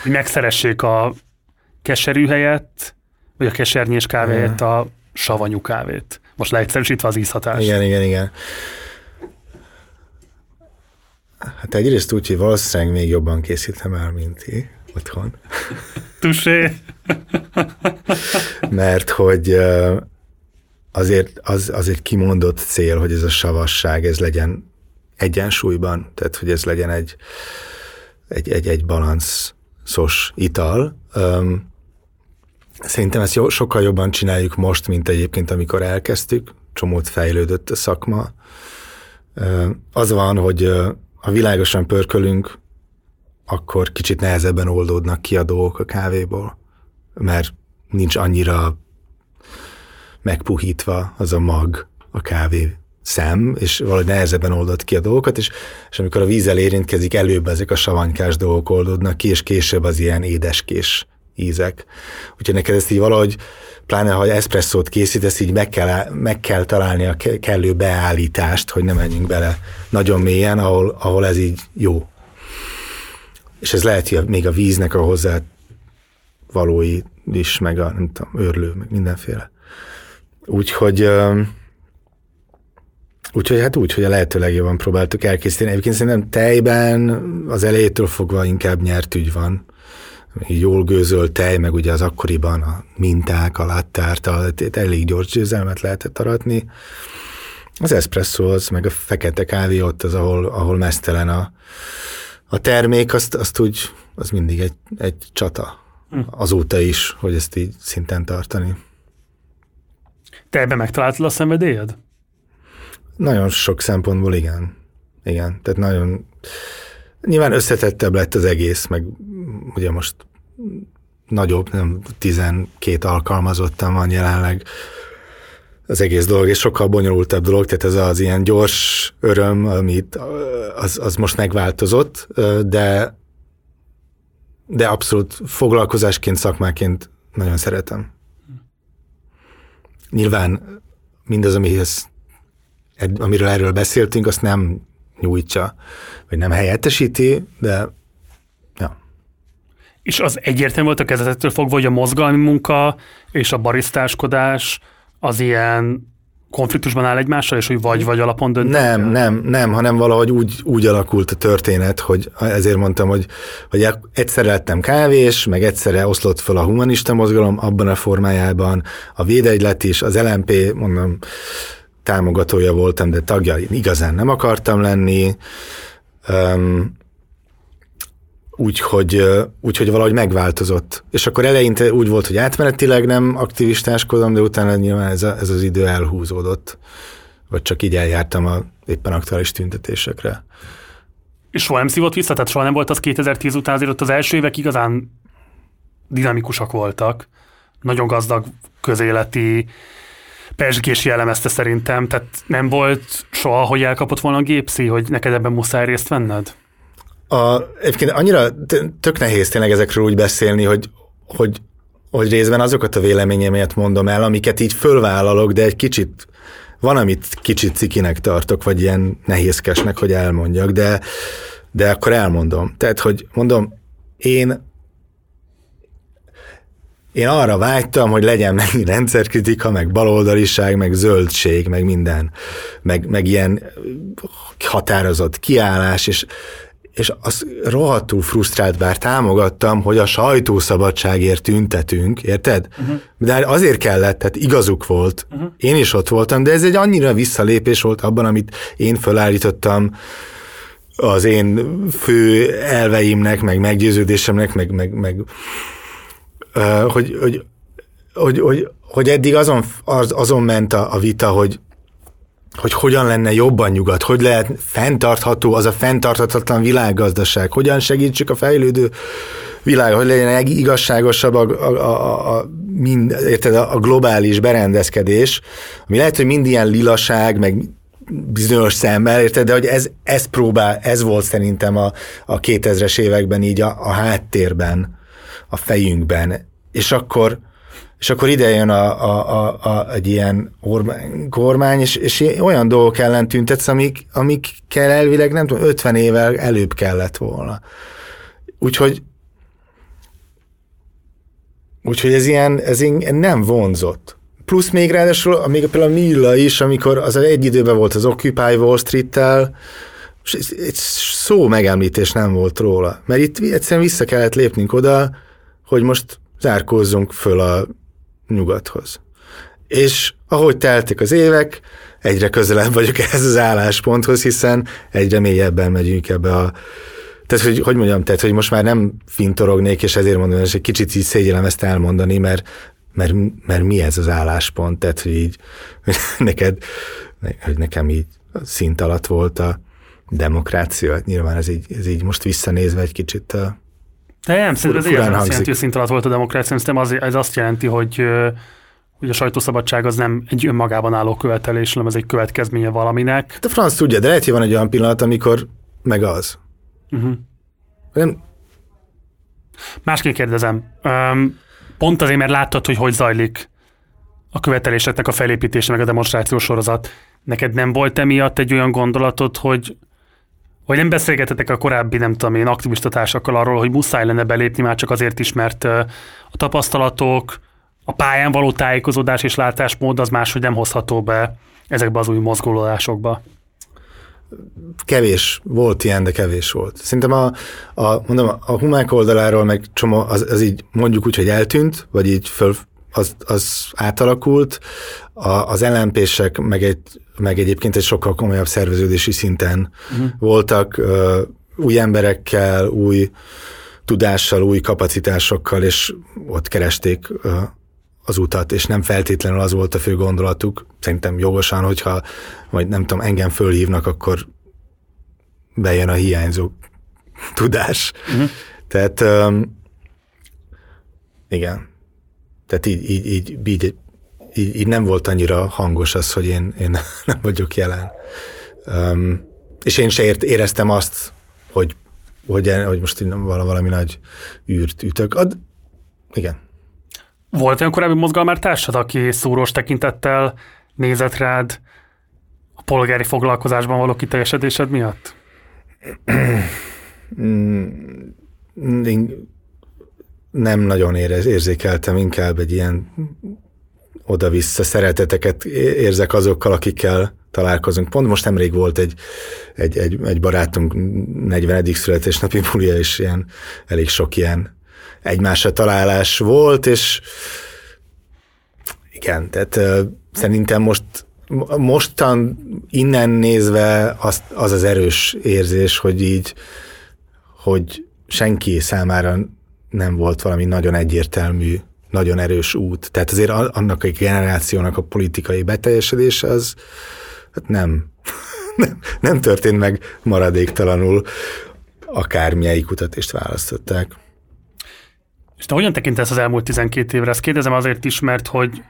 hogy megszeressék a keserű helyet, vagy a kesernyés kávé helyett a savanyú kávét? Most leegyszerűsítve az ízhatás. Igen, igen, igen. Hát egyrészt úgy, hogy valószínűleg még jobban készítem el, mint ti otthon. [LAUGHS] Tusé! [LAUGHS] Mert hogy azért az, az egy kimondott cél, hogy ez a savasság, ez legyen egyensúlyban, tehát hogy ez legyen egy, egy, egy, egy balanszos ital. Um, szerintem ezt jó, sokkal jobban csináljuk most, mint egyébként, amikor elkezdtük. Csomót fejlődött a szakma. Uh, az van, hogy ha világosan pörkölünk, akkor kicsit nehezebben oldódnak ki a dolgok a kávéból, mert nincs annyira megpuhítva az a mag a kávé szem, és valahogy nehezebben oldott ki a dolgokat, és, és amikor a vízzel érintkezik, előbb ezek a savanykás dolgok oldódnak ki, és később az ilyen édeskés ízek. Úgyhogy neked ezt így valahogy, pláne ha eszpresszót készítesz, így meg kell, meg kell találni a kellő beállítást, hogy ne menjünk bele nagyon mélyen, ahol, ahol ez így jó. És ez lehet, hogy még a víznek a hozzá valói is, meg a nem tudom, őrlő, meg mindenféle. Úgyhogy Úgyhogy hát úgy, hogy a lehető legjobban próbáltuk elkészíteni. Egyébként szerintem tejben az elejétől fogva inkább nyert ügy van. Jól gőzölt tej, meg ugye az akkoriban a minták, a lattártal, elég gyors győzelmet lehetett aratni. Az espresso az, meg a fekete kávé ott az, ahol, ahol mesztelen a, a termék, azt, azt úgy, az mindig egy, egy csata. Hm. Azóta is, hogy ezt így szinten tartani. Te ebben megtaláltad a szenvedélyed? Nagyon sok szempontból igen. Igen, tehát nagyon nyilván összetettebb lett az egész, meg ugye most nagyobb, nem 12 alkalmazottam van jelenleg az egész dolog, és sokkal bonyolultabb dolog, tehát ez az ilyen gyors öröm, amit az, az most megváltozott, de de abszolút foglalkozásként, szakmáként nagyon szeretem. Nyilván mindaz, amihez amiről erről beszéltünk, azt nem nyújtsa, vagy nem helyettesíti, de ja. És az egyértelmű volt a kezdetettől fogva, hogy a mozgalmi munka és a barisztáskodás az ilyen konfliktusban áll egymással, és hogy vagy-vagy alapon dönt? Nem, nem, nem, hanem valahogy úgy, úgy alakult a történet, hogy ezért mondtam, hogy, hogy egyszer lettem kávés, meg egyszerre oszlott fel a humanista mozgalom abban a formájában, a védegylet is, az LMP, mondom, támogatója voltam, de tagja igazán nem akartam lenni. Um, úgyhogy, úgyhogy valahogy megváltozott. És akkor eleinte úgy volt, hogy átmenetileg nem aktivistáskodom, de utána nyilván ez, a, ez az idő elhúzódott. Vagy csak így eljártam a éppen aktuális tüntetésekre. És soha nem szívott vissza? Tehát soha nem volt az 2010 után, azért ott az első évek igazán dinamikusak voltak. Nagyon gazdag közéleti pesgés jellemezte szerintem, tehát nem volt soha, hogy elkapott volna a gépszi, hogy neked ebben muszáj részt venned? A, egyébként annyira tök nehéz tényleg ezekről úgy beszélni, hogy, hogy, hogy részben azokat a véleményemet mondom el, amiket így fölvállalok, de egy kicsit van, amit kicsit cikinek tartok, vagy ilyen nehézkesnek, hogy elmondjak, de, de akkor elmondom. Tehát, hogy mondom, én én arra vágytam, hogy legyen meg rendszerkritika, meg baloldaliság, meg zöldség, meg minden, meg, meg ilyen határozott kiállás, és, és az rohadtul frusztrált, bár támogattam, hogy a sajtószabadságért tüntetünk, érted? Uh-huh. De azért kellett, tehát igazuk volt. Uh-huh. Én is ott voltam, de ez egy annyira visszalépés volt abban, amit én felállítottam, az én fő elveimnek, meg meggyőződésemnek, meg, meg, meg hogy, hogy, hogy, hogy, hogy eddig azon, az, azon ment a, a vita, hogy, hogy hogyan lenne jobban nyugat, hogy lehet fenntartható az a fenntarthatatlan világgazdaság, hogyan segítsük a fejlődő világ, hogy legyen igazságosabb a, a, a, a, mind, érted, a globális berendezkedés, ami lehet, hogy mind ilyen lilaság, meg bizonyos szemmel, érted, de hogy ez, ez próbál, ez volt szerintem a, a 2000-es években így a, a háttérben a fejünkben, és akkor, és akkor ide jön a, a, a, a, egy ilyen kormány, és, és olyan dolgok ellen tüntetsz, amik, amik kell elvileg, nem tudom, 50 évvel előbb kellett volna. Úgyhogy Úgyhogy ez ilyen, ez ilyen nem vonzott. Plusz még ráadásul, még például a Milla is, amikor az egy időben volt az Occupy Wall Street-tel, és egy szó megemlítés nem volt róla. Mert itt egyszerűen vissza kellett lépnünk oda, hogy most zárkózzunk föl a nyugathoz. És ahogy teltek az évek, egyre közelebb vagyok ehhez az állásponthoz, hiszen egyre mélyebben megyünk ebbe a... Tehát, hogy, hogy mondjam, tehát, hogy most már nem fintorognék, és ezért mondom, hogy egy kicsit így szégyellem ezt elmondani, mert, mert, mert mi ez az álláspont, tehát, hogy így [LAUGHS] neked, hogy nekem így szint alatt volt a demokrácia, nyilván ez így, ez így most visszanézve egy kicsit a de nem, szerintem ez az azt jelenti, hogy szint alatt volt a demokrácia, szerintem az, ez azt jelenti, hogy hogy a sajtószabadság az nem egy önmagában álló követelés, hanem ez egy következménye valaminek. De franc tudja, de lehet, hogy van egy olyan pillanat, amikor meg az. Uh-huh. Nem... Másként kérdezem. Pont azért, mert láttad, hogy hogy zajlik a követeléseknek a felépítése, meg a demonstrációs sorozat. Neked nem volt emiatt egy olyan gondolatod, hogy vagy nem beszélgetetek a korábbi, nem tudom én, aktivista társakkal arról, hogy muszáj lenne belépni már csak azért is, mert a tapasztalatok, a pályán való tájékozódás és látásmód az máshogy nem hozható be ezekbe az új mozgolódásokba. Kevés volt ilyen, de kevés volt. Szerintem a, a, mondom, a humák oldaláról meg csomó, az, az így mondjuk úgy, hogy eltűnt, vagy így föl, az, az átalakult. A, az lmp meg, egy, meg egyébként egy sokkal komolyabb szerveződési szinten uh-huh. voltak uh, új emberekkel, új tudással, új kapacitásokkal, és ott keresték uh, az utat, és nem feltétlenül az volt a fő gondolatuk. Szerintem jogosan, hogyha vagy nem tudom, engem fölhívnak, akkor bejön a hiányzó tudás. Uh-huh. Tehát um, igen, tehát így, így, így, így, így, így nem volt annyira hangos az, hogy én, én [LAUGHS] nem vagyok jelen. Um, és én se ért, éreztem azt, hogy, hogy, hogy most valami nagy űrt ütök. Ad, igen. Volt olyan korábbi mozgalmár társad, aki szúrós tekintettel nézett rád a polgári foglalkozásban való kiteljesedésed miatt? [CLEARS THROAT] nem nagyon érez, érzékeltem, inkább egy ilyen oda-vissza szereteteket érzek azokkal, akikkel találkozunk. Pont most nemrég volt egy, egy, egy, egy barátunk 40. születésnapi bulia, és ilyen elég sok ilyen egymásra találás volt, és igen, tehát uh, szerintem most mostan innen nézve az, az az erős érzés, hogy így, hogy senki számára nem volt valami nagyon egyértelmű, nagyon erős út. Tehát azért annak a generációnak a politikai beteljesedése az hát nem, [LAUGHS] nem, nem történt meg maradéktalanul, akármelyik kutatást választották. És te hogyan tekintesz az elmúlt 12 évre? Ezt kérdezem azért is, mert hogy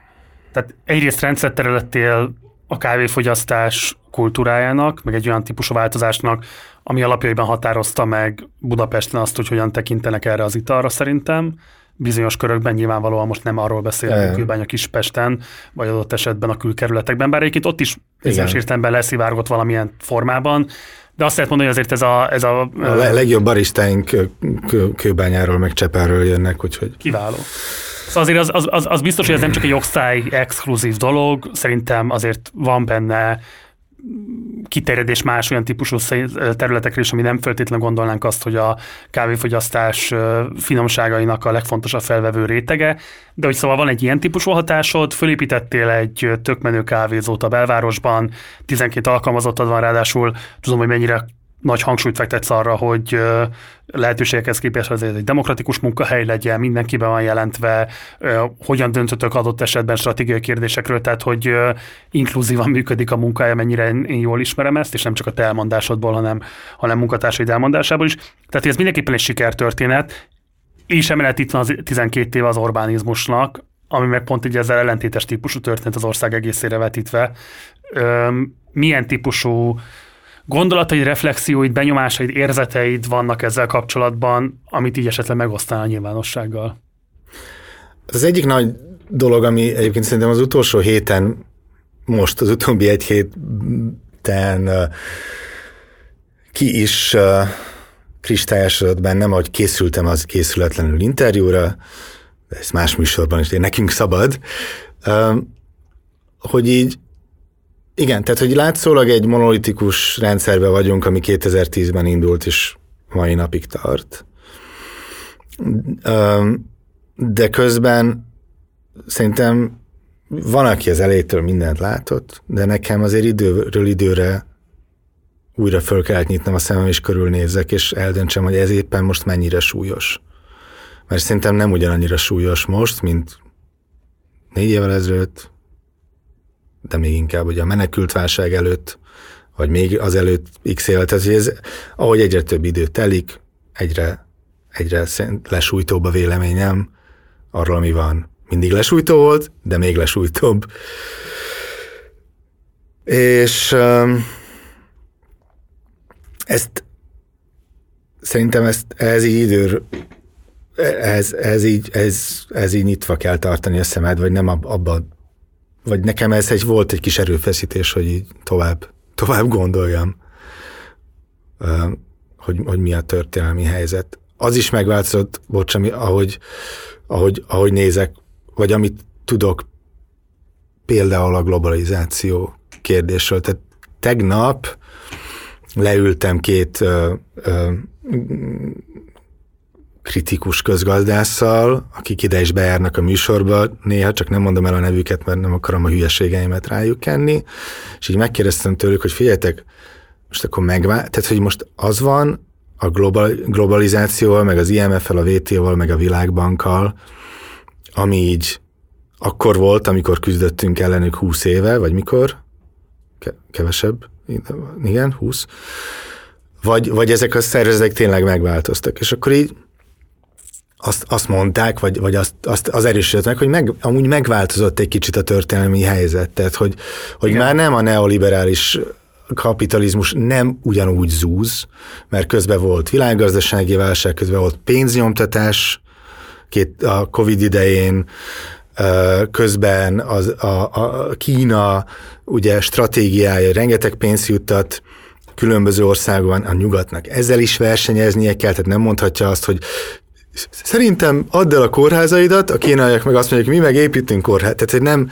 tehát egyrészt rendszertere lettél a kávéfogyasztás kultúrájának, meg egy olyan típusú változásnak, ami alapjaiban határozta meg Budapesten azt, hogy hogyan tekintenek erre az italra szerintem. Bizonyos körökben nyilvánvalóan most nem arról beszélünk, Kőbánya Kispesten, vagy adott esetben a külkerületekben, bár egyébként ott is bizonyos értelemben leszivárgott valamilyen formában, de azt lehet mondani, hogy azért ez a... Ez a, a legjobb baristáink kőbányáról, meg Csepáról jönnek, úgyhogy... Kiváló. Szóval azért az, az, az, az biztos, hogy ez nem csak egy jogszály exkluzív dolog, szerintem azért van benne kiterjedés más olyan típusú területekre is, ami nem feltétlenül gondolnánk azt, hogy a kávéfogyasztás finomságainak a legfontosabb felvevő rétege, de hogy szóval van egy ilyen típusú hatásod, fölépítettél egy tök menő kávézót a belvárosban, 12 alkalmazottad van ráadásul, tudom, hogy mennyire nagy hangsúlyt fektetsz arra, hogy lehetőségekhez képest ez egy demokratikus munkahely legyen, mindenkiben van jelentve, hogyan döntötök adott esetben stratégiai kérdésekről, tehát hogy inkluzívan működik a munkája, mennyire én jól ismerem ezt, és nem csak a te elmondásodból, hanem, hanem munkatársaid elmondásából is. Tehát ez mindenképpen egy sikertörténet, és emellett itt van az 12 év az Orbánizmusnak, ami meg pont egy ezzel ellentétes típusú történet az ország egészére vetítve. Milyen típusú gondolataid, reflexióid, benyomásaid, érzeteid vannak ezzel kapcsolatban, amit így esetleg megosztál a nyilvánossággal? Az egyik nagy dolog, ami egyébként szerintem az utolsó héten, most az utóbbi egy héten ki is kristályosodott bennem, hogy készültem az készületlenül interjúra, de más műsorban is, de nekünk szabad, hogy így igen, tehát hogy látszólag egy monolitikus rendszerben vagyunk, ami 2010-ben indult, és mai napig tart. De közben szerintem van, aki az elétől mindent látott, de nekem azért időről időre újra föl kellett nyitnom a szemem, és körülnézzek, és eldöntsem, hogy ez éppen most mennyire súlyos. Mert szerintem nem ugyanannyira súlyos most, mint négy évvel ezelőtt, de még inkább ugye a menekült válság előtt, vagy még azelőtt x évet, tehát ez, ahogy egyre több idő telik, egyre, egyre lesújtóbb a véleményem arról, ami van. Mindig lesújtó volt, de még lesújtóbb. És ezt szerintem ezt, ez így idő, ez, ez, így, ez, ez így nyitva kell tartani a szemed, vagy nem abba vagy nekem ez egy, volt egy kis erőfeszítés, hogy így tovább, [LAUGHS] tovább gondoljam, hogy, hogy mi a történelmi helyzet. Az is megváltozott, bocs, ami, ahogy, ahogy, ahogy nézek, vagy amit tudok például a globalizáció kérdésről. Tehát tegnap leültem két ö, ö, kritikus közgazdásszal, akik ide is bejárnak a műsorba, néha csak nem mondom el a nevüket, mert nem akarom a hülyeségeimet rájuk kenni, és így megkérdeztem tőlük, hogy figyeljetek, most akkor megvál, tehát hogy most az van a global, globalizációval, meg az IMF-el, a WTO-val, meg a Világbankkal, ami így akkor volt, amikor küzdöttünk ellenük 20 éve, vagy mikor? Kevesebb? Igen, 20. Vagy, vagy ezek a szervezetek tényleg megváltoztak. És akkor így azt, azt mondták, vagy, vagy azt, azt az erősítettek, hogy meg, amúgy megváltozott egy kicsit a történelmi helyzet, tehát hogy, hogy már nem a neoliberális kapitalizmus nem ugyanúgy zúz, mert közben volt világgazdasági válság, közben volt pénznyomtatás, két, a Covid idején, közben az, a, a Kína ugye stratégiája rengeteg pénzt juttat különböző országban a nyugatnak. Ezzel is versenyeznie kell, tehát nem mondhatja azt, hogy Szerintem add el a kórházaidat, a kínaiak meg azt mondják, mi meg építünk kórházat. Tehát, hogy nem,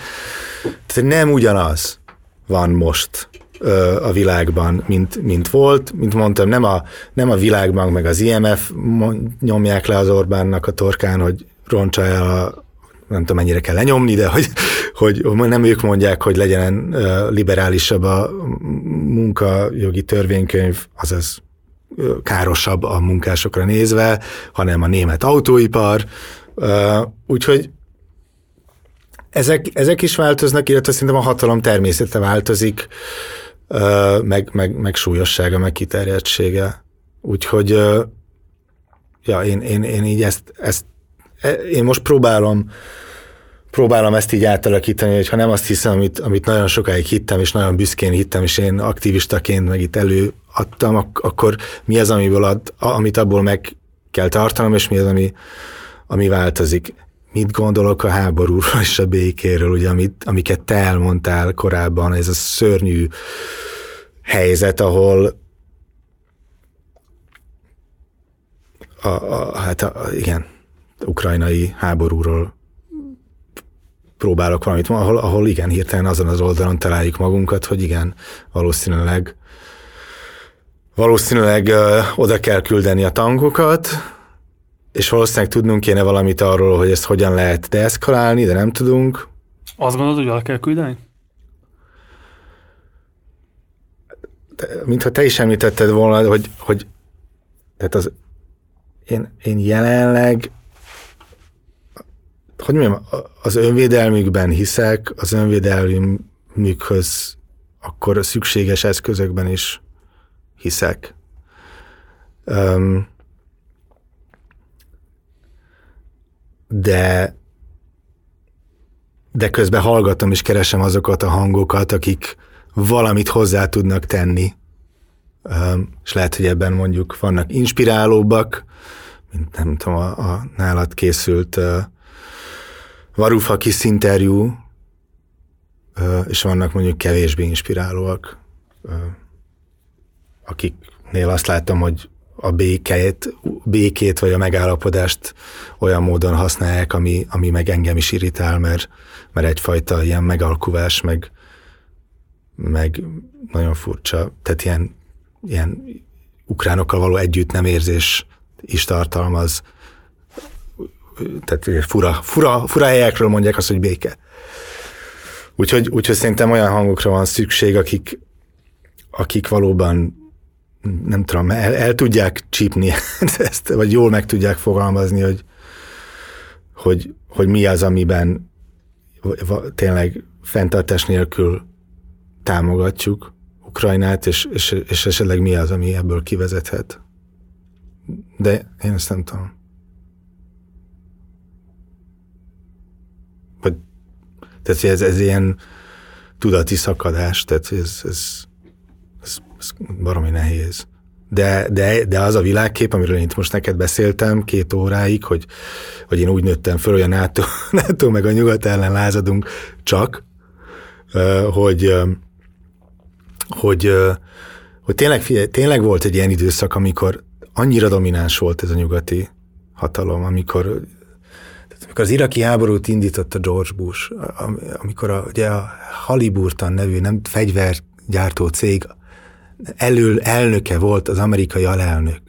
tehát nem ugyanaz van most ö, a világban, mint, mint volt. Mint mondtam, nem a, nem a világbank meg az IMF nyomják le az Orbánnak a torkán, hogy roncsa el a nem tudom mennyire kell lenyomni, de hogy, hogy nem ők mondják, hogy legyen liberálisabb a munkajogi törvénykönyv, azaz károsabb a munkásokra nézve, hanem a német autóipar. Úgyhogy ezek, ezek is változnak, illetve szerintem a hatalom természete változik, meg, meg, meg súlyossága, meg kiterjedtsége. Úgyhogy ja, én, én, én így ezt, ezt e, én most próbálom próbálom ezt így átalakítani, hogy ha nem azt hiszem, amit, amit nagyon sokáig hittem, és nagyon büszkén hittem, és én aktivistaként meg itt előadtam, akkor mi az, amiből ad, amit abból meg kell tartanom, és mi az, ami, ami változik. Mit gondolok a háborúról és a békéről, ugye, amit, amiket te elmondtál korábban, ez a szörnyű helyzet, ahol a, a, hát a, igen, ukrajnai háborúról próbálok valamit, ahol, ahol igen, hirtelen azon az oldalon találjuk magunkat, hogy igen, valószínűleg valószínűleg ö, oda kell küldeni a tankokat, és valószínűleg tudnunk kéne valamit arról, hogy ezt hogyan lehet deeszkalálni, de nem tudunk. Azt gondolod, hogy oda kell küldeni? Mintha te is említetted volna, hogy, hogy tehát az, én, én jelenleg hogy mondjam, az önvédelmükben hiszek, az önvédelmükhöz akkor szükséges eszközökben is hiszek. Um, de de közben hallgatom és keresem azokat a hangokat, akik valamit hozzá tudnak tenni. Um, és lehet, hogy ebben mondjuk vannak inspirálóbbak, mint nem tudom, a, a nálad készült uh, Varoufakis interjú, és vannak mondjuk kevésbé inspirálóak, akiknél azt látom, hogy a békét, békét vagy a megállapodást olyan módon használják, ami, ami meg engem is irritál, mert, mert egyfajta ilyen megalkuvás, meg, meg nagyon furcsa, tehát ilyen, ilyen ukránokkal való együtt nem érzés is tartalmaz, tehát fura, fura, fura helyekről mondják azt, hogy béke. Úgyhogy, úgyhogy szerintem olyan hangokra van szükség, akik, akik valóban nem tudom, el, el tudják csípni [LAUGHS] ezt, vagy jól meg tudják fogalmazni, hogy, hogy, hogy mi az, amiben tényleg fenntartás nélkül támogatjuk Ukrajnát, és, és, és esetleg mi az, ami ebből kivezethet. De én ezt nem tudom. Tehát ez, ez ilyen tudati szakadás, tehát ez, ez, ez, ez baromi nehéz. De, de, de az a világkép, amiről én itt most neked beszéltem két óráig, hogy, hogy én úgy nőttem föl, hogy a NATO, [LAUGHS] NATO meg a nyugat ellen lázadunk csak, hogy, hogy, hogy tényleg, tényleg volt egy ilyen időszak, amikor annyira domináns volt ez a nyugati hatalom, amikor amikor az iraki háborút indította George Bush, amikor a, ugye a Halliburton nevű nem fegyvergyártó cég elől elnöke volt az amerikai alelnök,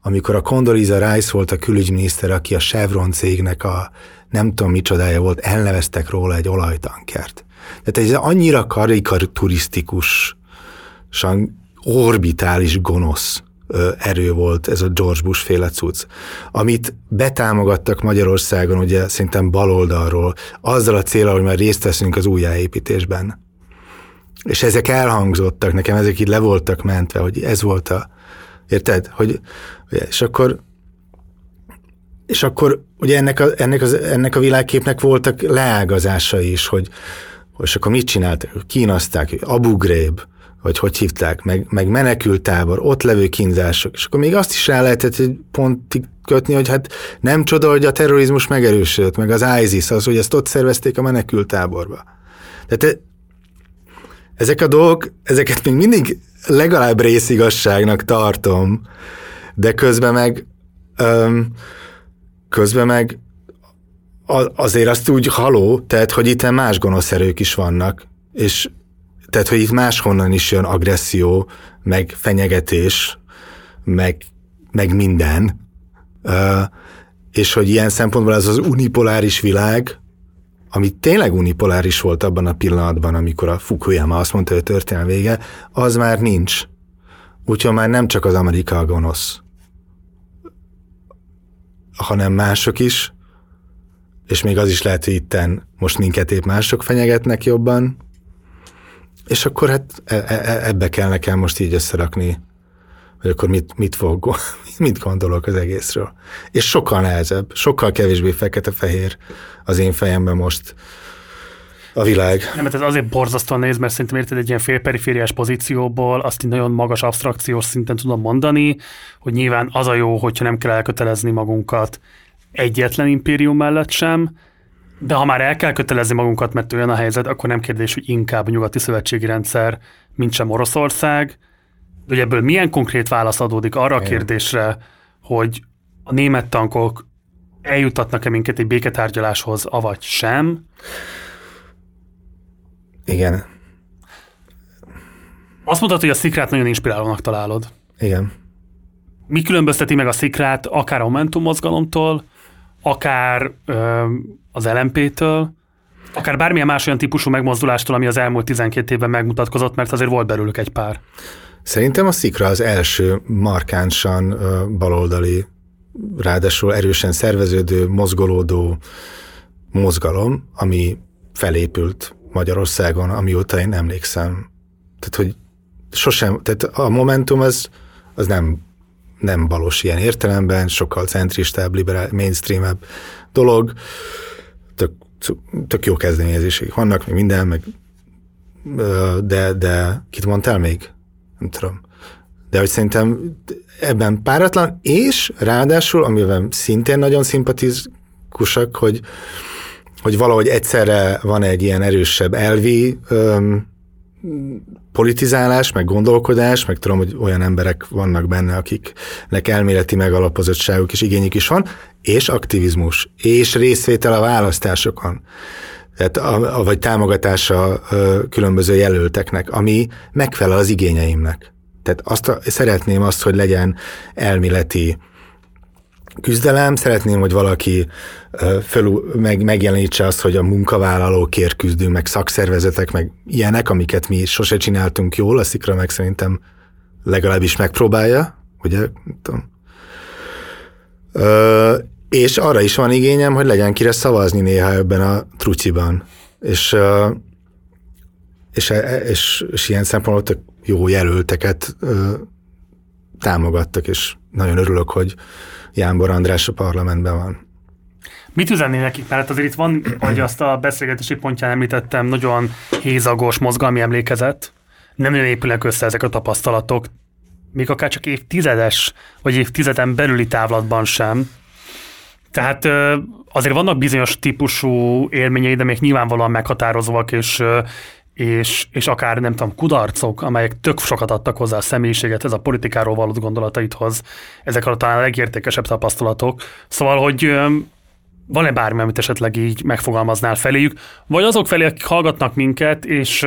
amikor a Condoleezza Rice volt a külügyminiszter, aki a Chevron cégnek a nem tudom micsodája volt, elneveztek róla egy olajtankert. Tehát ez annyira karikaturisztikus, orbitális gonosz erő volt ez a George Bush féle cucc, amit betámogattak Magyarországon, ugye szerintem baloldalról, azzal a célral, hogy már részt veszünk az újjáépítésben. És ezek elhangzottak, nekem ezek így le voltak mentve, hogy ez volt a, érted? Hogy, és akkor és akkor ugye ennek a, ennek, az, ennek a világképnek voltak leágazásai is, hogy, és akkor mit csináltak? Kínozták, Abu Ghraib, vagy hogy hívták, meg, meg menekültábor, ott levő kínzások, és akkor még azt is rá lehetett egy pontig kötni, hogy hát nem csoda, hogy a terrorizmus megerősödött, meg az ISIS, az, hogy ezt ott szervezték a menekültáborba. Tehát ezek a dolgok, ezeket még mindig legalább részigasságnak tartom, de közben meg öm, közben meg azért azt úgy haló, tehát, hogy itt más gonosz erők is vannak, és tehát, hogy itt máshonnan is jön agresszió, meg fenyegetés, meg, meg minden. Uh, és hogy ilyen szempontból ez az unipoláris világ, ami tényleg unipoláris volt abban a pillanatban, amikor a Fukuyama azt mondta, hogy történelem vége, az már nincs. Úgyhogy már nem csak az Amerika a gonosz, hanem mások is, és még az is lehet, hogy itten most minket épp mások fenyegetnek jobban, és akkor hát e, e, e, ebbe kell nekem most így összerakni, hogy akkor mit, mit, fog, [LAUGHS] mit gondolok az egészről. És sokkal nehezebb, sokkal kevésbé fekete-fehér az én fejemben most a világ. Nem, mert ez azért borzasztóan néz, mert szerintem érted egy ilyen félperifériás pozícióból, azt így nagyon magas abstrakciós szinten tudom mondani, hogy nyilván az a jó, hogyha nem kell elkötelezni magunkat egyetlen impérium mellett sem, de ha már el kell kötelezni magunkat, mert olyan a helyzet, akkor nem kérdés, hogy inkább a nyugati szövetségi rendszer, mint sem Oroszország. De ugye ebből milyen konkrét válasz adódik arra a kérdésre, hogy a német tankok eljutatnak-e minket egy béketárgyaláshoz, avagy sem. Igen. Azt mondtad, hogy a szikrát nagyon inspirálónak találod. Igen. Mi különbözteti meg a szikrát akár a Momentum mozgalomtól, akár ö, az LMP-től, akár bármilyen más olyan típusú megmozdulástól, ami az elmúlt 12 évben megmutatkozott, mert azért volt belőlük egy pár. Szerintem a Szikra az első markánsan baloldali, ráadásul erősen szerveződő, mozgolódó mozgalom, ami felépült Magyarországon, amióta én emlékszem. Tehát, hogy sosem, tehát a Momentum az, az nem, nem balos ilyen értelemben, sokkal centristább, liberál, mainstreamebb dolog, tök, tök jó kezdeményezések vannak, még minden, meg de, de kit mondtál még? Nem tudom. De hogy szerintem ebben páratlan, és ráadásul, amivel szintén nagyon szimpatikusak, hogy, hogy valahogy egyszerre van egy ilyen erősebb elvi öm, politizálás, meg gondolkodás, meg tudom, hogy olyan emberek vannak benne, akiknek elméleti megalapozottságuk és igényük is van, és aktivizmus, és részvétel a választásokon, tehát a, a, vagy támogatása a, különböző jelölteknek, ami megfelel az igényeimnek. Tehát azt a, szeretném azt, hogy legyen elméleti küzdelem, szeretném, hogy valaki föl, meg, megjelenítse azt, hogy a munkavállalókért küzdünk, meg szakszervezetek, meg ilyenek, amiket mi sose csináltunk jól, a Szikra meg szerintem legalábbis megpróbálja, ugye? Tudom. Ö, és arra is van igényem, hogy legyen kire szavazni néha ebben a truciban. És, és, és, és ilyen szempontból jó jelölteket ö, támogattak, és nagyon örülök, hogy Jánbor András a parlamentben van. Mit üzenné nekik? Mert azért itt van, hogy azt a beszélgetési pontján említettem, nagyon hézagos mozgalmi emlékezet. Nem nagyon épülnek össze ezek a tapasztalatok, még akár csak évtizedes, vagy évtizeden belüli távlatban sem. Tehát azért vannak bizonyos típusú élményei, de még nyilvánvalóan meghatározóak, és, és, és akár nem tudom, kudarcok, amelyek tök sokat adtak hozzá a személyiséget, ez a politikáról való gondolataidhoz, ezek a talán a legértékesebb tapasztalatok. Szóval, hogy van-e bármi, amit esetleg így megfogalmaznál feléjük, vagy azok felé, akik hallgatnak minket, és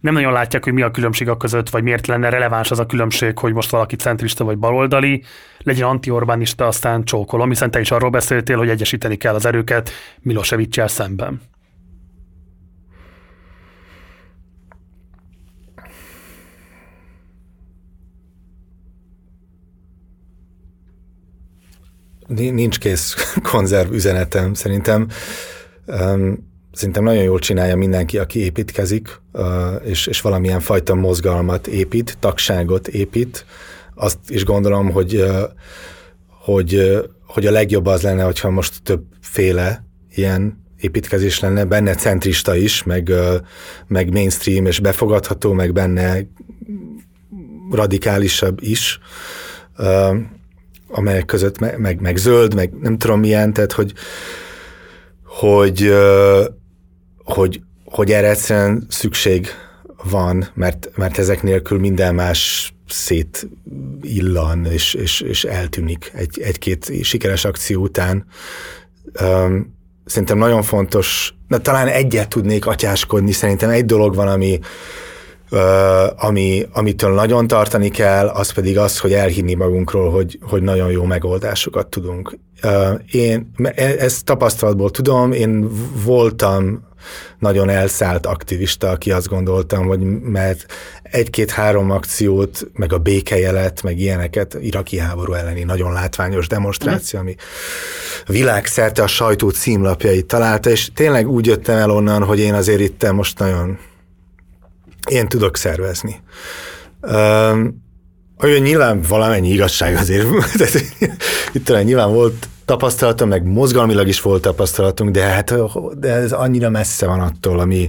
nem nagyon látják, hogy mi a különbség a között, vagy miért lenne releváns az a különbség, hogy most valaki centrista vagy baloldali, legyen anti-Orbánista, aztán csókolom, hiszen te is arról beszéltél, hogy egyesíteni kell az erőket milosevic szemben. Nincs kész [LAUGHS] konzerv üzenetem. Szerintem szerintem nagyon jól csinálja mindenki, aki építkezik, és, és valamilyen fajta mozgalmat épít, tagságot épít. Azt is gondolom, hogy, hogy, hogy a legjobb az lenne, hogyha most többféle ilyen építkezés lenne, benne centrista is, meg, meg mainstream és befogadható, meg benne radikálisabb is amelyek között meg, meg, meg zöld, meg nem tudom milyen, tehát hogy, hogy, hogy, hogy erre egyszerűen szükség van, mert, mert ezek nélkül minden más szét illan és, és, és eltűnik egy, egy-két sikeres akció után. Szerintem nagyon fontos, na talán egyet tudnék atyáskodni, szerintem egy dolog van, ami, ami, amitől nagyon tartani kell, az pedig az, hogy elhinni magunkról, hogy, hogy nagyon jó megoldásokat tudunk. Én e, ezt tapasztalatból tudom, én voltam nagyon elszállt aktivista, aki azt gondoltam, hogy mert egy-két-három akciót, meg a békejelet, meg ilyeneket, iraki háború elleni nagyon látványos demonstráció, ami világszerte a sajtó címlapjait találta, és tényleg úgy jöttem el onnan, hogy én azért itt most nagyon én tudok szervezni. Um, olyan nyilván valamennyi igazság azért, [LAUGHS] itt talán nyilván volt tapasztalatom, meg mozgalmilag is volt tapasztalatunk, de hát de ez annyira messze van attól, ami,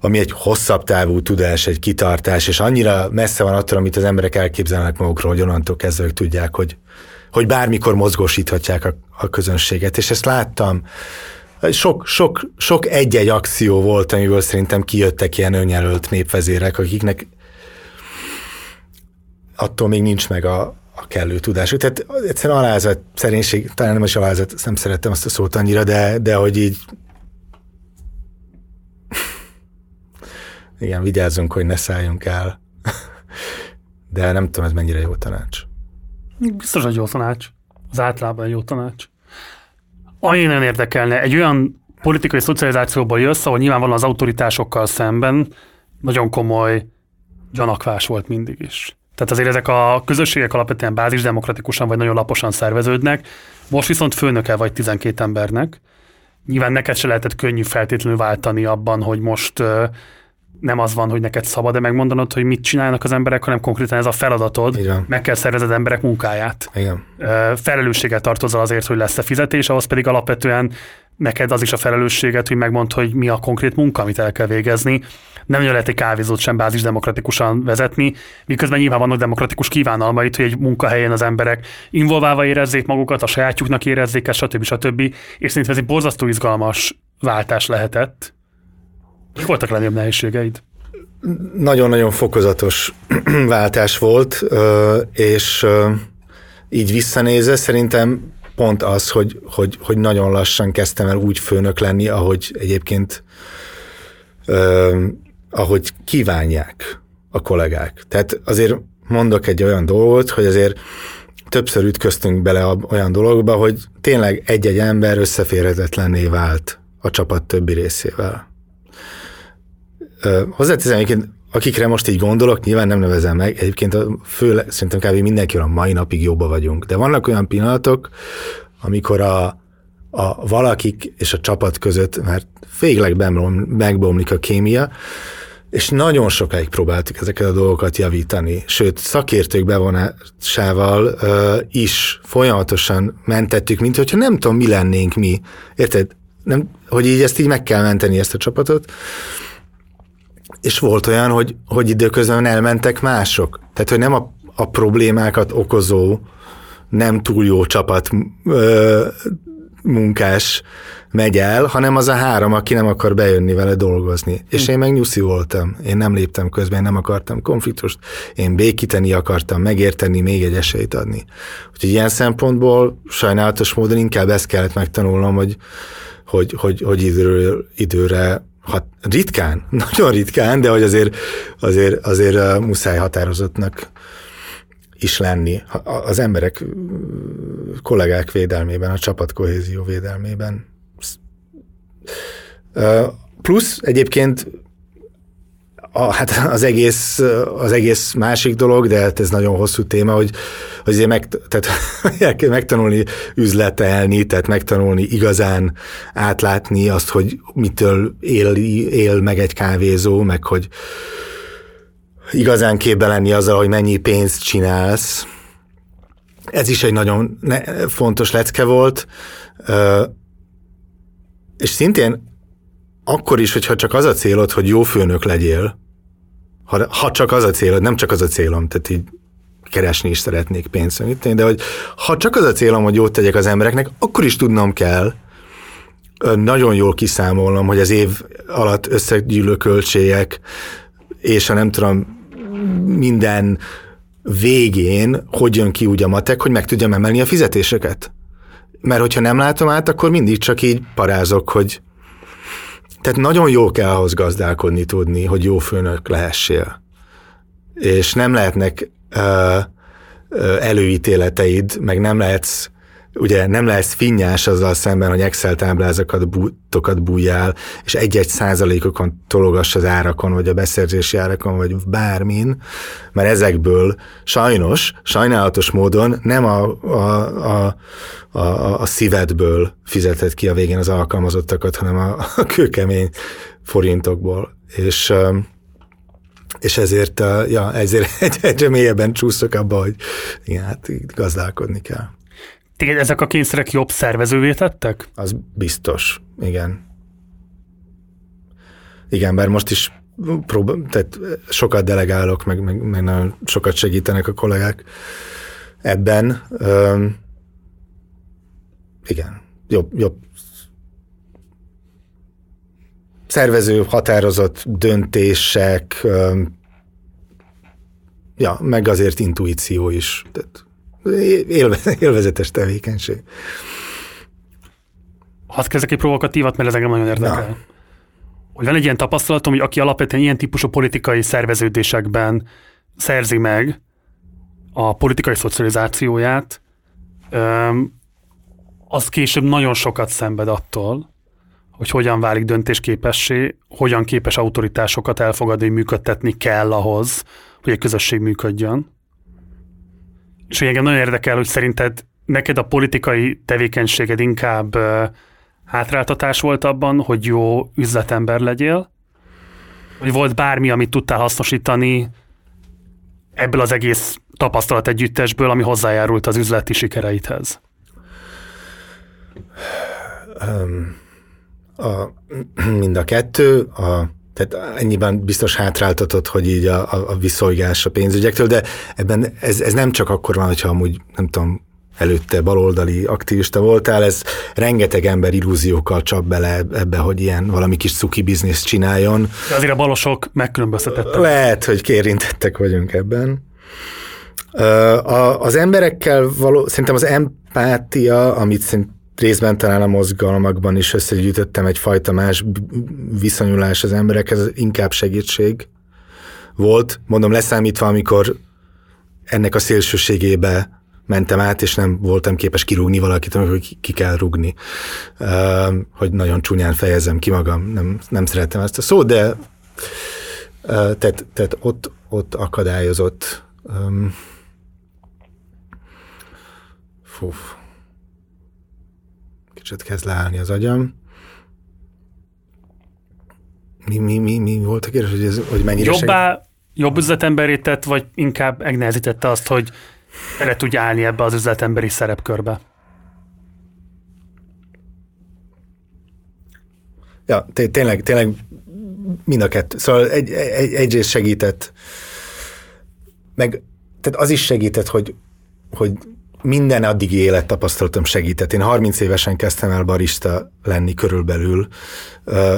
ami egy hosszabb távú tudás, egy kitartás, és annyira messze van attól, amit az emberek elképzelnek magukról, hogy onnantól kezdve tudják, hogy, hogy bármikor mozgósíthatják a, a közönséget. És ezt láttam sok, sok, sok egy-egy akció volt, amiből szerintem kijöttek ilyen önjelölt népvezérek, akiknek attól még nincs meg a, a kellő tudásuk. Tehát egyszerűen alázat, szerénység, talán nem is alázat, nem szerettem azt a szót annyira, de, de hogy így igen, vigyázzunk, hogy ne szálljunk el. De nem tudom, ez mennyire jó tanács. Biztos, hogy jó tanács. Az általában jó tanács. Ami nem érdekelne, egy olyan politikai szocializációból jössz, ahol nyilván van az autoritásokkal szemben nagyon komoly gyanakvás volt mindig is. Tehát azért ezek a közösségek alapvetően bázisdemokratikusan vagy nagyon laposan szerveződnek. Most viszont főnöke vagy 12 embernek. Nyilván neked se lehetett könnyű feltétlenül váltani abban, hogy most nem az van, hogy neked szabad-e megmondanod, hogy mit csinálnak az emberek, hanem konkrétan ez a feladatod, Igen. meg kell szervezed emberek munkáját. Igen. Felelősséggel tartozol azért, hogy lesz a fizetés, ahhoz pedig alapvetően neked az is a felelősséget, hogy megmond, hogy mi a konkrét munka, amit el kell végezni. Nem nagyon lehet egy kávézót sem bázis demokratikusan vezetni, miközben nyilván vannak demokratikus kívánalmait, hogy egy munkahelyen az emberek involválva érezzék magukat, a sajátjuknak érezzék ezt, stb. stb. És szerintem ez egy borzasztó izgalmas váltás lehetett. Mik voltak legnagyobb nehézségeid? Nagyon-nagyon fokozatos [CLEARS THROAT] váltás volt, és így visszanézve szerintem pont az, hogy, hogy, hogy nagyon lassan kezdtem el úgy főnök lenni, ahogy egyébként ahogy kívánják a kollégák. Tehát azért mondok egy olyan dolgot, hogy azért többször ütköztünk bele olyan dologba, hogy tényleg egy-egy ember összeférhetetlenné vált a csapat többi részével. Hozzáteszem egyébként, akikre most így gondolok, nyilván nem nevezem meg, egyébként a fő, szerintem kb. mindenki a mai napig jobban vagyunk, de vannak olyan pillanatok, amikor a, a valakik és a csapat között már végleg megbomlik a kémia, és nagyon sokáig próbáltuk ezeket a dolgokat javítani, sőt, szakértők bevonásával uh, is folyamatosan mentettük, mint hogyha nem tudom, mi lennénk mi. Érted? Nem, hogy így ezt így meg kell menteni, ezt a csapatot. És volt olyan, hogy, hogy időközben elmentek mások. Tehát, hogy nem a, a problémákat okozó, nem túl jó csapat ö, munkás megy el, hanem az a három, aki nem akar bejönni vele dolgozni. És én meg nyuszi voltam. Én nem léptem közben, én nem akartam konfliktust, én békíteni akartam, megérteni, még egy esélyt adni. Úgyhogy ilyen szempontból sajnálatos módon inkább ezt kellett megtanulnom, hogy, hogy, hogy, hogy időről, időre hat, ritkán, [LAUGHS] nagyon ritkán, de hogy azért, azért, azért muszáj határozottnak is lenni az emberek, kollégák védelmében, a csapatkohézió védelmében. Plusz egyébként a, hát az egész, az egész másik dolog, de hát ez nagyon hosszú téma, hogy, hogy azért meg, tehát [LAUGHS] megtanulni üzletelni, tehát megtanulni igazán átlátni azt, hogy mitől él, él meg egy kávézó, meg hogy igazán képbe lenni azzal, hogy mennyi pénzt csinálsz. Ez is egy nagyon fontos lecke volt, és szintén akkor is, hogyha csak az a célod, hogy jó főnök legyél, ha, ha csak az a célod, nem csak az a célom, tehát így keresni is szeretnék pénzt, de hogy ha csak az a célom, hogy jót tegyek az embereknek, akkor is tudnom kell, nagyon jól kiszámolnom, hogy az év alatt összegyűlő költségek, és a nem tudom, minden végén hogy jön ki úgy a matek, hogy meg tudjam emelni a fizetéseket. Mert hogyha nem látom át, akkor mindig csak így parázok, hogy tehát nagyon jó kell ahhoz gazdálkodni tudni, hogy jó főnök lehessél. És nem lehetnek uh, előítéleteid, meg nem lehetsz ugye nem lesz finnyás azzal szemben, hogy Excel táblázatot bújtokat bújjál, és egy-egy százalékokon tologass az árakon, vagy a beszerzési árakon, vagy bármin, mert ezekből sajnos, sajnálatos módon nem a, a, a, a, a szívedből fizetett ki a végén az alkalmazottakat, hanem a, a kőkemény forintokból. És és ezért, ja, ezért egy, [LAUGHS] egyre mélyebben csúszok abba, hogy igen, hát gazdálkodni kell. Téged ezek a kényszerek jobb szervezővé tettek? Az biztos, igen. Igen, bár most is prób- tehát sokat delegálok, meg, meg, meg nagyon sokat segítenek a kollégák ebben. Üm, igen, jobb, jobb szervező, határozott döntések, üm, ja, meg azért intuíció is. Tehát élvezetes tevékenység. Hadd kezdek egy provokatívat, mert ez engem nagyon érdekel. Na. Hogy van egy ilyen tapasztalatom, hogy aki alapvetően ilyen típusú politikai szerveződésekben szerzi meg a politikai szocializációját, az később nagyon sokat szenved attól, hogy hogyan válik döntésképessé, hogyan képes autoritásokat elfogadni, működtetni kell ahhoz, hogy egy közösség működjön. És hogy engem nagyon érdekel, hogy szerinted neked a politikai tevékenységed inkább hátráltatás volt abban, hogy jó üzletember legyél, vagy volt bármi, amit tudtál hasznosítani ebből az egész tapasztalat együttesből, ami hozzájárult az üzleti sikereidhez? Um, a, [CLEARS THROAT] mind a kettő, a, tehát ennyiben biztos hátráltatott, hogy így a, a, a viszolgás a pénzügyektől, de ebben ez, ez nem csak akkor van, hogyha amúgy, nem tudom, előtte baloldali aktivista voltál, ez rengeteg ember illúziókkal csap bele ebbe, hogy ilyen valami kis cuki bizniszt csináljon. De azért a balosok megkülönböztetettek. Lehet, hogy kérintettek vagyunk ebben. A, az emberekkel való, szerintem az empátia, amit szerint részben talán a mozgalmakban is összegyűjtöttem egyfajta más viszonyulás az emberekhez, inkább segítség volt. Mondom, leszámítva, amikor ennek a szélsőségébe mentem át, és nem voltam képes kirúgni valakit, amikor ki, kell rúgni. Ö, Hogy nagyon csúnyán fejezem ki magam, nem, nem szeretem ezt a szót, de ö, tehát, tehát ott, ott akadályozott. Um, fú, kicsit kezd leállni az agyam. Mi, mi, mi, mi volt a kérdés, hogy, ez, hogy mennyire Jobbá, jobb üzletemberét tett, vagy inkább megnehezítette azt, hogy bele tudj állni ebbe az üzletemberi szerepkörbe? Ja, té- tényleg, tényleg mind a kettő. Szóval egy, egy, egyrészt segített, meg tehát az is segített, hogy, hogy minden addigi élettapasztalatom segített. Én 30 évesen kezdtem el barista lenni körülbelül,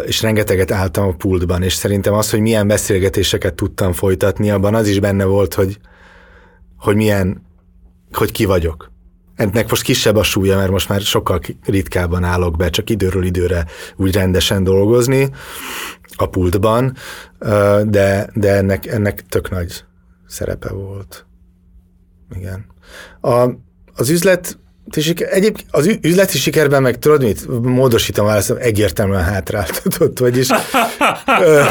és rengeteget álltam a pultban, és szerintem az, hogy milyen beszélgetéseket tudtam folytatni, abban az is benne volt, hogy, hogy milyen, hogy ki vagyok. Ennek most kisebb a súlya, mert most már sokkal ritkábban állok be, csak időről időre úgy rendesen dolgozni a pultban, de, de ennek, ennek tök nagy szerepe volt. Igen. A, az üzlet Egyébként az üzleti sikerben meg tudod mit? Módosítom válaszom, egyértelműen hátráltatott, vagyis ö,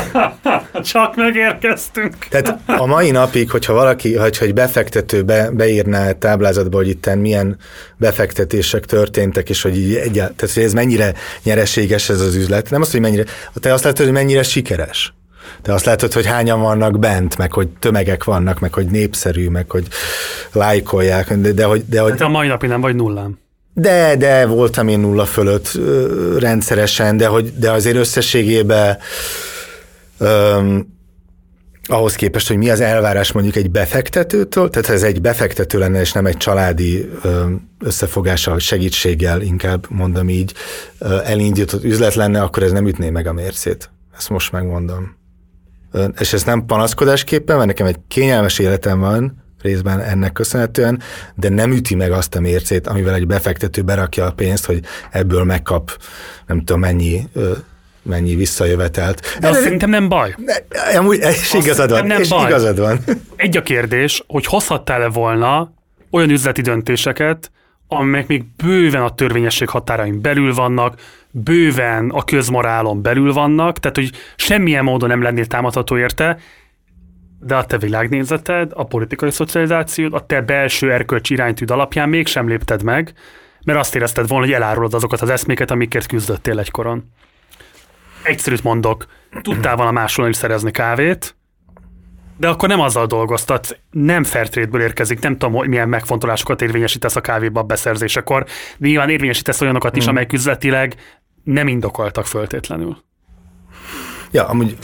Csak megérkeztünk. tehát a mai napig, hogyha valaki, hogyha egy befektető be, beírná egy táblázatba, hogy itten milyen befektetések történtek, és hogy így egyáltalán, tehát hogy ez mennyire nyereséges ez az üzlet, nem azt, hogy mennyire, te azt látod, hogy mennyire sikeres. Te azt látod, hogy hányan vannak bent, meg hogy tömegek vannak, meg hogy népszerű, meg hogy lájkolják, de, de, hogy, de, hogy Te a mai napig nem vagy nullám. de, de voltam én nulla fölött ö, rendszeresen, de, hogy, de azért összességében öm, ahhoz képest, hogy mi az elvárás mondjuk egy befektetőtől, tehát ez egy befektető lenne, és nem egy családi öm, összefogással, segítséggel, inkább mondom így, elindított üzlet lenne, akkor ez nem ütné meg a mércét. Ezt most megmondom. És ez nem panaszkodásképpen, mert nekem egy kényelmes életem van, részben ennek köszönhetően, de nem üti meg azt a mércét, amivel egy befektető berakja a pénzt, hogy ebből megkap nem tudom mennyi, mennyi visszajövetelt. De azt szerintem nem baj. Amúgy, és igazad van, nem és baj. igazad van. Egy a kérdés, hogy hozhattál-e volna olyan üzleti döntéseket, amelyek még bőven a törvényesség határain belül vannak, bőven a közmorálon belül vannak, tehát hogy semmilyen módon nem lennél támadható érte, de a te világnézeted, a politikai szocializációd, a te belső erkölcsi iránytűd alapján mégsem lépted meg, mert azt érezted volna, hogy elárulod azokat az eszméket, amikért küzdöttél egykoron. Egyszerűt mondok, tudtál volna máshol is szerezni kávét, de akkor nem azzal dolgoztatsz, nem Fairtrade-ből érkezik, nem tudom, hogy milyen megfontolásokat érvényesítesz a kávéba a beszerzésekor, de nyilván érvényesítesz olyanokat is, Mm. amelyek üzletileg nem indokoltak föltétlenül. Ja, amúgy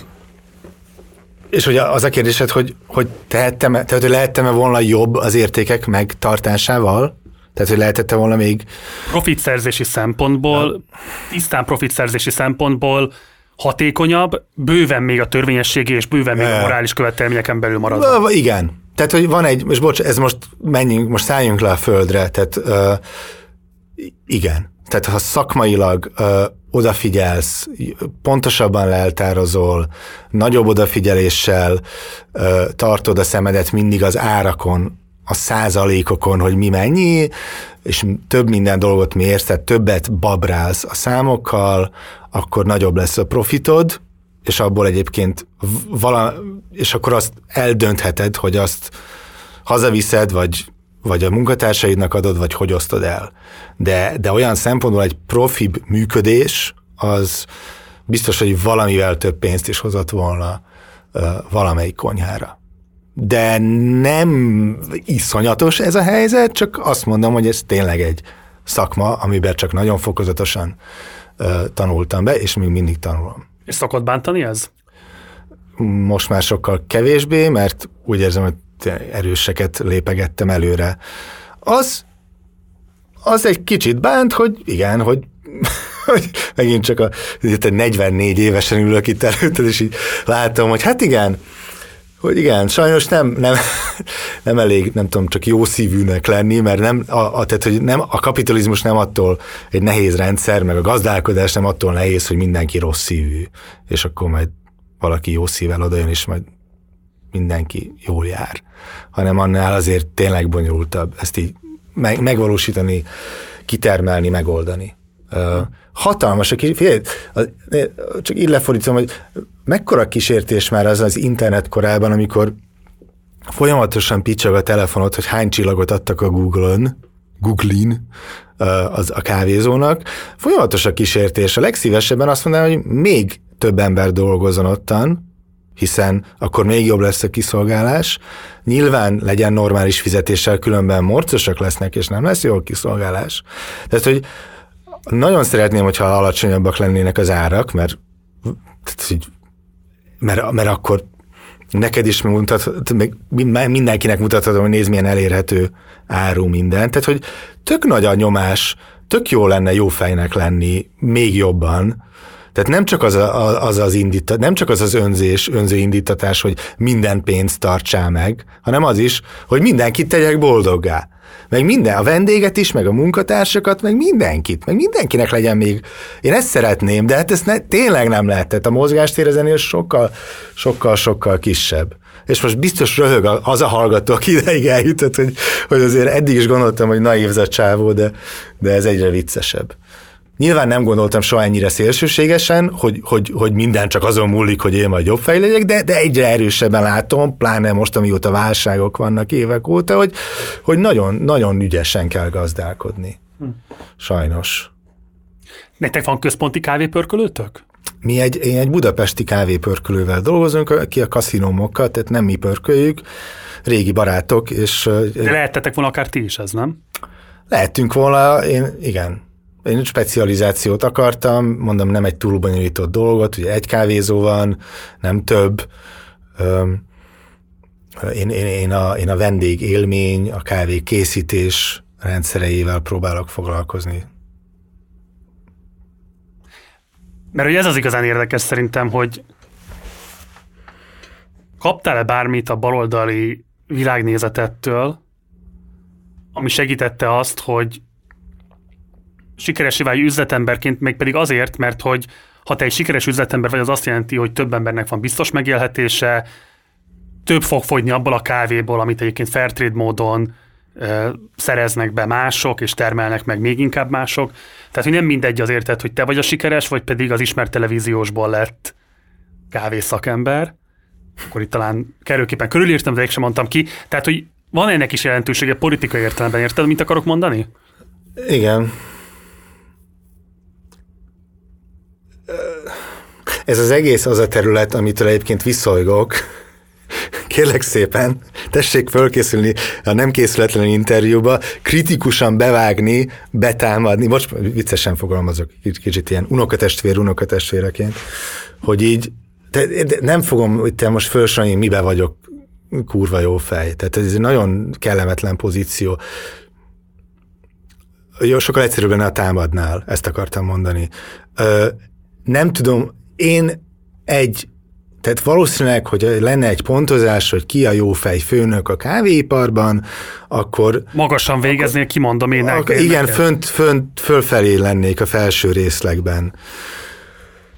és hogy az a kérdésed, hogy, hogy tehettem, tehát hogy lehettem-e volna jobb az értékek megtartásával? Tehát, hogy lehetette volna még Profitszerzési szempontból, tisztán profitszerzési szempontból hatékonyabb, bőven még a törvényességi és bőven még a Ja. morális követelményeken belül maradva. Igen. Tehát, hogy van egy, most bocs, ez most menjünk, most szálljunk le a földre, tehát uh, igen. Tehát ha szakmailag uh, odafigyelsz, pontosabban leltározol, nagyobb odafigyeléssel uh, tartod a szemedet mindig az árakon, a százalékokon, hogy mi mennyi, és több minden dolgot mérsz, tehát többet babrálsz a számokkal, akkor nagyobb lesz a profitod, és abból egyébként vala, és akkor azt eldöntheted, hogy azt hazaviszed, vagy, vagy a munkatársaidnak adod, vagy hogy osztod el. De, de olyan szempontból egy profibb működés, az biztos, hogy valamivel több pénzt is hozott volna uh, valamelyik konyhára. De nem iszonyatos ez a helyzet, csak azt mondom, hogy ez tényleg egy szakma, amiben csak nagyon fokozatosan uh, tanultam be, és még mindig tanulom. És szokott bántani ez? Most már sokkal kevésbé, mert úgy érzem, hogy erőseket lépegettem előre. Az, az egy kicsit bánt, hogy igen, hogy [LAUGHS] hogy megint csak a 44 évesen ülök itt előtted, és így látom, hogy hát igen, hogy igen, sajnos nem, nem, [LAUGHS] nem elég, nem tudom, csak jó szívűnek lenni, mert nem, a, a, tehát, hogy nem, a kapitalizmus nem attól egy nehéz rendszer, meg a gazdálkodás nem attól nehéz, hogy mindenki rossz szívű, és akkor majd valaki jó szívvel odajön, és majd mindenki jól jár, hanem annál azért tényleg bonyolultabb ezt így meg, megvalósítani, kitermelni, megoldani. Uh, hatalmas, figyelj, csak így lefordítom, hogy mekkora kísértés már az az internet korában, amikor folyamatosan picsog a telefonot, hogy hány csillagot adtak a Google-on, Google-in, az a kávézónak. Folyamatos a kísértés. A legszívesebben azt mondanám, hogy még több ember dolgozzon ottan, hiszen akkor még jobb lesz a kiszolgálás. Nyilván legyen normális fizetéssel, különben morcosak lesznek, és nem lesz jó a kiszolgálás. Tehát, hogy nagyon szeretném, hogyha alacsonyabbak lennének az árak, mert, mert, mert akkor neked is mutat, meg mindenkinek mutathatom, hogy nézd, milyen elérhető áru minden. Tehát, hogy tök nagy a nyomás, tök jó lenne jó fejnek lenni, még jobban, tehát nem csak az az, az indítat, nem csak az az önzés, önző indítatás, hogy minden pénzt tartsál meg, hanem az is, hogy mindenkit tegyek boldoggá. Meg minden, a vendéget is, meg a munkatársakat, meg mindenkit, meg mindenkinek legyen még. Én ezt szeretném, de hát ezt ne, tényleg nem lehet. Tehát a mozgástér ezenél sokkal, sokkal, sokkal kisebb. És most biztos röhög az a hallgató, aki ideig eljutott, hogy, hogy azért eddig is gondoltam, hogy naív a csávó, de, de ez egyre viccesebb. Nyilván nem gondoltam soha ennyire szélsőségesen, hogy, hogy, hogy minden csak azon múlik, hogy én majd jobb fej legyek, de, de egyre erősebben látom, pláne most, amióta válságok vannak évek óta, hogy, hogy nagyon, nagyon ügyesen kell gazdálkodni. Hm. Sajnos. Nektek van központi kávépörkölőtök? Mi egy, én egy budapesti kávépörkölővel dolgozunk, ki a kaszinómokkal, tehát nem mi pörköljük, régi barátok, és... De lehettetek volna akár ti is, ez nem? Lehettünk volna, én igen, én specializációt akartam, mondom, nem egy túl bonyolított dolgot, ugye egy kávézó van, nem több. Én, én, én, a, én a vendég élmény, a kávé készítés rendszereivel próbálok foglalkozni. Mert ugye ez az igazán érdekes szerintem, hogy kaptál-e bármit a baloldali világnézetettől, ami segítette azt, hogy sikeresé válj üzletemberként, még pedig azért, mert hogy ha te egy sikeres üzletember vagy, az azt jelenti, hogy több embernek van biztos megélhetése, több fog fogyni abból a kávéból, amit egyébként Fairtrade módon ö, szereznek be mások, és termelnek meg még inkább mások. Tehát, hogy nem mindegy az érted, hogy te vagy a sikeres, vagy pedig az ismert televíziósból lett kávészakember. Akkor itt talán kerülképpen körülírtam, de sem mondtam ki. Tehát, hogy van ennek is jelentősége politikai értelemben, érted, mit akarok mondani? Igen, Ez az egész az a terület, amitől egyébként visszolygok. Kérlek szépen, tessék fölkészülni a nem készületlen interjúba, kritikusan bevágni, betámadni, most viccesen fogalmazok, kicsit ilyen unokatestvér, unokatestvéreként, hogy így, de, de nem fogom hogy te most felsorolni, mibe vagyok kurva jó fej. Tehát ez egy nagyon kellemetlen pozíció. Jó, sokkal egyszerűbb lenne a támadnál, ezt akartam mondani. Ö, nem tudom, én egy Tehát valószínűleg, hogy lenne egy pontozás, hogy ki a jó fej főnök a kávéiparban, akkor... Magasan végeznél, kimondom én Ak- igen, fönt, fönt, fölfelé lennék a felső részlegben.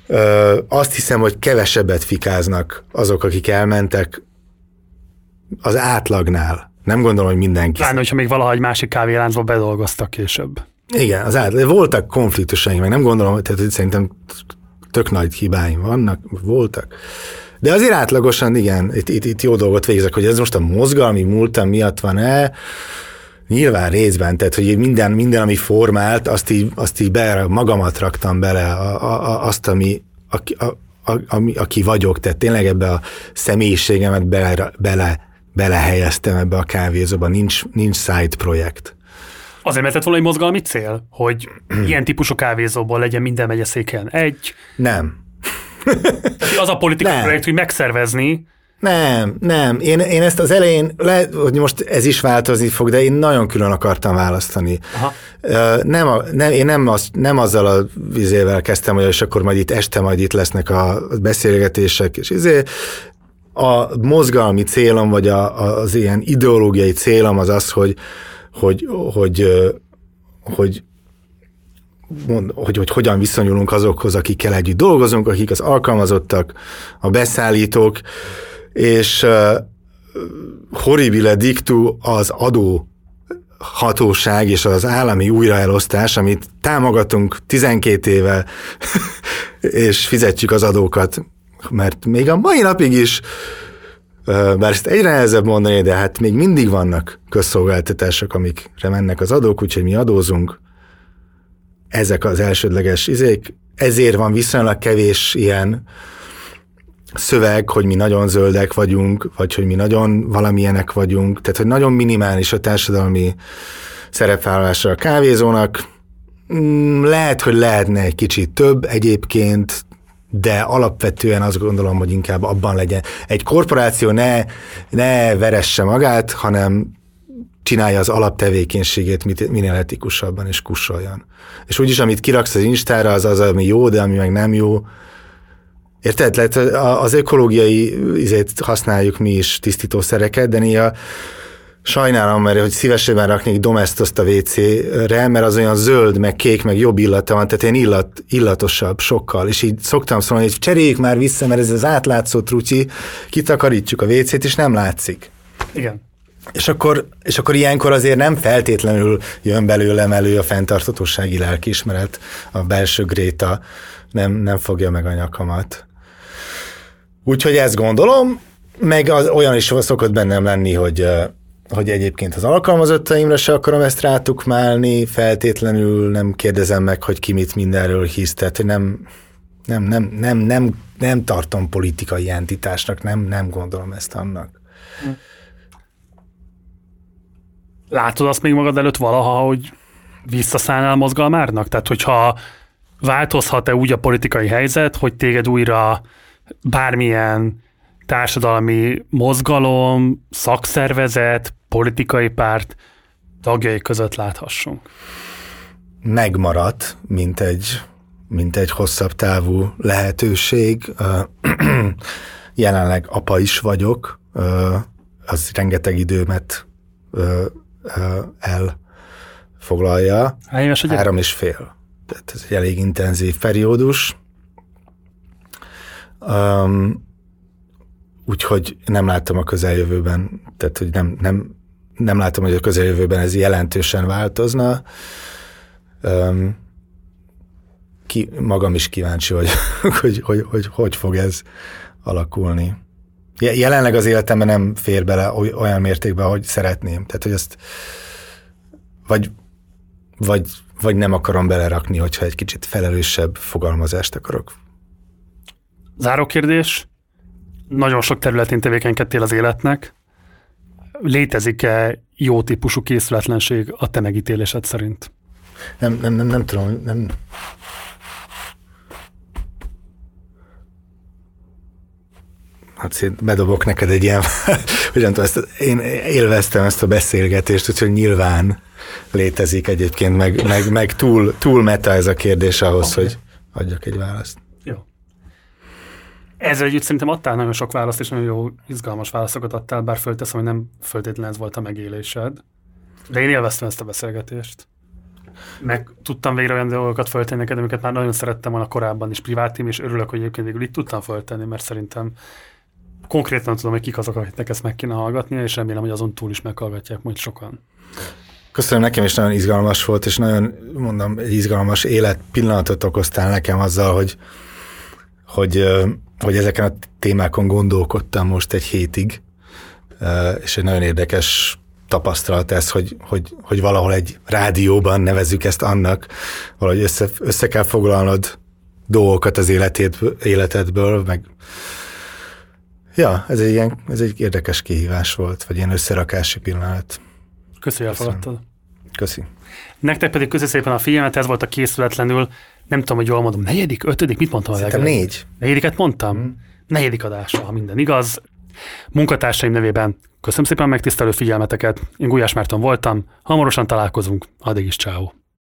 Ö, azt hiszem, hogy kevesebbet fikáznak azok, akik elmentek az átlagnál. Nem gondolom, hogy mindenki. Pláne, hogyha még valaha egy másik kávéláncba bedolgoztak később. Igen, az átlag. Voltak konfliktusaink, meg nem gondolom, tehát, hogy szerintem tök nagy hibáim vannak, voltak. De azért átlagosan, igen, itt, itt, itt jó dolgot végzek, hogy ez most a mozgalmi múltam miatt van-e, Nyilván részben, tehát hogy minden, minden ami formált, azt így, azt így be, magamat raktam bele, a, a, azt, ami, a, a, a, ami, aki vagyok, tehát tényleg ebbe a személyiségemet bele, bele, belehelyeztem ebbe a kávézóba, nincs, nincs side projekt. Azért mert volna egy mozgalmi cél, hogy [CLEARS THROAT] ilyen típusú kávézóból legyen minden megyeszéken egy. Nem. Az a politikai projekt, hogy megszervezni nem, nem. Én, én ezt az elején, le, hogy most ez is változni fog, de én nagyon külön akartam választani. Aha. Nem, a, nem, én nem, az, nem azzal a vizével kezdtem, hogy és akkor majd itt este majd itt lesznek a beszélgetések, és izé, a mozgalmi célom, vagy a, az ilyen ideológiai célom az az, hogy, hogy, hogy, hogy mond, hogy, hogy hogyan viszonyulunk azokhoz, akikkel együtt dolgozunk, akik az alkalmazottak, a beszállítók, és uh, horribile dictu az adó hatóság és az állami újraelosztás, amit támogatunk 12 éve, [LAUGHS] és fizetjük az adókat, mert még a mai napig is, bár ezt egyre nehezebb mondani, de hát még mindig vannak közszolgáltatások, amikre mennek az adók, úgyhogy mi adózunk. Ezek az elsődleges izék, ezért van viszonylag kevés ilyen szöveg, hogy mi nagyon zöldek vagyunk, vagy hogy mi nagyon valamilyenek vagyunk, tehát hogy nagyon minimális a társadalmi szerepvállalása a kávézónak. Mm, lehet, hogy lehetne egy kicsit több egyébként, de alapvetően azt gondolom, hogy inkább abban legyen. Egy korporáció ne, ne veresse magát, hanem csinálja az alaptevékenységét minél etikusabban, és kussoljon. És úgyis, amit kiraksz az Instára, az az, ami jó, de ami meg nem jó, Érted? Lehet, az ökológiai izét használjuk mi is tisztítószereket, de néha sajnálom, mert hogy szívesebben raknék domestoszt a WC-re, mert az olyan zöld, meg kék, meg jobb illata van, tehát ilyen illat, illatosabb sokkal. És így szoktam szólni, hogy cseréljük már vissza, mert ez az átlátszó trucsi, kitakarítjuk a WC-t, és nem látszik. Igen. És akkor, és akkor ilyenkor azért nem feltétlenül jön belőlem elő a fenntartatósági lelkiismeret, a belső gréta nem, nem fogja meg a nyakamat. Úgyhogy ezt gondolom, meg az, olyan is szokott bennem lenni, hogy, hogy egyébként az alkalmazottaimra se akarom ezt rátukmálni, feltétlenül nem kérdezem meg, hogy ki mit mindenről hisz, tehát hogy nem, nem, nem, nem, nem, nem tartom politikai entitásnak, nem, nem gondolom ezt annak. Látod azt még magad előtt valaha, hogy visszaszállnál mozgalmárnak? Tehát, hogyha változhat-e úgy a politikai helyzet, hogy téged újra bármilyen társadalmi mozgalom, szakszervezet, politikai párt tagjai között láthassunk? Megmaradt, mint egy, mint egy hosszabb távú lehetőség. [CLEARS THROAT] Jelenleg apa is vagyok, az rengeteg időmet elfoglalja. Hány éves Három és fél. Tehát ez egy elég intenzív periódus. Um, úgyhogy nem látom a közeljövőben, tehát hogy nem, nem, nem látom, hogy a közeljövőben ez jelentősen változna. Um, ki, magam is kíváncsi, hogy [LAUGHS] hogy, hogy, hogy hogy fog ez alakulni. Jelenleg az életemben nem fér bele olyan mértékben, hogy szeretném. Tehát, hogy ezt vagy, vagy, vagy nem akarom belerakni, hogyha egy kicsit felelősebb fogalmazást akarok Záró kérdés. Nagyon sok területén tevékenykedtél az életnek. Létezik-e jó típusú készületlenség a te megítélésed szerint? Nem, nem, nem, nem tudom, nem, hát szét bedobok neked egy ilyen, [LAUGHS] hogyan tudom, ezt, én élveztem ezt a beszélgetést, úgyhogy nyilván létezik egyébként, meg, meg, meg túl, túl meta ez a kérdés ahhoz, okay. hogy adjak egy választ. Ezzel együtt szerintem adtál nagyon sok választ, és nagyon jó, izgalmas válaszokat adtál, bár fölteszem, hogy nem föltétlenül ez volt a megélésed. De én élveztem ezt a beszélgetést. Meg tudtam végre olyan dolgokat föltenni neked, amiket már nagyon szerettem volna korábban is privátim, és örülök, hogy egyébként végül itt tudtam föltenni, mert szerintem konkrétan tudom, hogy kik azok, akiknek ezt meg kéne hallgatnia, és remélem, hogy azon túl is meghallgatják majd sokan. Köszönöm, nekem is nagyon izgalmas volt, és nagyon, mondom, izgalmas élet pillanatot okoztál nekem azzal, hogy, hogy, hogy ezeken a témákon gondolkodtam most egy hétig, és egy nagyon érdekes tapasztalat ez, hogy, hogy, hogy valahol egy rádióban nevezzük ezt annak, valahogy össze, össze kell foglalnod dolgokat az életét, életedből, meg ja, ez egy, ilyen, ez egy érdekes kihívás volt, vagy ilyen összerakási pillanat. Köszi, elfogadtad. Köszi. Nektek pedig köszi szépen a figyelmet, ez volt a készületlenül, nem tudom, hogy jól mondom, negyedik, ötödik, mit mondtam a Szerintem négy. Negyediket mondtam? Mm. Negyedik adása, ha minden igaz. Munkatársaim nevében köszönöm szépen a megtisztelő figyelmeteket. Én Gulyás Márton voltam, hamarosan találkozunk, addig is ciao.